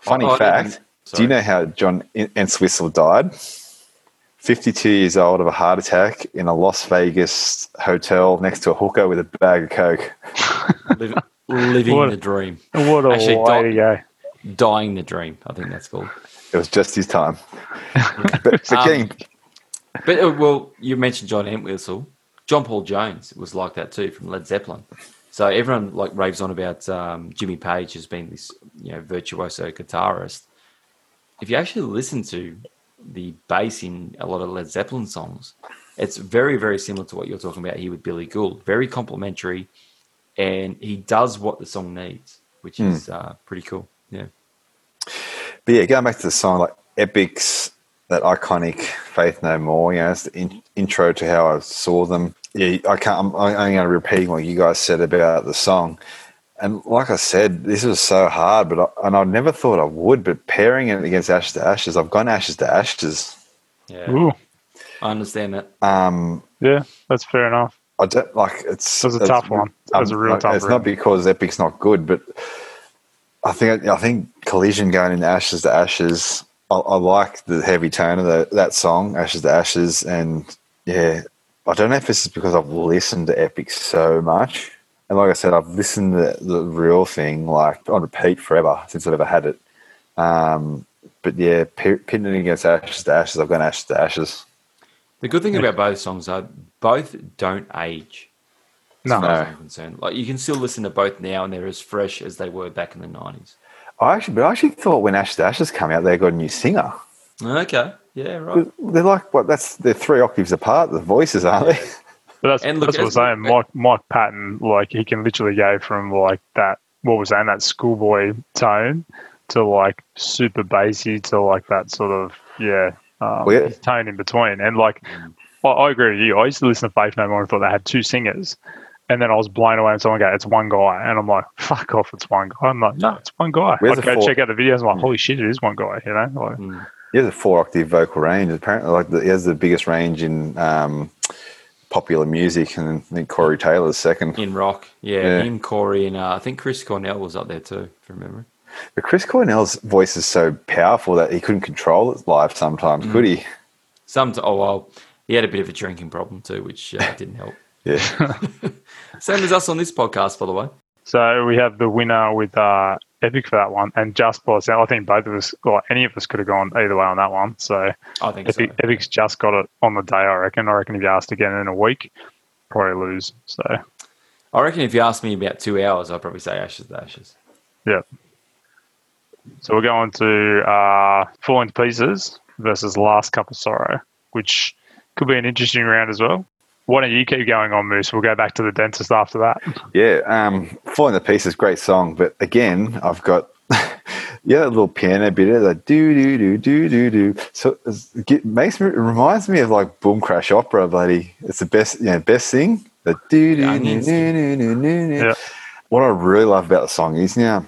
Funny Oh, oh fact: Do you know how John Entwistle died? Fifty-two years old of a heart attack in a Las Vegas hotel next to a hooker with a bag of coke. Liv- living What- the dream. What a Actually, way Doc- to go. Dying the Dream, I think that's called. It was just his time. but, but Um, But uh, well, you mentioned John Entwistle. John Paul Jones was like that too from Led Zeppelin. So everyone like raves on about um, Jimmy Page as being this you know virtuoso guitarist. If you actually listen to the bass in a lot of Led Zeppelin songs, it's very very similar to what you're talking about here with Billy Gould. Very complimentary, and he does what the song needs, which is uh, pretty cool. Yeah. But yeah, going back to the song, like Epic's that iconic "Faith No More," you know, it's the in, intro to how I saw them. Yeah, I can't. I'm, I'm only going to repeating what you guys said about the song. And like I said, this was so hard, but I, and I never thought I would. But pairing it against Ashes to Ashes, I've gone Ashes to Ashes. Yeah. Ooh, I understand that. Um, yeah, that's fair enough. I don't like it's. It was a it's- tough one. It was a real like, tough It's one. not because Epic's not good, but I think I think Collision going into Ashes to Ashes. I, I like the heavy tone of the, that song, Ashes to Ashes, and yeah, I don't know if this is because I've listened to Epic so much, and like I said, I've listened to the real thing like on repeat forever since I've ever had it. Um, but yeah, p- pitting against Ashes to Ashes, I've gone Ashes to Ashes. The good thing about both songs are both don't age. As No. far as No. I'm concerned. Like you can still listen to both now, and they're as fresh as they were back in the nineties. I actually, but I actually thought when Ash to Ashes came out, they got a new singer. Okay, yeah, right. They're like what? That's they're three octaves apart. The voices, aren't they? But that's, And look, that's what I'm saying. Mike, Mike Patton, like he can literally go from like that, what was saying, that schoolboy tone to like super bassy to like that sort of, yeah, um, Well, yeah. tone in between. And like, I, I agree with you. I used to listen to Faith No More and thought they had two singers. And then I was blown away and someone go, it's one guy. And I'm like, fuck off, it's one guy. I'm like, no, it's one guy. Where's I'd go four- check out the videos. I'm like, holy shit, it is one guy, you know? Like, Mm. He has a four octave vocal range. Apparently, like the, he has the biggest range in um, popular music, and I think Corey Taylor's second. In rock, yeah, Yeah. him, Corey, and uh, I think Chris Cornell was up there too, if from memory. But Chris Cornell's voice is so powerful that he couldn't control it live sometimes, could he? Some, oh well, he had a bit of a drinking problem too, which uh, didn't help. Yeah. Same as us on this podcast, by the way. So we have the winner with uh, Epic for that one, and just by sound, I think both of us, or any of us, could have gone either way on that one. So I think Epic, so. Epic's just got it on the day. I reckon. I reckon if you asked again in a week, probably lose. So I reckon if you asked me about two hours, I'd probably say Ashes to Ashes. yeah. So we're going to uh, Falling to Pieces versus Last Cup of Sorrow, which could be an interesting round as well. Why don't you keep going on, Moose? We'll go back to the dentist after that. Yeah, um, Falling to Pieces, great song. But again, I've got yeah, that little piano bit, of like do do do do do do. So it makes me it reminds me of like Boom Crash Opera, bloody. It's the best, you know, best thing. The do do do do do do do. What I really love about the song is now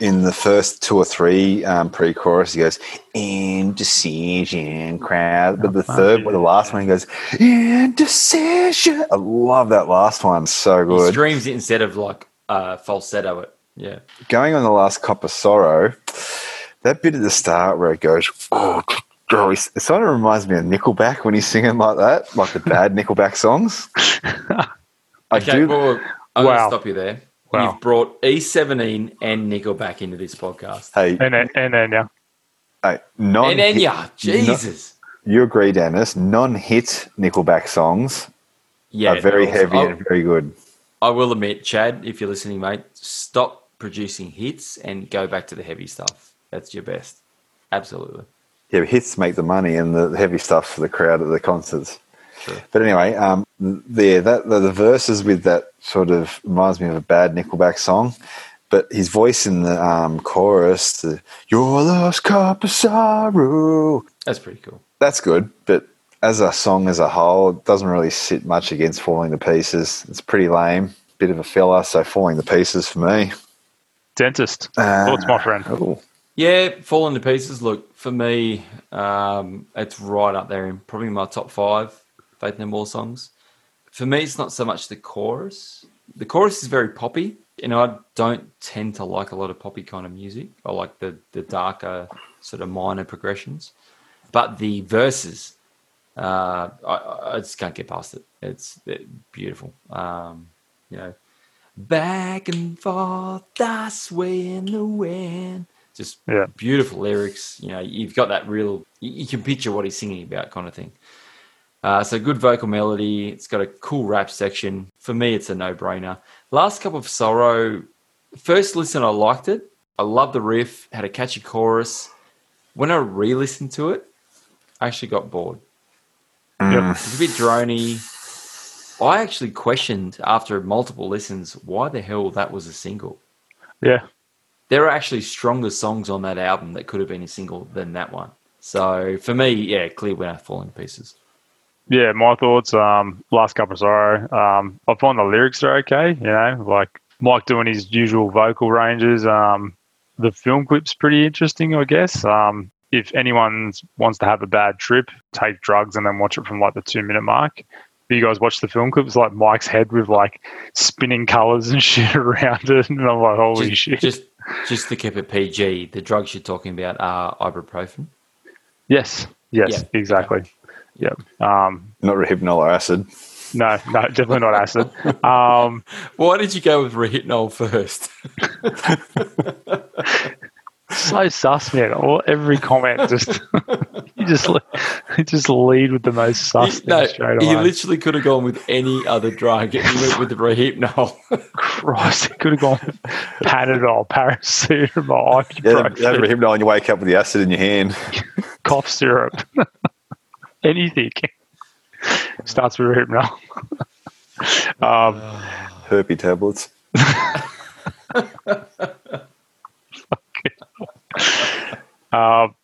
in the first two or three um, pre-chorus, he goes indecision crowd, but the third, the last one, he goes indecision. I love that last one, so good. He screams it instead of like uh, falsetto it. Yeah. Going on the last cup of sorrow, that bit at the start where it goes, oh, oh, it sort of reminds me of Nickelback when he's singing like that, like the bad Nickelback songs. I Okay, do. well, I'm Wow. stop you there. Wow. You've brought E17 and Nickelback into this podcast. hey, And then, and yeah, hey, non and then, yeah, Jesus. you agree, Dennis? Non-hit Nickelback songs Yeah, are very they're heavy awesome. and very good. I, I will admit, Chad, if you're listening, mate, stop producing hits and go back to the heavy stuff. That's your best. Absolutely. Yeah, hits make the money and the heavy stuff for the crowd at the concerts. Sure. But anyway, um, the, that the, the verses with that sort of reminds me of a bad Nickelback song. But his voice in the um, chorus, the "Your last cup of sorrow," That's pretty cool. that's good. But as a song as a whole, it doesn't really sit much against "Falling to Pieces." It's pretty lame, bit of a filler. So "Falling to Pieces" for me. dentist. Uh, Thoughts, my friend? Ooh. Yeah, falling to pieces. Look, for me, um, it's right up there in probably my top five Faith No More songs. For me, it's not so much the chorus. The chorus is very poppy, and I don't tend to like a lot of poppy kind of music. I like the the darker sort of minor progressions, but the verses, uh, I, I just can't get past it. It's, it's beautiful. Um, you know, back and forth, I sway in the wind. Just Yeah. beautiful lyrics. You know, you've got that real. You can picture what he's singing about, kind of thing. Uh, so good vocal melody. It's got a cool rap section. For me, it's a no-brainer. Last Cup of Sorrow. First listen, I liked it. I loved the riff. Had a catchy chorus. When I re-listened to it, I actually got bored. Yep. It's a bit drony. I actually questioned after multiple listens why the hell that was a single. Yeah. There are actually stronger songs on that album that could have been a single than that one. So for me, yeah, clear winner, falling to pieces. Yeah, my thoughts. Um, last couple of sorrow. Um, I find the lyrics are okay. You know, like Mike doing his usual vocal ranges. Um, the film clip's pretty interesting, I guess. Um, if anyone wants to have a bad trip, take drugs and then watch it from like the two minute mark. But you guys watch the film clip? It's like Mike's head with like spinning colors and shit around it, and I'm like, holy just, shit! just just to keep it PG, the drugs you're talking about are ibuprofen. yes, yes, Yeah. exactly. Yep. Um, Not Rohypnol or acid. no, no, definitely not acid. Um, Why did you go with Rohypnol first? so sus, man. All every comment just you just you just lead with the most sus thing no, straight he away. literally could have gone with any other drug. and He went with the Rohypnol. Christ, he could have gone with Panadol, paracetamol, Yeah, have ibuprofen, Rohypnol and you wake up with the acid in your hand. cough syrup, anything. Starts with Hypnol. um, Herpy tablets. Um,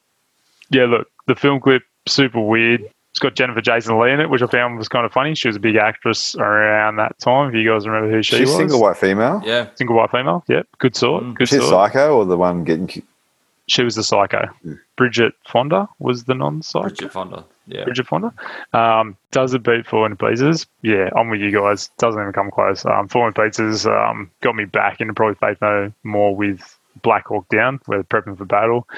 yeah, look, the film clip super weird. It's got Jennifer Jason Leigh in it, which I found was kind of funny. She was a big actress around that time. If you guys remember who she She's was, single white female. yeah. single white female. Yep, good sort. Mm. Good She's sort. psycho or the one getting. She was the psycho. Bridget Fonda was the non-psycho. Bridget Fonda. Yeah. Bridget Fonda. Um, does it beat Falling Pizzas? Yeah, I'm with you guys. Doesn't even come close. Um, Falling Pizzas um, got me back into probably Faith No More with Black Hawk Down, where they're prepping for battle.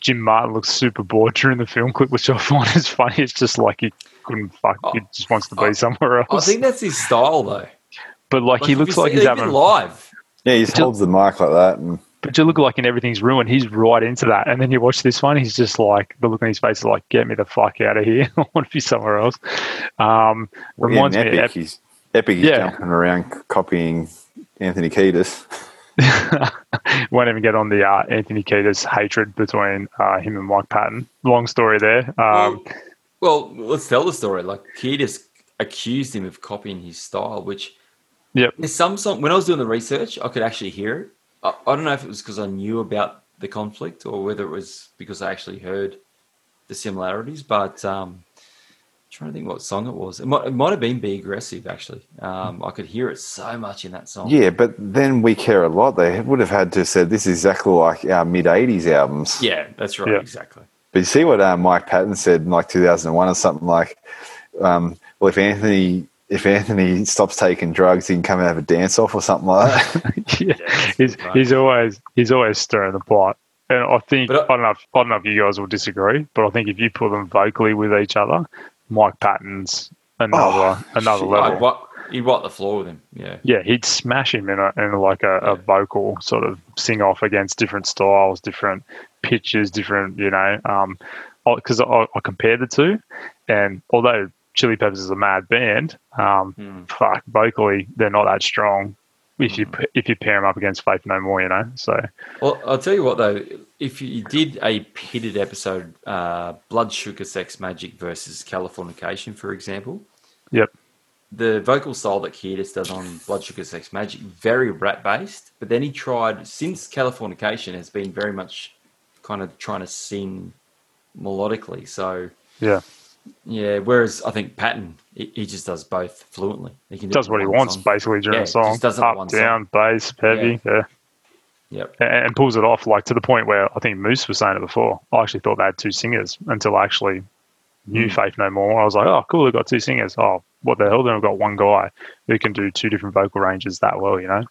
Jim Martin looks super bored during the film clip, which I find is funny. It's just like he couldn't fuck. He just wants to be Oh, somewhere else. I think that's his style, though. but like, he looks like see- he's even having. live. Yeah, he just Just- holds the mic like that. And But you look like in everything's ruined. He's right into that, and then you watch this one. He's just like the look on his face is like, "Get me the fuck out of here! I want to be somewhere else." Um, reminds yeah, me. Epic, Of Ep- he's, Epic is Yeah. jumping around copying Anthony Kiedis. won't even get on the uh, Anthony Kiedis hatred between uh, him and Mike Patton. Long story there. Um, well, well, let's tell the story. Like, Kiedis accused him of copying his style, which yep. there's some song. When I was doing the research, I could actually hear it. I, I don't know if it was because I knew about the conflict or whether it was because I actually heard the similarities, but um, trying to think what song it was. It might, it might have been Be Aggressive, actually. Um, I could hear it so much in that song. Yeah, but then we care a lot. They would have had to have said this is exactly like our mid '80s albums. Yeah, that's right. Yeah. Exactly. But you see what uh, Mike Patton said in like 2001 or something like, um, "Well, if Anthony if Anthony stops taking drugs, he can come and have a dance off or something like that." yeah. that's He's, right. he's always he's always stirring the pot. And I think But, uh, I don't know if, I don't know if you guys will disagree, but I think if you put them vocally with each other, Mike Patton's another Oh, another shit. level. I'd, he'd wipe the floor with him. Yeah. yeah, he'd smash him in a in like a, a vocal sort of sing off against different styles, different pitches, different you know. Um, because I, I compared the two, and although Chili Peppers is a mad band, um, Hmm. fuck vocally they're not that strong. If you if you pair them up against Faith No More, you know. So Well, I'll tell you what though, if you did a pitted episode, uh, Blood Sugar Sex Magik versus Californication, for example, yep, the vocal style that Kiedis does on Blood Sugar Sex Magik very rap based, but then he tried since Californication has been very much kind of trying to sing melodically. So yeah, yeah, whereas I think Patton he, he just does both fluently. He can do does what he wants song. basically during Yeah, the song, just does it up, one song. down, bass, heavy, yeah. Yep. and, and pulls it off like to the point where I think Moose was saying it before. I actually thought they had two singers until I actually knew Hmm. Faith No More. I was like, oh, cool, they've got two singers. Oh, what the hell? Then we've got one guy who can do two different vocal ranges that well, you know?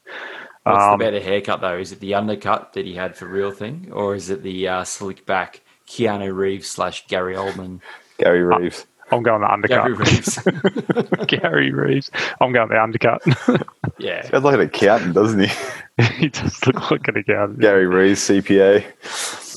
What's Um, the better haircut though? Is it the undercut that he had for real thing, or is it the uh, slick back Keanu Reeves slash Gary Oldman? Gary Reeves. I'm going the Gary undercut. Reeves. Gary Reeves. I'm going the undercut. yeah. Sounds like an accountant, doesn't he? he does look like an accountant. Gary Reeves, CPA.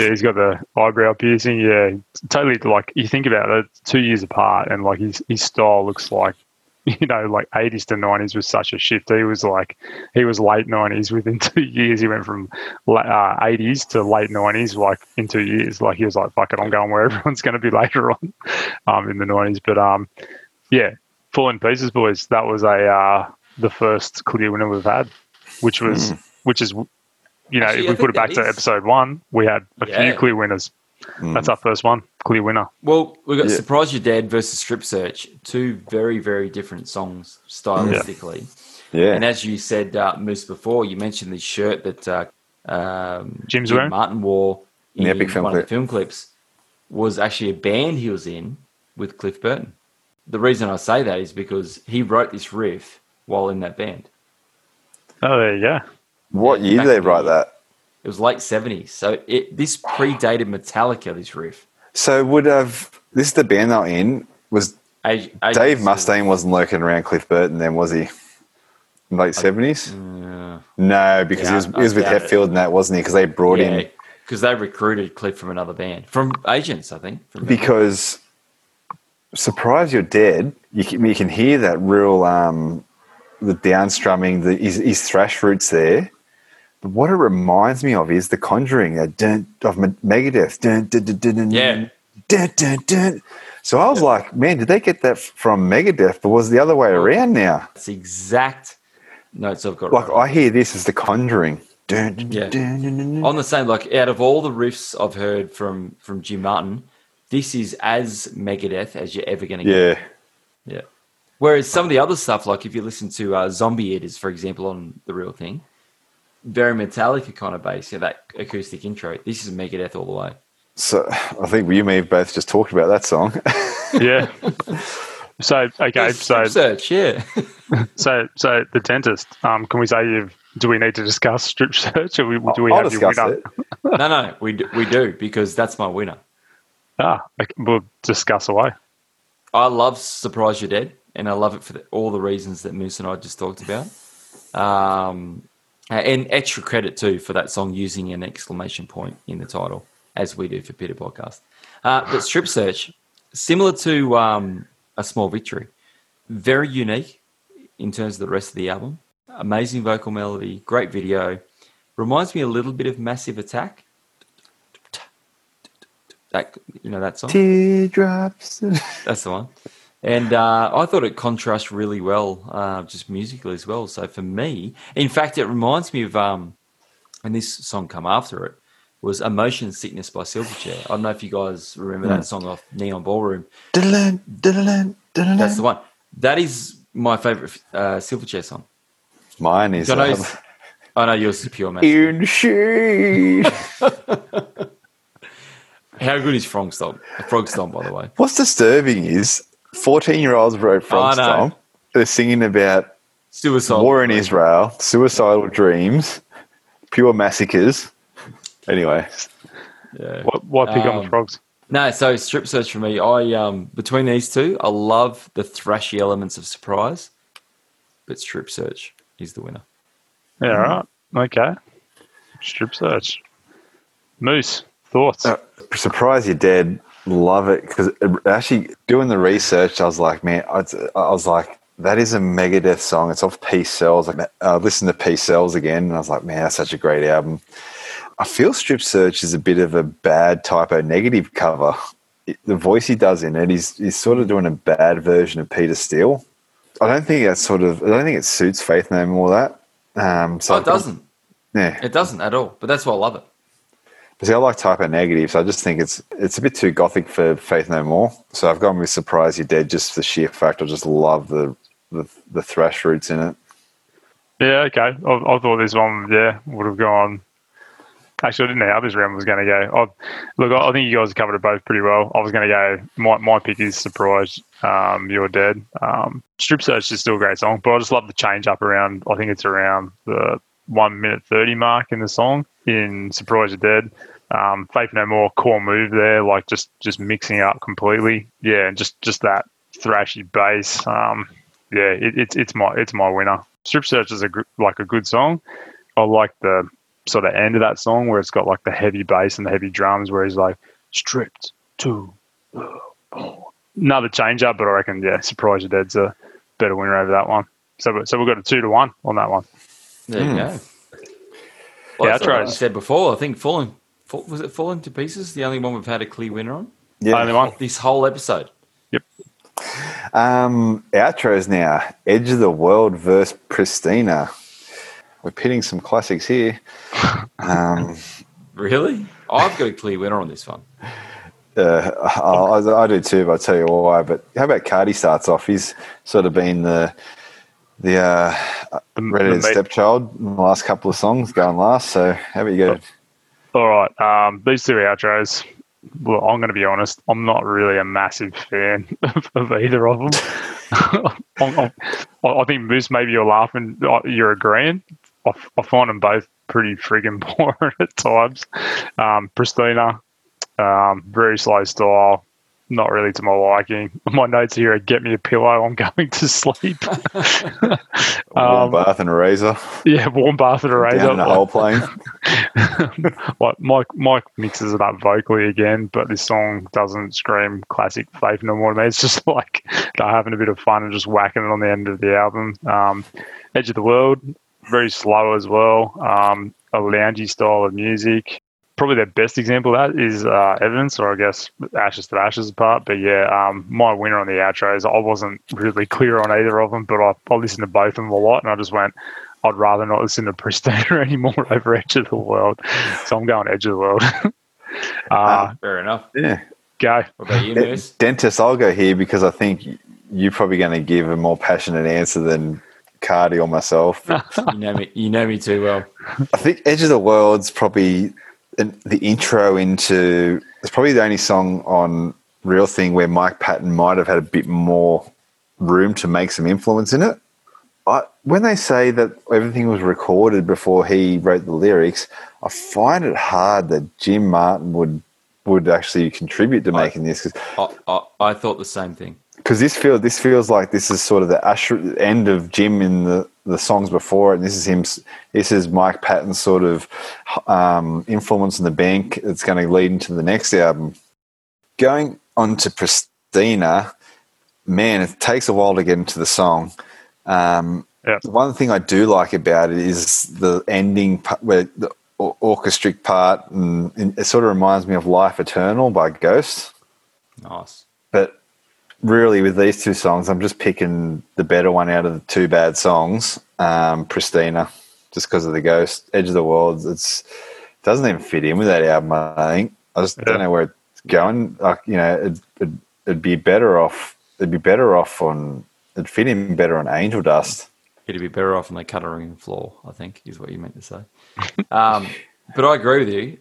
Yeah, he's got the eyebrow piercing. Yeah, totally. Like you think about it, two years apart, and like his his style looks like, you know, like eighties to nineties was such a shift. He was like, he was late nineties within two years. He went from uh, eighties to late nineties, like in two years. Like he was like, fuck it, I'm going where everyone's going to be later on, um, in the nineties. But um, yeah, Falling Pieces, boys. That was a uh, the first clear winner we've had, which was which is. You know, Actually, if we put it back that to episode one, we had a Yeah. few clear winners. That's our first one, clear winner. Well, we've got Yeah. Surprise You're Dead versus Strip Search, two very, very different songs stylistically. Yeah. And as you said, uh, Moose, before, you mentioned this shirt that uh, um, Jim's Jim wearing? Martin wore in The epic film one of the film clips was actually a band he was in with Cliff Burton. The reason I say that is because he wrote this riff while in that band. Oh, there you go. what year did they write that? It was late 70s. So it, this predated Metallica, this riff. So would have this is the band they're in was Age, Age Dave Mustaine wasn't lurking around Cliff Burton then, was he? Late seventies? No, because he was he was with it. Hetfield and that, wasn't he? Because they brought Yeah, him because they recruited Cliff from another band, from agents, I think. From because surprise you're dead. You can, you can hear that real um, the downstrumming, the his, his thrash roots there. But what it reminds me of is the Conjuring, dun, of Megadeth. Dun, dun, dun, dun, dun, Yeah. Dun, dun, dun. So I was like, man, did they get that from Megadeth? But was the other way around now? It's exact notes I've got. Like right. I hear this as the Conjuring. Dun, dun, Yeah. dun, on the same, like out of all the riffs I've heard from from Jim Martin, this is as Megadeth as you're ever going to Yeah. get. Yeah. Whereas some of the other stuff, like if you listen to uh, Zombie Eaters, for example, on the real thing, very Metallica kind of bass, yeah, that acoustic intro. This is Megadeth all the way. So I think you may have both just talked about that song. Yeah. so okay, so Strip search, yeah. so so the dentist. Um, can we say you've? Do we need to discuss strip search, or we, do we I'll have your winner? it. no, no, we do, we do because that's my winner. Ah, okay, we'll discuss away. I love Surprise You're Dead, and I love it for the, all the reasons that Moose and I just talked about. Um, and extra credit too for that song using an exclamation point in the title, as we do for Pitted Podcast. Uh, but Strip Search, similar to um, A Small Victory, very unique in terms of the rest of the album. Amazing vocal melody, great video. Reminds me a little bit of Massive Attack. That you know that song. Teardrops. That's the one. And uh, I thought it contrasts really well, uh, just musically as well. So for me, in fact, it reminds me of, um, and this song come after it was "Emotion Sickness" by Silverchair. I don't know if you guys remember that song off Neon Ballroom. That's the one. That is my favorite uh, Silverchair song. Mine is I know, um, I know yours is pure magic. in shade. How good is Frogstomp? Frog Stomp, by the way. What's disturbing is 14 year olds wrote Frog I know. Stomp. They're singing about Suicide. war in Israel, suicidal dreams, pure massacres. Anyway, Yeah. What, what pick on Um, the frogs? No, so strip search for me. I um between these two, I love the thrashy elements of surprise, but strip search is the winner. Yeah, right. Okay. Strip search. Moose thoughts. uh, surprise you're dead. Love it because actually doing the research, I was like, man, I, I was like, that is a Megadeth song. It's off Peace Sells. Like, I listened to Peace Sells again, and I was like, man, that's such a great album. I feel Strip Search is a bit of a bad Type O Negative cover. It- the voice he does in it, he's, he's sort of doing a bad version of Peter Steele. I don't think that sort of, I don't think it suits Faith No More that. Um, so So it doesn't. Yeah. It doesn't at all. But that's why I love it. See, I like Type O Negative, so I just think it's it's a bit too gothic for Faith No More. So I've gone with Surprise You're Dead just for the sheer fact I just love the the, the thrash roots in it. Yeah, okay. I, I thought this one, yeah, would have gone. Actually, I didn't know how this round was going to go. I, look, I I think you guys covered it both pretty well. I was going to go. My, my pick is "Surprise." Um, You're dead. Um, Strip Search is still a great song, but I just love the change up around. I think it's around the one minute thirty mark in the song in "Surprise You're Dead." Um, Faith No More core move there, like just just mixing it up completely. Yeah, and just just that thrashy bass. Um, yeah, it, it's it's my it's my winner. Strip Search is a gr- like a good song. I like the sort of end of that song where it's got like the heavy bass and the heavy drums, where he's like stripped to another change up, but I reckon yeah, surprise you're dead's a better winner over that one. So we- so we've got a two to one on that one. There you Hmm. go. Yeah, Well, that's outros. like I said before. I think falling fall, was it falling to pieces. The only one we've had a clear winner on Yeah. Only one. this whole episode. Um, outros now. Edge of the World versus Pristina. We're pitting some classics here. Um, Really? I've got a clear winner on this one. uh, I, I do too, but I'll tell you why. But how about Cardy starts off? He's sort of been the the uh, The- redheaded the stepchild in the last couple of songs, going last. So how about you go? All right. Um, these two outros. Well, I'm going to be honest. I'm not really a massive fan of, of either of them. I'm, I'm, I I think Moose, maybe you're laughing. uh, You're agreeing. I find them both pretty friggin' boring at times. Um, Pristina, um, very slow style. Not really to my liking. My notes here are "Get me a pillow. I'm going to sleep." Warm um, bath and a razor yeah, warm bath and a razor. down the whole plane. like Mike Mike mixes it up vocally again, but this song doesn't scream classic Faith No More to me. It's just like they're having a bit of fun and just whacking it on the end of the album. Um, Edge of the World, very slow as well. Um, a loungy style of music. Probably their best example of that is uh, Evidence, or I guess Ashes to Ashes apart. But yeah, um, my winner on the outros, I wasn't really clear on either of them, but I, I listened to both of them a lot, and I just went, I'd rather not listen to Pristina anymore over Edge of the World. So I'm going Edge of the World. uh, Fair enough. Yeah. go. What about you, De- Moose? Dentist, I'll go here because I think you're probably going to give a more passionate answer than Cardy or myself. You know me. You know me too well. I think Edge of the World's probably an, the intro into. It's probably the only song on Real Thing where Mike Patton might have had a bit more room to make some influence in it. I, when they say that everything was recorded before he wrote the lyrics, I find it hard that Jim Martin would would actually contribute to making this 'cause I, I, I thought the same thing. Because this feels this feels like this is sort of the usher, end of Jim in the, the songs before it, and this is him. This is Mike Patton's sort of um, influence in the bank. It's going to lead into the next album. Going on to Pristina, man, it takes a while to get into the song. Um, Yeah. the One thing I do like about it is the ending part where the orchestric part, and, and it sort of reminds me of Life Eternal by Ghost. Nice. But really, with these two songs, I'm just picking the better one out of the two bad songs, um, Pristina, just because of the Ghost Edge of the World. It's doesn't even fit in with that album. I think I just Yeah. don't know where it's going. Like you know, it'd, it'd, it'd be better off. It'd be better off on. It'd fit in better on Angel Dust. It'd be better off on the cutting floor, I think, is what you meant to say. Um, but I agree with you.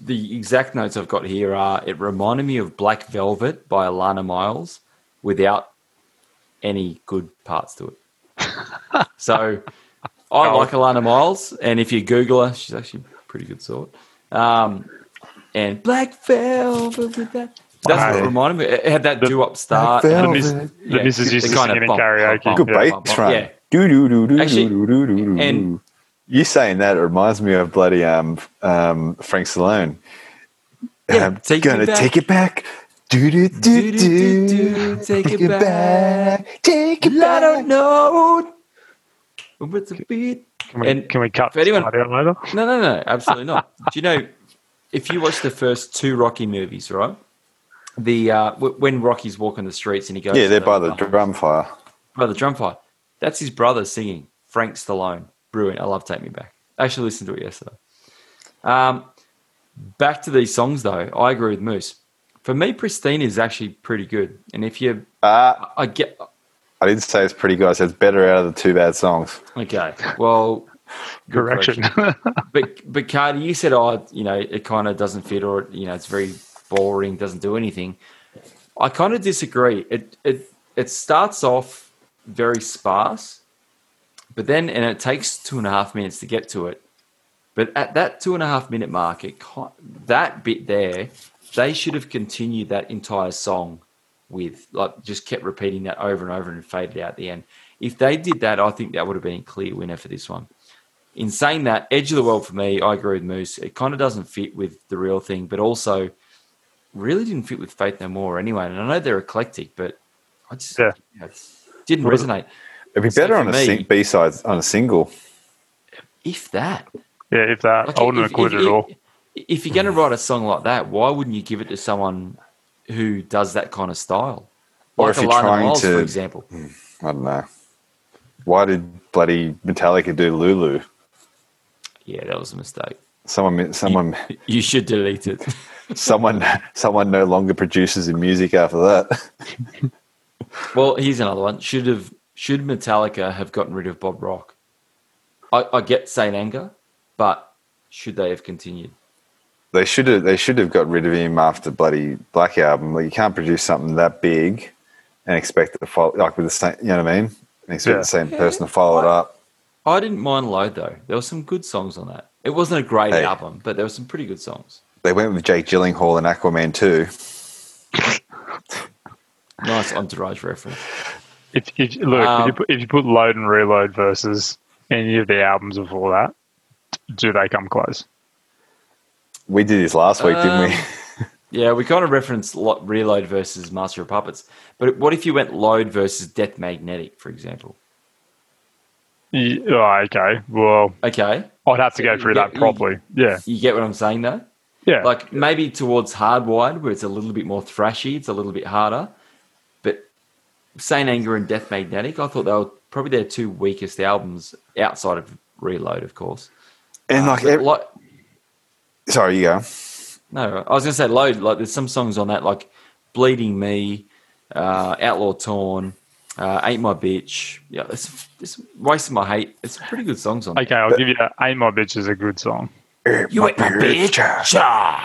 The exact notes I've got here are it reminded me of Black Velvet by Alannah Myles without any good parts to it. so I Oh. like Alannah Myles, and if you Google her, she's actually a pretty good sort. Um, and Black Velvet with that. That's what reminded me. It had that The- doo-up start. The, Velvet. miss, Oh, the Yeah, missus used to kind sing of it in karaoke. bump, Good Yeah. bump, bass bump, run. yeah. Do do do do Actually- do do do do. and- you saying that it reminds me of bloody um um Frank Stallone. Yeah, Um, take gonna take it back. Do do do do. Do-do-do-do, take it back. Take it I back. don't know. What's the beat? Can we, And can we cut for anyone- this part out later? No, no, no, absolutely not. Do you know if you watch the first two Rocky movies, right? The uh, w- when Rocky's walking the streets and he goes, Yeah, to they're by the the drum fire. by the drum fight. That's his brother singing. Frank Stallone, brilliant. I love Take Me Back. I actually listened to it yesterday. Um, back to these songs though, I agree with Moose. For me, Pristine is actually pretty good. And if you, Uh, I get I didn't say it's pretty good. I said it's better out of the two bad songs. okay. Well, Correction. but but Cardy, you said, oh, you know, it kind of doesn't fit, or you know, it's very boring, doesn't do anything. I kind of disagree. It it it starts off very sparse, but then and it takes two and a half minutes to get to it. But at that two and a half minute mark, it, that bit there, they should have continued that entire song with like just kept repeating that over and over and faded out at the end. If they did that, I think that would have been a clear winner for this one. In saying that, Edge of the World for me, I agree with Moose. It kind of doesn't fit with the real thing, but also really didn't fit with Faith No More anyway. And I know they're eclectic, but I just Yeah. you know, it didn't resonate. It'd be So better on a me- B side on a single. If that, Yeah, if that, Like, I wouldn't if- include if- it at all. If you're going to write a song like that, why wouldn't you give it to someone who does that kind of style? Or like if you're Alannah trying Myles, to- for example. Hmm, I don't know. Why did bloody Metallica do Lulu? Yeah, that was a mistake. Someone, someone, You should delete it. someone, someone no longer produces in music after that. well, here's another one. Should have should Metallica have gotten rid of Bob Rock? I, I get Saint Anger, but should they have continued? They should have. They should have got rid of him after bloody Black album. Like you can't produce something that big and expect it to follow like with the same. You know what I mean? And expect Yeah. the same person to follow it up. I didn't mind Load though. There were some good songs on that. It wasn't a great Hey. album, but there were some pretty good songs. They went with Jake Gyllenhaal and Aquaman too. Nice entourage reference. If, if look, Um, if, you put, if you put load and reload versus any of the albums before that, do they come close? We did this last week, didn't we? Um, Yeah, we kind of referenced Lo- Reload versus Master of Puppets. But what if you went Load versus Death Magnetic, for example? Ye- oh, okay. Well, Okay, I'd have to go through Yeah, that properly. Yeah, you get what I'm saying though? yeah. Like maybe towards Hardwired, where it's a little bit more thrashy, it's a little bit harder. But Saint Anger and Death Magnetic, I thought they were probably their two weakest albums outside of Reload, of course. And like, But ev- Lo- sorry, you go. No, I was gonna say load. Like, there's some songs on that, like "Bleeding Me," uh, "Outlaw Torn," uh, "Ain't My Bitch." Yeah, it's, it's "Wasting My Hate." It's pretty good songs on. okay, I'll give you that. Ain't My Bitch is a good song. there. You ain't my bitch.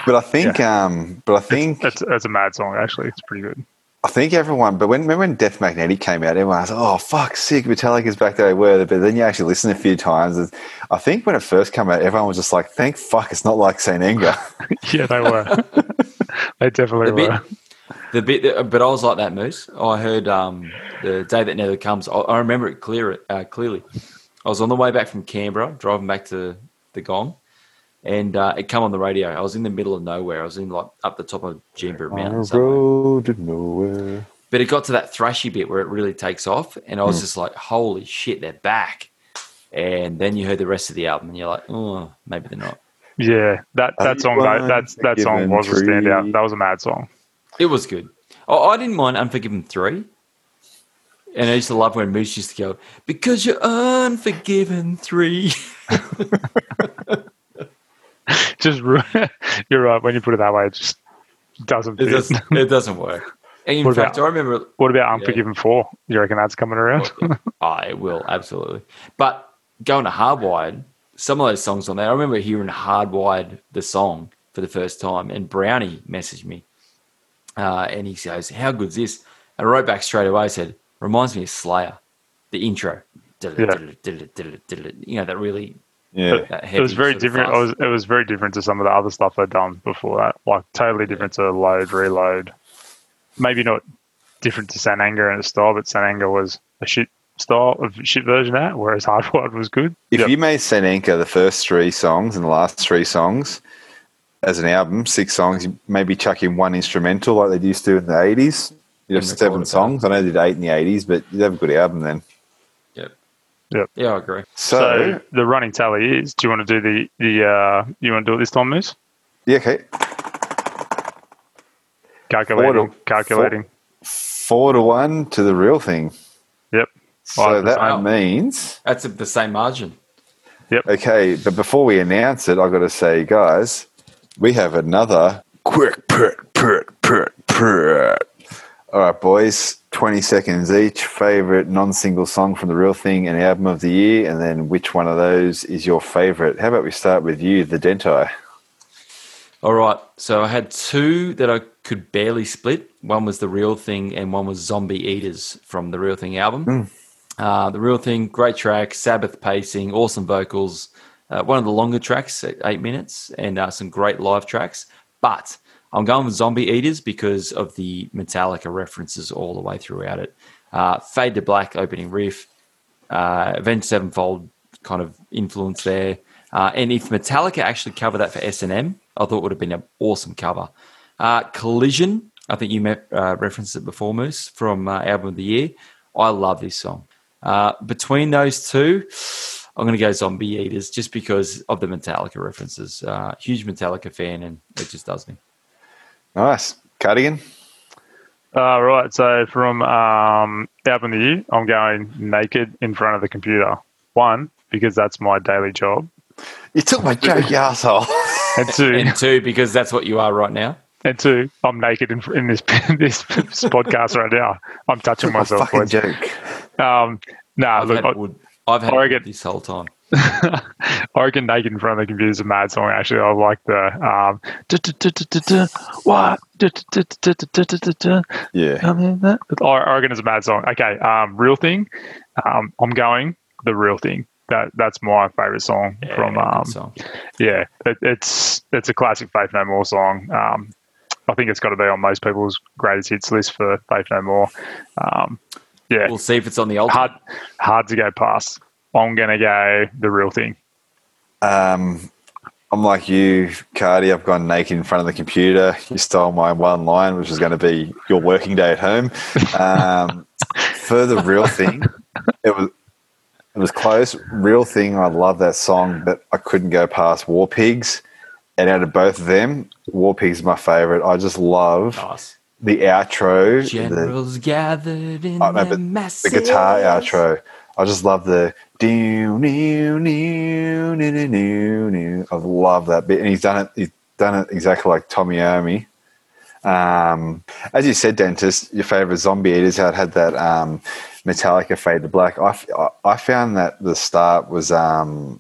But I think, um, but I think, that's it's a mad song, actually. It's pretty good. I think everyone. But when remember when Death Magnetic came out, everyone was, like, "Oh fuck, sick!" Metallica's back there. They were, but then you actually listen a few times. and I think when it first came out, everyone was just like, "Thank fuck, it's not like Saint Anger." Yeah, they were. they definitely The bit, were. the bit, that, but I was like that, Moose. I heard um, the day that never comes. I, I remember it clear, uh, clearly. I was on the way back from Canberra, driving back to the Gong, and uh, it come on the radio. I was in the middle of nowhere. I was in like up the top of Jamberoo Mountain. a somewhere. road to nowhere. But it got to that thrashy bit where it really takes off, and I was just like, "Holy shit, they're back!" And then you heard the rest of the album, and you're like, "Oh, maybe they're not." Yeah, that, that song that, that's, that song Unforgiven was a three. standout. That was a mad song. It was good. Oh, I didn't mind Unforgiven three, and I used to love when Moose used to go, "Because you're Unforgiven three. Just ru- you're right. When you put it that way, it just doesn't It doesn't. It doesn't work. And in What fact, about- I remember. what about Unforgiven Four? You reckon that's coming around? Oh, it will absolutely. But going to Hardwired, some of those songs on there, I remember hearing Hardwired the song for the first time, and Brownie messaged me, uh, and he goes, "How good's this?" And I wrote back straight away, said, "Reminds me of Slayer, the intro." You know that really. Yeah, it was very different. It was it was very different to some of the other stuff I'd done before that. Like totally different to Load, Reload. Maybe not different to Saint Anger in its style, but Saint Anger was a shit style of shit version of that, whereas Hardwired was good. If Yep. you made Saint Anger the first three songs and the last three songs as an album, six songs, maybe chuck in one instrumental like they used to in the eighties. You'd have seven it songs. I know they did eight in the eighties, but you'd have a good album then. Yep. Yep. Yeah, I agree. So, So, the running tally is: Do you want to do the the uh, you want to do it this time, Moose? yeah, okay. Calculating, Four to- calculating. Four to one to the real thing. Yep. So that wow. means That's the same margin. Yep. Okay, but before we announce it, I've got to say, guys, we have another quick pert pert pert pert. All right, boys, twenty seconds each. Favorite non-single song from the real thing and album of the year, and then which one of those is your favorite? How about we start with you, the Dentai? All right. So I had two that I could barely split. One was The Real Thing and one was Zombie Eaters from the Real Thing album. Uh, the Real Thing, great track, Sabbath pacing, awesome vocals, Uh, one of the longer tracks, at eight minutes, and uh, some great live tracks. But I'm going with Zombie Eaters because of the Metallica references all the way throughout it. Uh, Fade to Black opening riff, uh, Avenged Sevenfold kind of influence there. Uh, and if Metallica actually covered that for S&M, I thought it would have been an awesome cover. Uh, Collision, I think you met, uh, referenced it before, Moose, from uh, Album of the Year. I love this song. Uh, between those two, I'm going to go Zombie Eaters just because of the Metallica references. Uh, huge Metallica fan, and it just does me. Nice. Cardigan? Uh, right. So from um, album of the year, I'm going naked in front of the computer. One because that's my daily job, You took my joke, you asshole. and two, And two, because that's what you are right now. and two, I'm naked in, in this this podcast right now. I'm touching my myself. fucking boys. joke. Um, nah, I've look, had, wood. I've had Oregon. this whole time. I reckon naked in front of the computer is a mad song. Actually, I like the um, what Yeah. I mean that. I reckon it's a mad song. Okay, um, real thing. Um, I'm going the real thing. That that's my favorite song Yeah, from um, song. yeah, it, it's it's a classic Faith No More song. Um, I think it's got to be on most people's greatest hits list for Faith No More. Um, yeah, We'll see if it's on the ultimate. hard hard to go past. I'm gonna go the real thing. Um, I'm like you, Cardy. I've gone naked in front of the computer. You stole my one line, which is going to be your working day at home. Um, for the real thing, it was it was close. Real thing, I love that song, but I couldn't go past War Pigs. And out of both of them, War Pigs is my favorite. I just love Nice. the outro, the, Generals gathered in Oh, no, their but the guitar outro. I just love the do new new new new new. I love that bit, and he's done it. He's done it exactly like Tony Iommi. Um, as you said, dentist, your favorite zombie eaters had had that um, Metallica fade to black. I, I- I found that the start was um,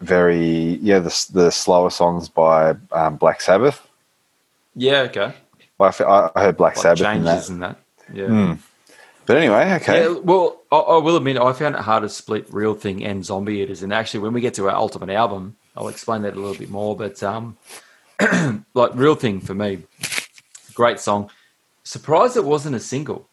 very yeah the the slower songs by um, Black Sabbath. Yeah, okay. I, I heard Black Like Sabbath in that. changes and that. Yeah. Hmm. But anyway, okay. Yeah, well, I, I will admit, I found it hard to split Real Thing and Zombie Eaters. And actually, when we get to our ultimate album, I'll explain that a little bit more. But um, like Real Thing for me, great song. Surprised it wasn't a single,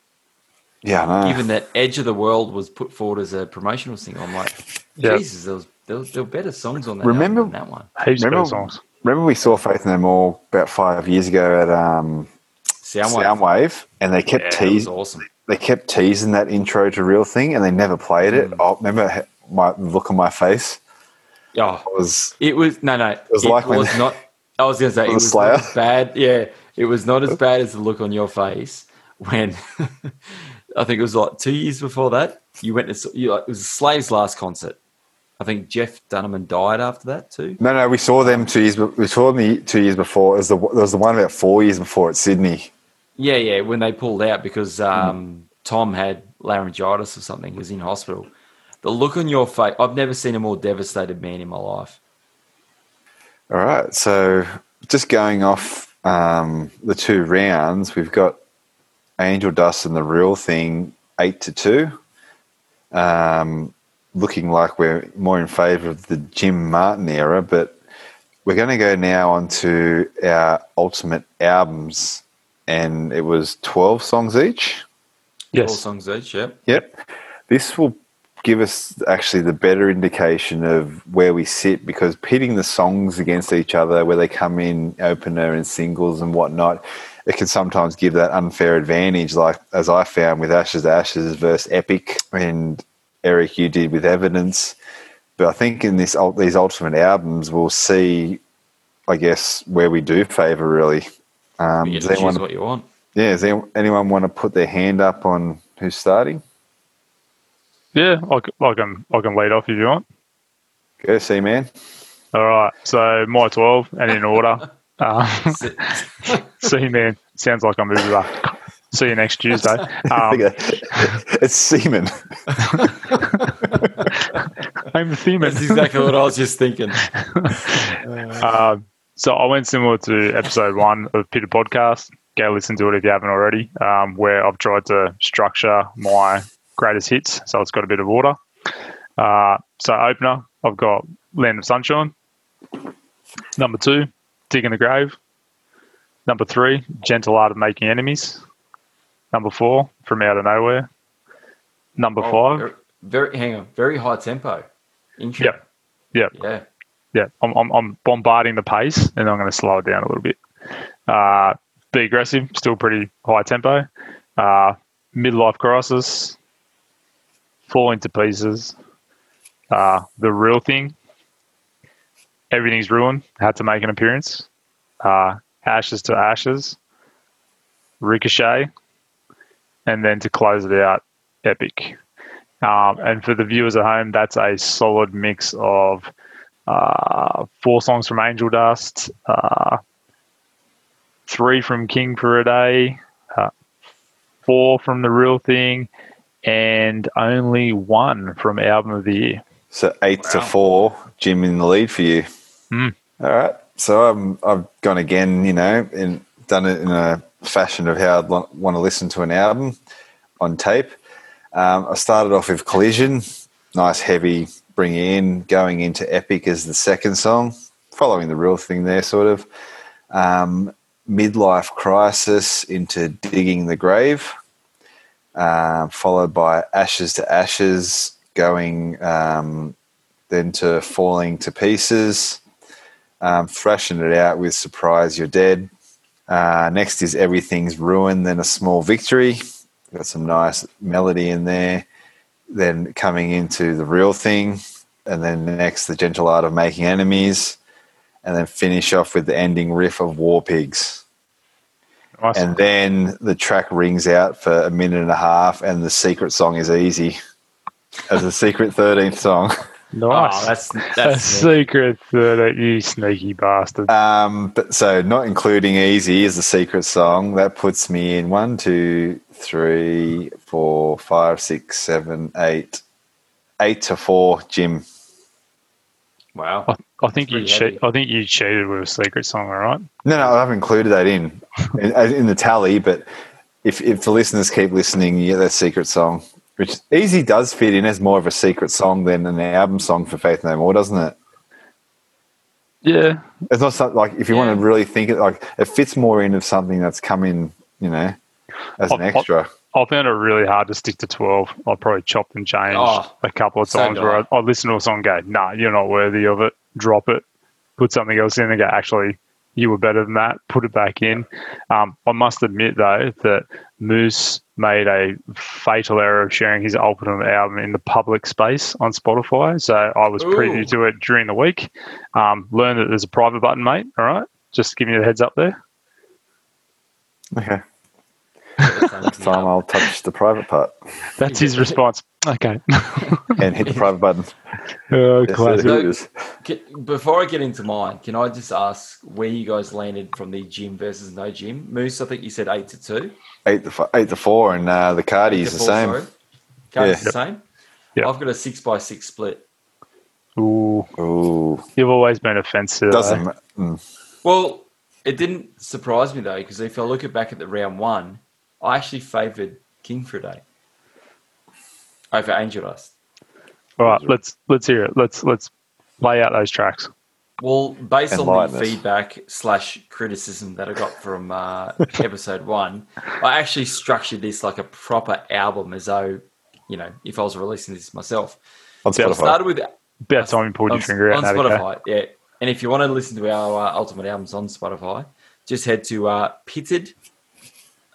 Yeah, I know. given that Edge of the World was put forward as a promotional single. I'm like, Yeah. Jesus, there was, there, was, there were better songs on that Remember- album than that one. Heaps Remember- better songs. Remember we saw Faith No More about five years ago at um, Soundwave. Soundwave, and they kept Yeah, it teasing. awesome. They kept teasing that intro to Real Thing, and they never played it. Mm. I remember my look on my face Oh, was It was no, no. It was was, like when- not. I was going to say it Was was Slayer? not bad. Yeah, it was not as bad as the look on your face when I think it was like two years before that. You went to you, like, it was Slayer's last concert. I think Jeff Dunham died after that too. no, no. We saw them two years. We saw them two years before. It was the there was the one about four years before at Sydney. Yeah, yeah. When they pulled out because um, Tom had laryngitis or something, he was in hospital. The look on your face. I've never seen a more devastated man in my life. All right, so just going off um, the two rounds, we've got Angel Dust and the Real Thing eight to two. Um, looking like we're more in favour of the Jim Martin era, but we're going to go now on to our ultimate albums, and it was twelve songs each. All Yes. songs each. Yep. Yep. This will give us actually the better indication of where we sit because pitting the songs against each other, where they come in opener and singles and whatnot, it can sometimes give that unfair advantage, like as I found with Ashes to Ashes versus Epic and Eric, you did with Evidence. But I think in this these ultimate albums, we'll see, I guess, where we do favour really. Um, You get does anyone, what you want. yeah, does anyone- anyone want to put their hand up on who's starting? Yeah, I, c- I can I can lead off if you want. Go see, man. All right. So my twelve and in order. Um, see, man. Sounds like I'm moving back. See you next Tuesday. Um, it's semen. I'm the theme. That's exactly what I was just thinking. Um, so I went similar to episode one of Pitted Podcast. Go listen to it if you haven't already, um, where I've tried to structure my greatest hits. So it's got a bit of order. Uh, so opener, I've got Land of Sunshine. Number two, Digging the Grave. Number three, Gentle Art of Making Enemies. Number four, From Out of Nowhere. Number Oh, five, very, very hang on, very high tempo. Intro. Yep. Yep. Yeah. Yeah, I'm, I'm, I'm bombarding the pace and I'm going to slow it down a little bit. Uh, be aggressive, still pretty high tempo. Uh, midlife crisis, falling to pieces. Uh, the real thing, everything's ruined. Had to make an appearance. Uh, ashes to ashes, ricochet, and then to close it out, epic. Um, and for the viewers at home, that's a solid mix of uh, four songs from Angel Dust, uh, three from King for a Day, uh, four from The Real Thing, and only one from Album of the Year. So eight to four, Jim in the lead for you. Hmm. All right. So I'm, I've gone again, you know, and done it in a fashion of how I'd lo- want to listen to an album on tape. Um, I started off with Collision, nice heavy, bring in, going into Epic as the second song, following the real thing there, sort of. Um, Midlife Crisis into Digging the Grave, uh, followed by Ashes to Ashes, going um, then to Falling to Pieces, um, thrashing it out with Surprise You're Dead. Uh, next is Everything's Ruined, then A Small Victory. Got some nice melody in there. Then coming into The Real Thing, and then next, The Gentle Art of Making Enemies, and then finish off with the ending riff of War Pigs. Nice. And then the track rings out for a minute and a half, and the secret song is easy as a secret 13th song. nice. Oh, that's a that's secret that you sneaky bastard. Um, but so not including easy as the secret song, that puts me in one, two, three, four, five, six, seven, eight, eight to four, Jim. wow. I, I think you pretty cheat, heavy. I think you cheated with a secret song, all right? No, no, I haven't included that in in, in the tally. But if if the listeners keep listening, you get that secret song, which easy does fit in as more of a secret song than an album song for Faith No More, doesn't it? Yeah. It's not something like if you want to really think it, like it fits more in of something that's come in, you know, as an I- I- extra. I found it really hard to stick to 12. I probably chopped and changed Oh, a couple of times did where I. I, I listen to a song and go, nah, you're not worthy of it. Drop it. Put something else in and go, actually, you were better than that. Put it back in. Um, I must admit, though, that Moose made a fatal error of sharing his Ultimate album in the public space on Spotify. So I was preview Ooh. to it during the week. Um, learned that there's a private button, mate. All right. Just giving you the heads up there. Okay. Next time I'll touch the private part That's his response. Okay. and hit the private button. oh, Yes, classic. it is. Can- Before I get into mine, can I just ask where you guys landed from the gym versus no gym? Moose, I think you said eight to two. Eight to fi- eight to four, and uh, the Eight Cardy's the four, same. sorry. Cardy's Yeah. the same. Yep. I've got a six by six split. Ooh, Ooh, you've always been offensive. doesn't. ma- mm. Well, it didn't surprise me though, because if I look at back at the round one, I actually favoured King for a day over Angel Dust. All right, let's let's hear it. Let's let's lay out those tracks. Well, based on Enlighten the feedback slash criticism that I got from uh, episode one, I actually structured this like a proper album, as though you know, if I was releasing this myself. on So I Spotify. started with About time you pulled on, your finger out. on Spotify, yeah. And if you want to listen to our uh, Ultimate albums on Spotify, just head to uh, Pitted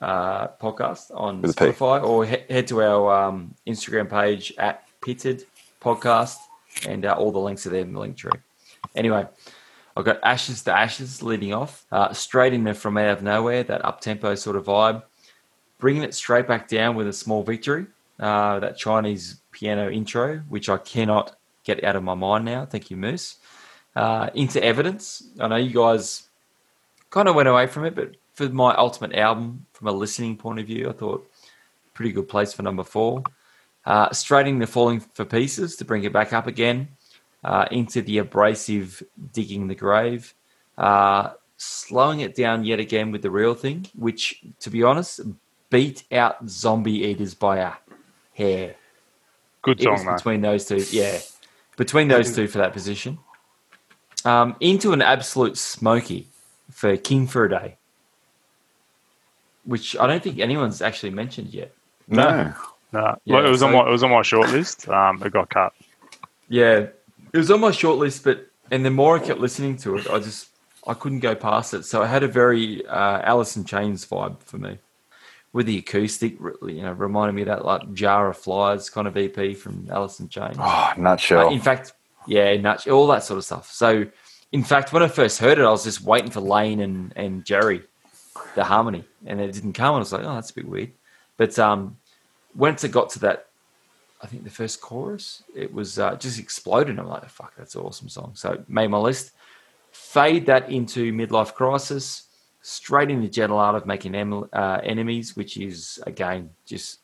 uh, podcast on With. Spotify, or he- head to our um, Instagram page at Pitted Podcast, and uh, all the links are there in the link tree. Anyway, I've got Ashes to Ashes leading off, uh, straight in there from out of nowhere, that up tempo sort of vibe, bringing it straight back down with a small victory. Uh, that Chinese piano intro, which I cannot get out of my mind now. Thank you, Moose. Uh, into evidence. I know you guys kind of went away from it, but for my ultimate album, from a listening point of view, I thought pretty good place for number four. Uh, straight into falling for pieces to bring it back up again. Uh, into the abrasive digging the grave. Uh, slowing it down yet again with the real thing, which, to be honest, beat out Zombie Eaters by a hair. Good song, between those two, yeah. Between those two for that position. Um, into an absolute smoky for King for a Day, which I don't think anyone's actually mentioned yet. No. No, Yeah, Well, it was on my it was on my short list. Um, it got cut. Yeah, it was on my short list, but and the more I kept listening to it, I just I couldn't go past it. So it had a very uh, Alice in Chains vibe for me, with the acoustic, you know, reminded me of that like Jar of Flies kind of EP from Alice in Chains. Oh, nutshell. Uh, in fact, yeah, nuts, all that sort of stuff. So, in fact, when I first heard it, I was just waiting for Lane and, and Jerry, the harmony, and it didn't come. And I was like, oh, that's a bit weird. But um, once it got to that, I think the first chorus, it was uh, just exploded. I'm like, fuck, that's an awesome song. So, made my list. Fade that into midlife crisis, straight into gentle art of making em- uh, enemies, which is again just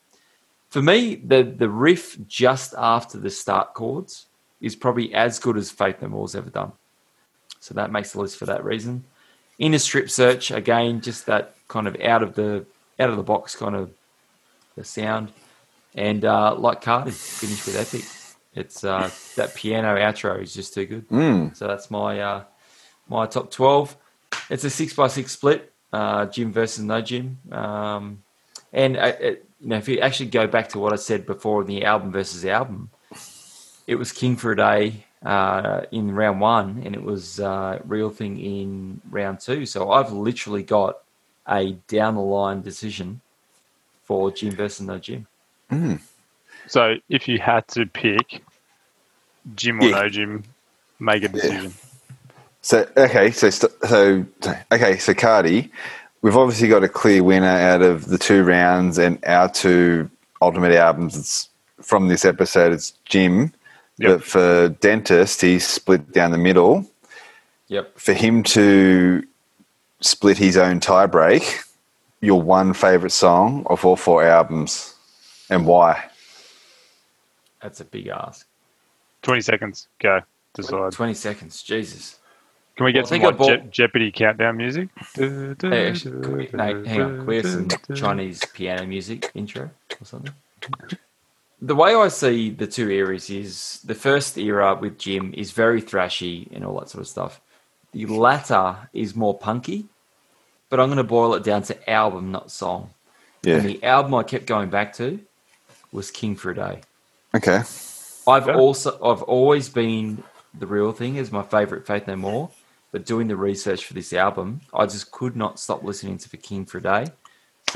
for me the the riff just after the start chords is probably as good as Faith No More's ever done. So that makes the list for that reason. In a strip search, again, just that kind of out of the out of the box kind of the sound, and uh, like Cardy finished with epic. It's uh, that piano outro is just too good. Mm. So that's my uh, my top twelve. It's a six by six split. Uh, Jim versus no Jim. Um, and uh, it, you know, if you actually go back to what I said before in the album versus album, it was King for a Day uh, in round one, and it was uh, Real Thing in round two. So I've literally got a down the line decision for Jim versus no Jim. So if you had to pick Jim or Yeah. no Jim, make a decision. So okay, so so okay, so Cardy, we've obviously got a clear winner out of the two rounds and our two ultimate albums. It's from this episode. It's Jim, Yep. but for Dentist, he's split down the middle. Yep. For him to split his own tiebreak, your one favorite song of all four albums, and why? That's a big ask. Twenty seconds. Go. Decide. 20 seconds. Jesus. Can we Well, get some like, bought- Je- Jeopardy countdown music? Hey, actually, we- Nate, hang on. Can we have some Chinese piano music intro or something? The way I see the two eras is the first era with Jim is very thrashy and all that sort of stuff. The latter is more punky, but I'm going to boil it down to album, not song. Yeah. And the album I kept going back to was King for a Day. Okay. I've Yeah. also I've always been the real thing is my favorite Faith No More, but doing the research for this album, I just could not stop listening to the King for a Day.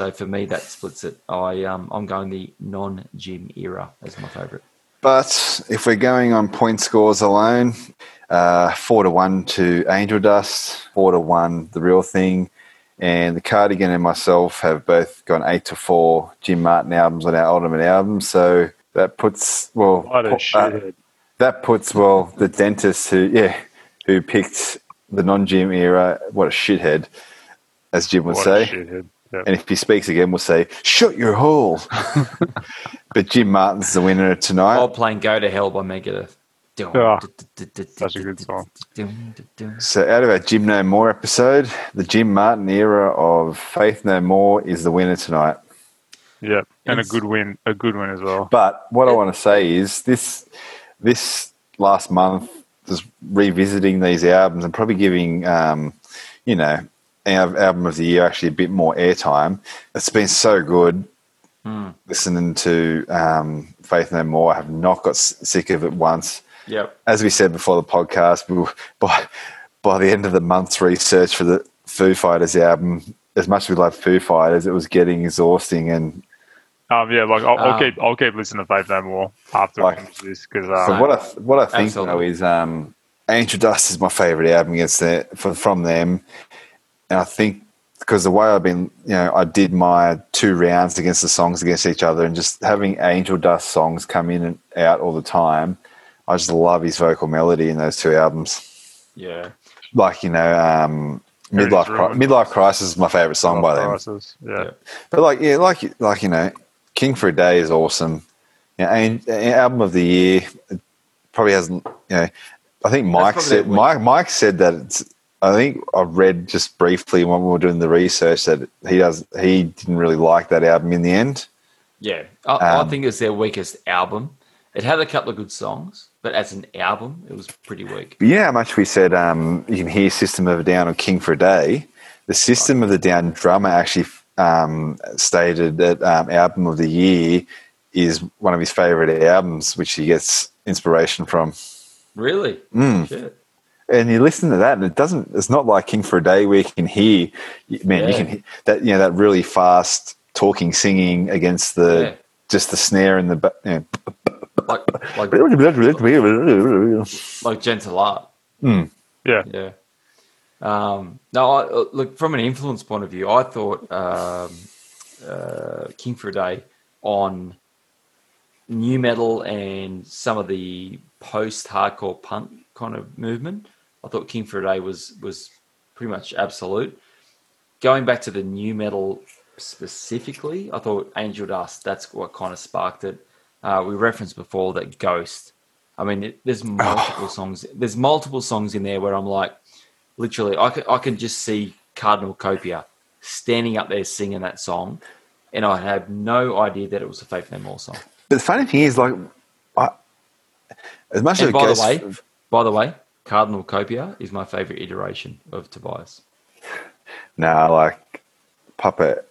So for me, that splits it. I um, I'm going the non Jim era as my favorite. But if we're going on point scores alone, uh, four to one to Angel Dust, four to one the real thing, and the Cardigan and myself have both gone eight to four Jim Martin albums on our ultimate album. So that puts well, What a uh, that puts well the dentist who yeah who picked the non Jim era. What a shithead, as Jim would What say. A shithead. Yep. And if he speaks again, we'll say, "Shut your hole." but Jim Martin's the winner tonight. While playing "Go to Hell" by Megadeth. Ah, such a good song. So, out of our Jim No More episode, the Jim Martin era of Faith No More is the winner tonight. Yep. And a good win. A good win as well. But what I want to say is this: this last month, just revisiting these albums and probably giving, um, you know, our album of the year actually a bit more airtime. It's been so good listening to um, Faith No More. I have not got sick of it once. Yep. as we said before the podcast, we were, by by the end of the month's research for the Foo Fighters album, as much as we love Foo Fighters, it was getting exhausting. And Um, yeah, like I'll, I'll Um, keep I'll keep listening to Faith No More after Like- I finish this because so um, what I what I think though is um, Angel Dust is my favorite album against the, for, from them, and I think because the way I've been, you know, I did my two rounds against the songs against each other, and just having Angel Dust songs come in and out all the time. I just love his vocal melody in those two albums. Yeah. like you know um midlife Cri- midlife crisis is my favorite song by them Crisis. Yeah. Yeah. but like yeah like like you know king for a day is awesome yeah and, and album of the year probably hasn't you know i think mike said mike mike said that it's i think i read just briefly when we were doing the research that he does he didn't really like that album in the end Yeah, I, I Um, think it's their weakest album. It had a couple of good songs, but as an album, it was pretty weak. But you know how much we said um, you can hear System of a Down or King for a Day? The System of the Down drummer actually um, stated that um, album of the year is one of his favorite albums, which he gets inspiration from. Really? Mm. Shit. And you listen to that, and it doesn't. It's not like King for a Day where you can hear, man. You can hear that you know that really fast talking, singing against the Yeah. just the snare and the. ba- You know. Like like like gentle art. Yeah. Yeah. Um, no, I, uh, look from an influence point of view, I thought um, uh, King for a Day on new metal and some of the post-hardcore punk kind of movement. I thought King for a Day was was pretty much absolute. Going back to the new metal specifically, I thought Angel Dust. That's what kind of sparked it. Uh, we referenced before that Ghost. I mean, it, there's multiple songs. There's multiple songs in there where I'm like, literally, I can, I can just see Cardinal Copia standing up there singing that song, and I had no idea that it was a Faith No More song. But the funny thing is, like, I, as much as And it by the goes, way, by the way, Cardinal Copia is my favorite iteration of Tobias. nah, like Puppet.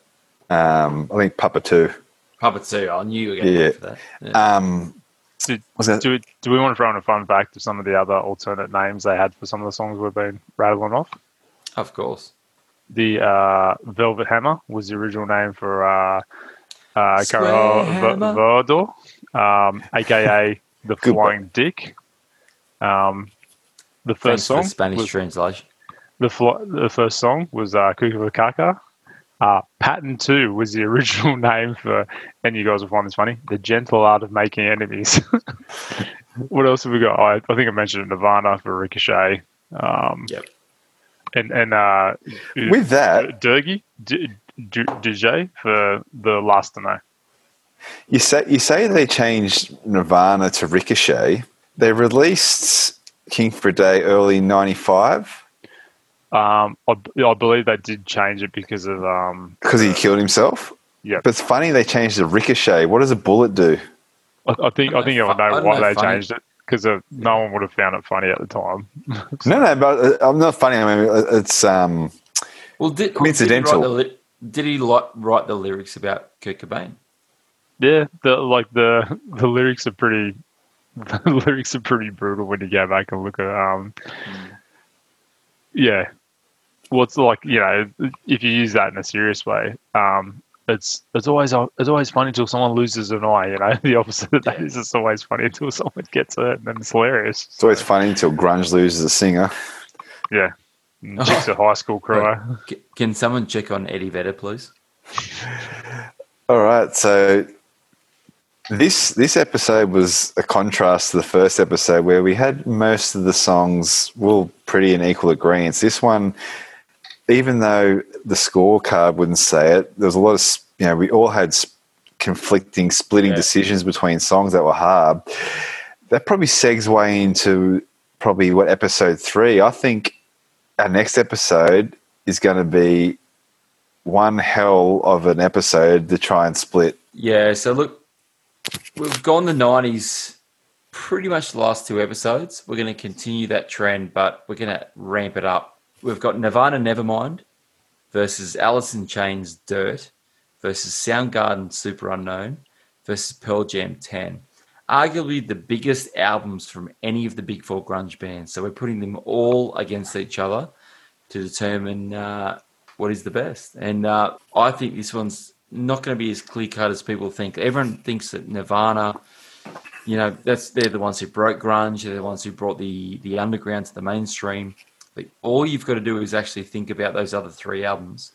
Um, I think Puppet Two. Puppet Two, I knew you were going to Yeah. for that. Yeah. Um, Did, was that do, do we want to throw in a fun fact of some of the other alternate names they had for some of the songs we've been rattling off? of course. The uh, Velvet Hammer was the original name for uh, uh, Carol Hammer. Verdor, um, aka the Good Flying Dick. Um, the first for song the Spanish was, translation. the, fl- the first song was uh, Cuckoo for Caca. Uh, Pattern 2 was the original name for, and you guys will find this funny, the gentle art of making enemies. what else have we got? I, I think I mentioned Nirvana for Ricochet. Um, Yep. And, and uh, With that- Durgy, D- D- DJ for the last to know. you say you say they changed Nirvana to Ricochet. They released King for a Day early '95 Um, I, I believe they did change it because of um, because he killed himself. yeah. But it's funny they changed the Ricochet. What does a bullet do? I, I think I think you'll I know don't why know they funny. changed it because no one would have found it funny at the time. No, no, but uh, I'm not funny. I mean, it's um, Well, did, Coincidental. Did he, write the, li- did he li- write the lyrics about Kurt Cobain? Yeah, the like the the lyrics are pretty the lyrics are pretty brutal when you go back and look at um yeah. Well it's like, you know, if you use that in a serious way, um it's it's always it's always funny until someone loses an eye, you know. The opposite of that is it's always funny until someone gets hurt and then it's hilarious. it's always funny until grunge loses a singer. Yeah. And Chicks at high school cry. C- Can someone check on Eddie Vedder, please? All right, so this this episode was a contrast to the first episode where we had most of the songs well pretty in equal agreement. This one, even though the scorecard wouldn't say it, there was a lot of you know we all had conflicting, splitting Yeah. decisions between songs that were hard. That probably segs way into probably what episode three. I think our next episode is going to be one hell of an episode to try and split. Yeah, so look, we've gone the 90s pretty much the last two episodes. We're going to continue that trend, but we're going to ramp it up. We've got Nirvana Nevermind versus Alice in Chains Dirt versus Soundgarden Superunknown versus Pearl Jam 10. Arguably the biggest albums from any of the big four grunge bands. So we're putting them all against each other to determine uh, what is the best. And uh, I think this one's not going to be as clear cut as people think. Everyone thinks that Nirvana, you know, that's they're the ones who broke grunge. They're the ones who brought the the underground to the mainstream. But all you've got to do is actually think about those other three albums.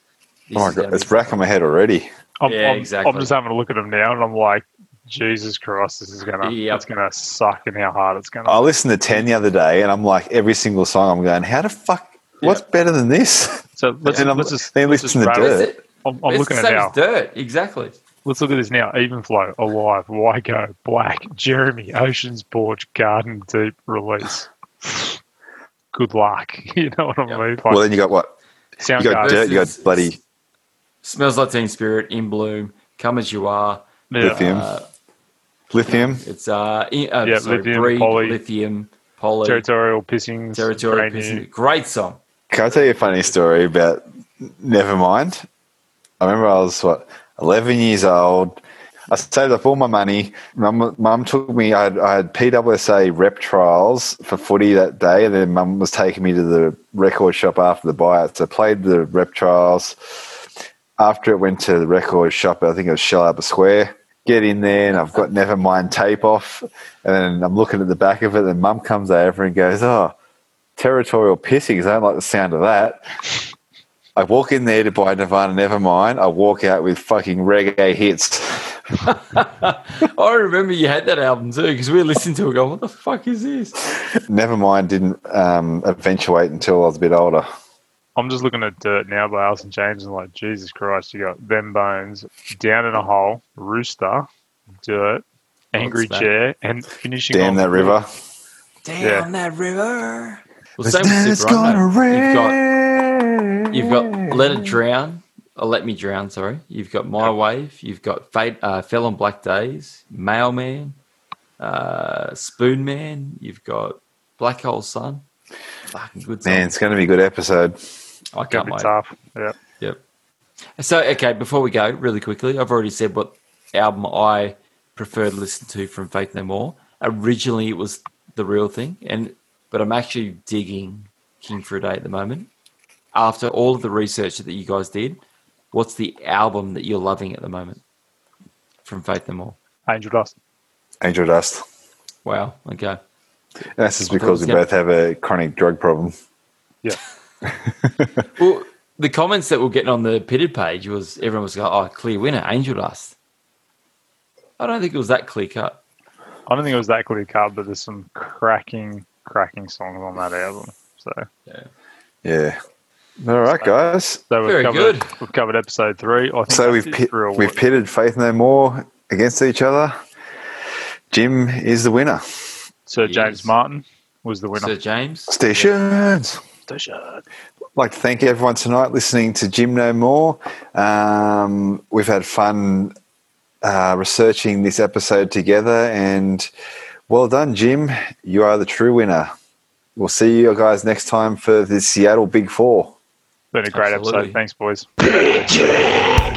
This Oh my god, be- it's racking my head already. I'm, Yeah, I'm, exactly. I'm just having a look at them now, and I'm like, Jesus Christ, this is gonna, Yep. it's gonna suck, and how hard it's gonna. I listened to ten the other day, and I'm like, every single song, I'm going, how the fuck? What's Yeah. better than this? so let's, and let's just then let's listen just to rattle- Dirt. It's, it, I'm, I'm it's looking the at same now. as Dirt, exactly. Let's look at this now. Even flow, alive, Why Go, black, Jeremy, Ocean's Porch, Garden Deep, release. Good luck. You know what I Yep. mean? Like, Well, then you got what? You got Soundgarden. Dirt, you got bloody Smells like Teen Spirit, In Bloom, Come as You Are, Yeah. Lithium. uh, Lithium. It's uh, i- uh Yeah, sorry, Lithium, Breed, Polly. Lithium, Polly, Territorial Pissings. Territorial brand new. Pissing. Great song. Can I tell you a funny story about Nevermind? I remember I was what eleven years old. I saved up all my money. Mum, took me. I had, I had PWSA rep trials for footy that day, and then mum was taking me to the record shop after the buyout. So I played the rep trials. After it went to the record shop, I think it was Shellharbour Square. Get in there, and I've got Nevermind tape off, and then I'm looking at the back of it, and mum comes over and goes, "Oh, territorial pissings. I don't like the sound of that." I walk in there to buy Nirvana Nevermind. I walk out with fucking reggae hits. I remember you had that album too because we were listening to it going, what the fuck is this? Nevermind didn't um, eventuate until I was a bit older. I'm just looking at Dirt now by Alice in Chains and like, Jesus Christ, you got Them Bones, Down in a Hole, Rooster, Dirt, Angry Chair, and finishing Damn on that river. Damn Yeah. that river. Well, The same with dance Superunknown. gonna You've got, rain. You've got Let It Drown, or Let Me Drown, sorry. You've got My Wave. You've got Fate, uh, Fell on Black Days, Mailman, uh, Spoon Man. You've got Black Hole Sun. Fucking good song. Man, it's going to be a good episode. I Gonna can't wait. tough. Yeah. Yep. So, okay, before we go, really quickly, I've already said what album I prefer to listen to from Faith No More. Originally, it was the real thing, and but I'm actually digging King for a Day at the moment. After all of the research that you guys did, what's the album that you're loving at the moment from Faith No More? Angel Dust. Angel Dust. Wow. Okay. And that's just I thought it because we gonna- both have a chronic drug problem. Yeah. Well, the comments that were getting on the pitted page was everyone was going, "Oh, clear winner, Angel Dust." I don't think it was that clear cut. I don't think it was that clear cut, but there's some cracking, cracking songs on that album. So, yeah, Yeah. All right, guys. so we've Very covered, good. We've covered episode three. I think So we've pit, we've pitted Faith No More against each other. Jim is the winner. Sir Yes. James Martin was the winner. Sir James. Stations. like to thank everyone tonight listening to Jim No More. Um, we've had fun uh, researching this episode together, and well done, Jim. You are the true winner. We'll see you guys next time for the Seattle Big Four. Been a great Absolutely. episode. Thanks, boys. Bitches.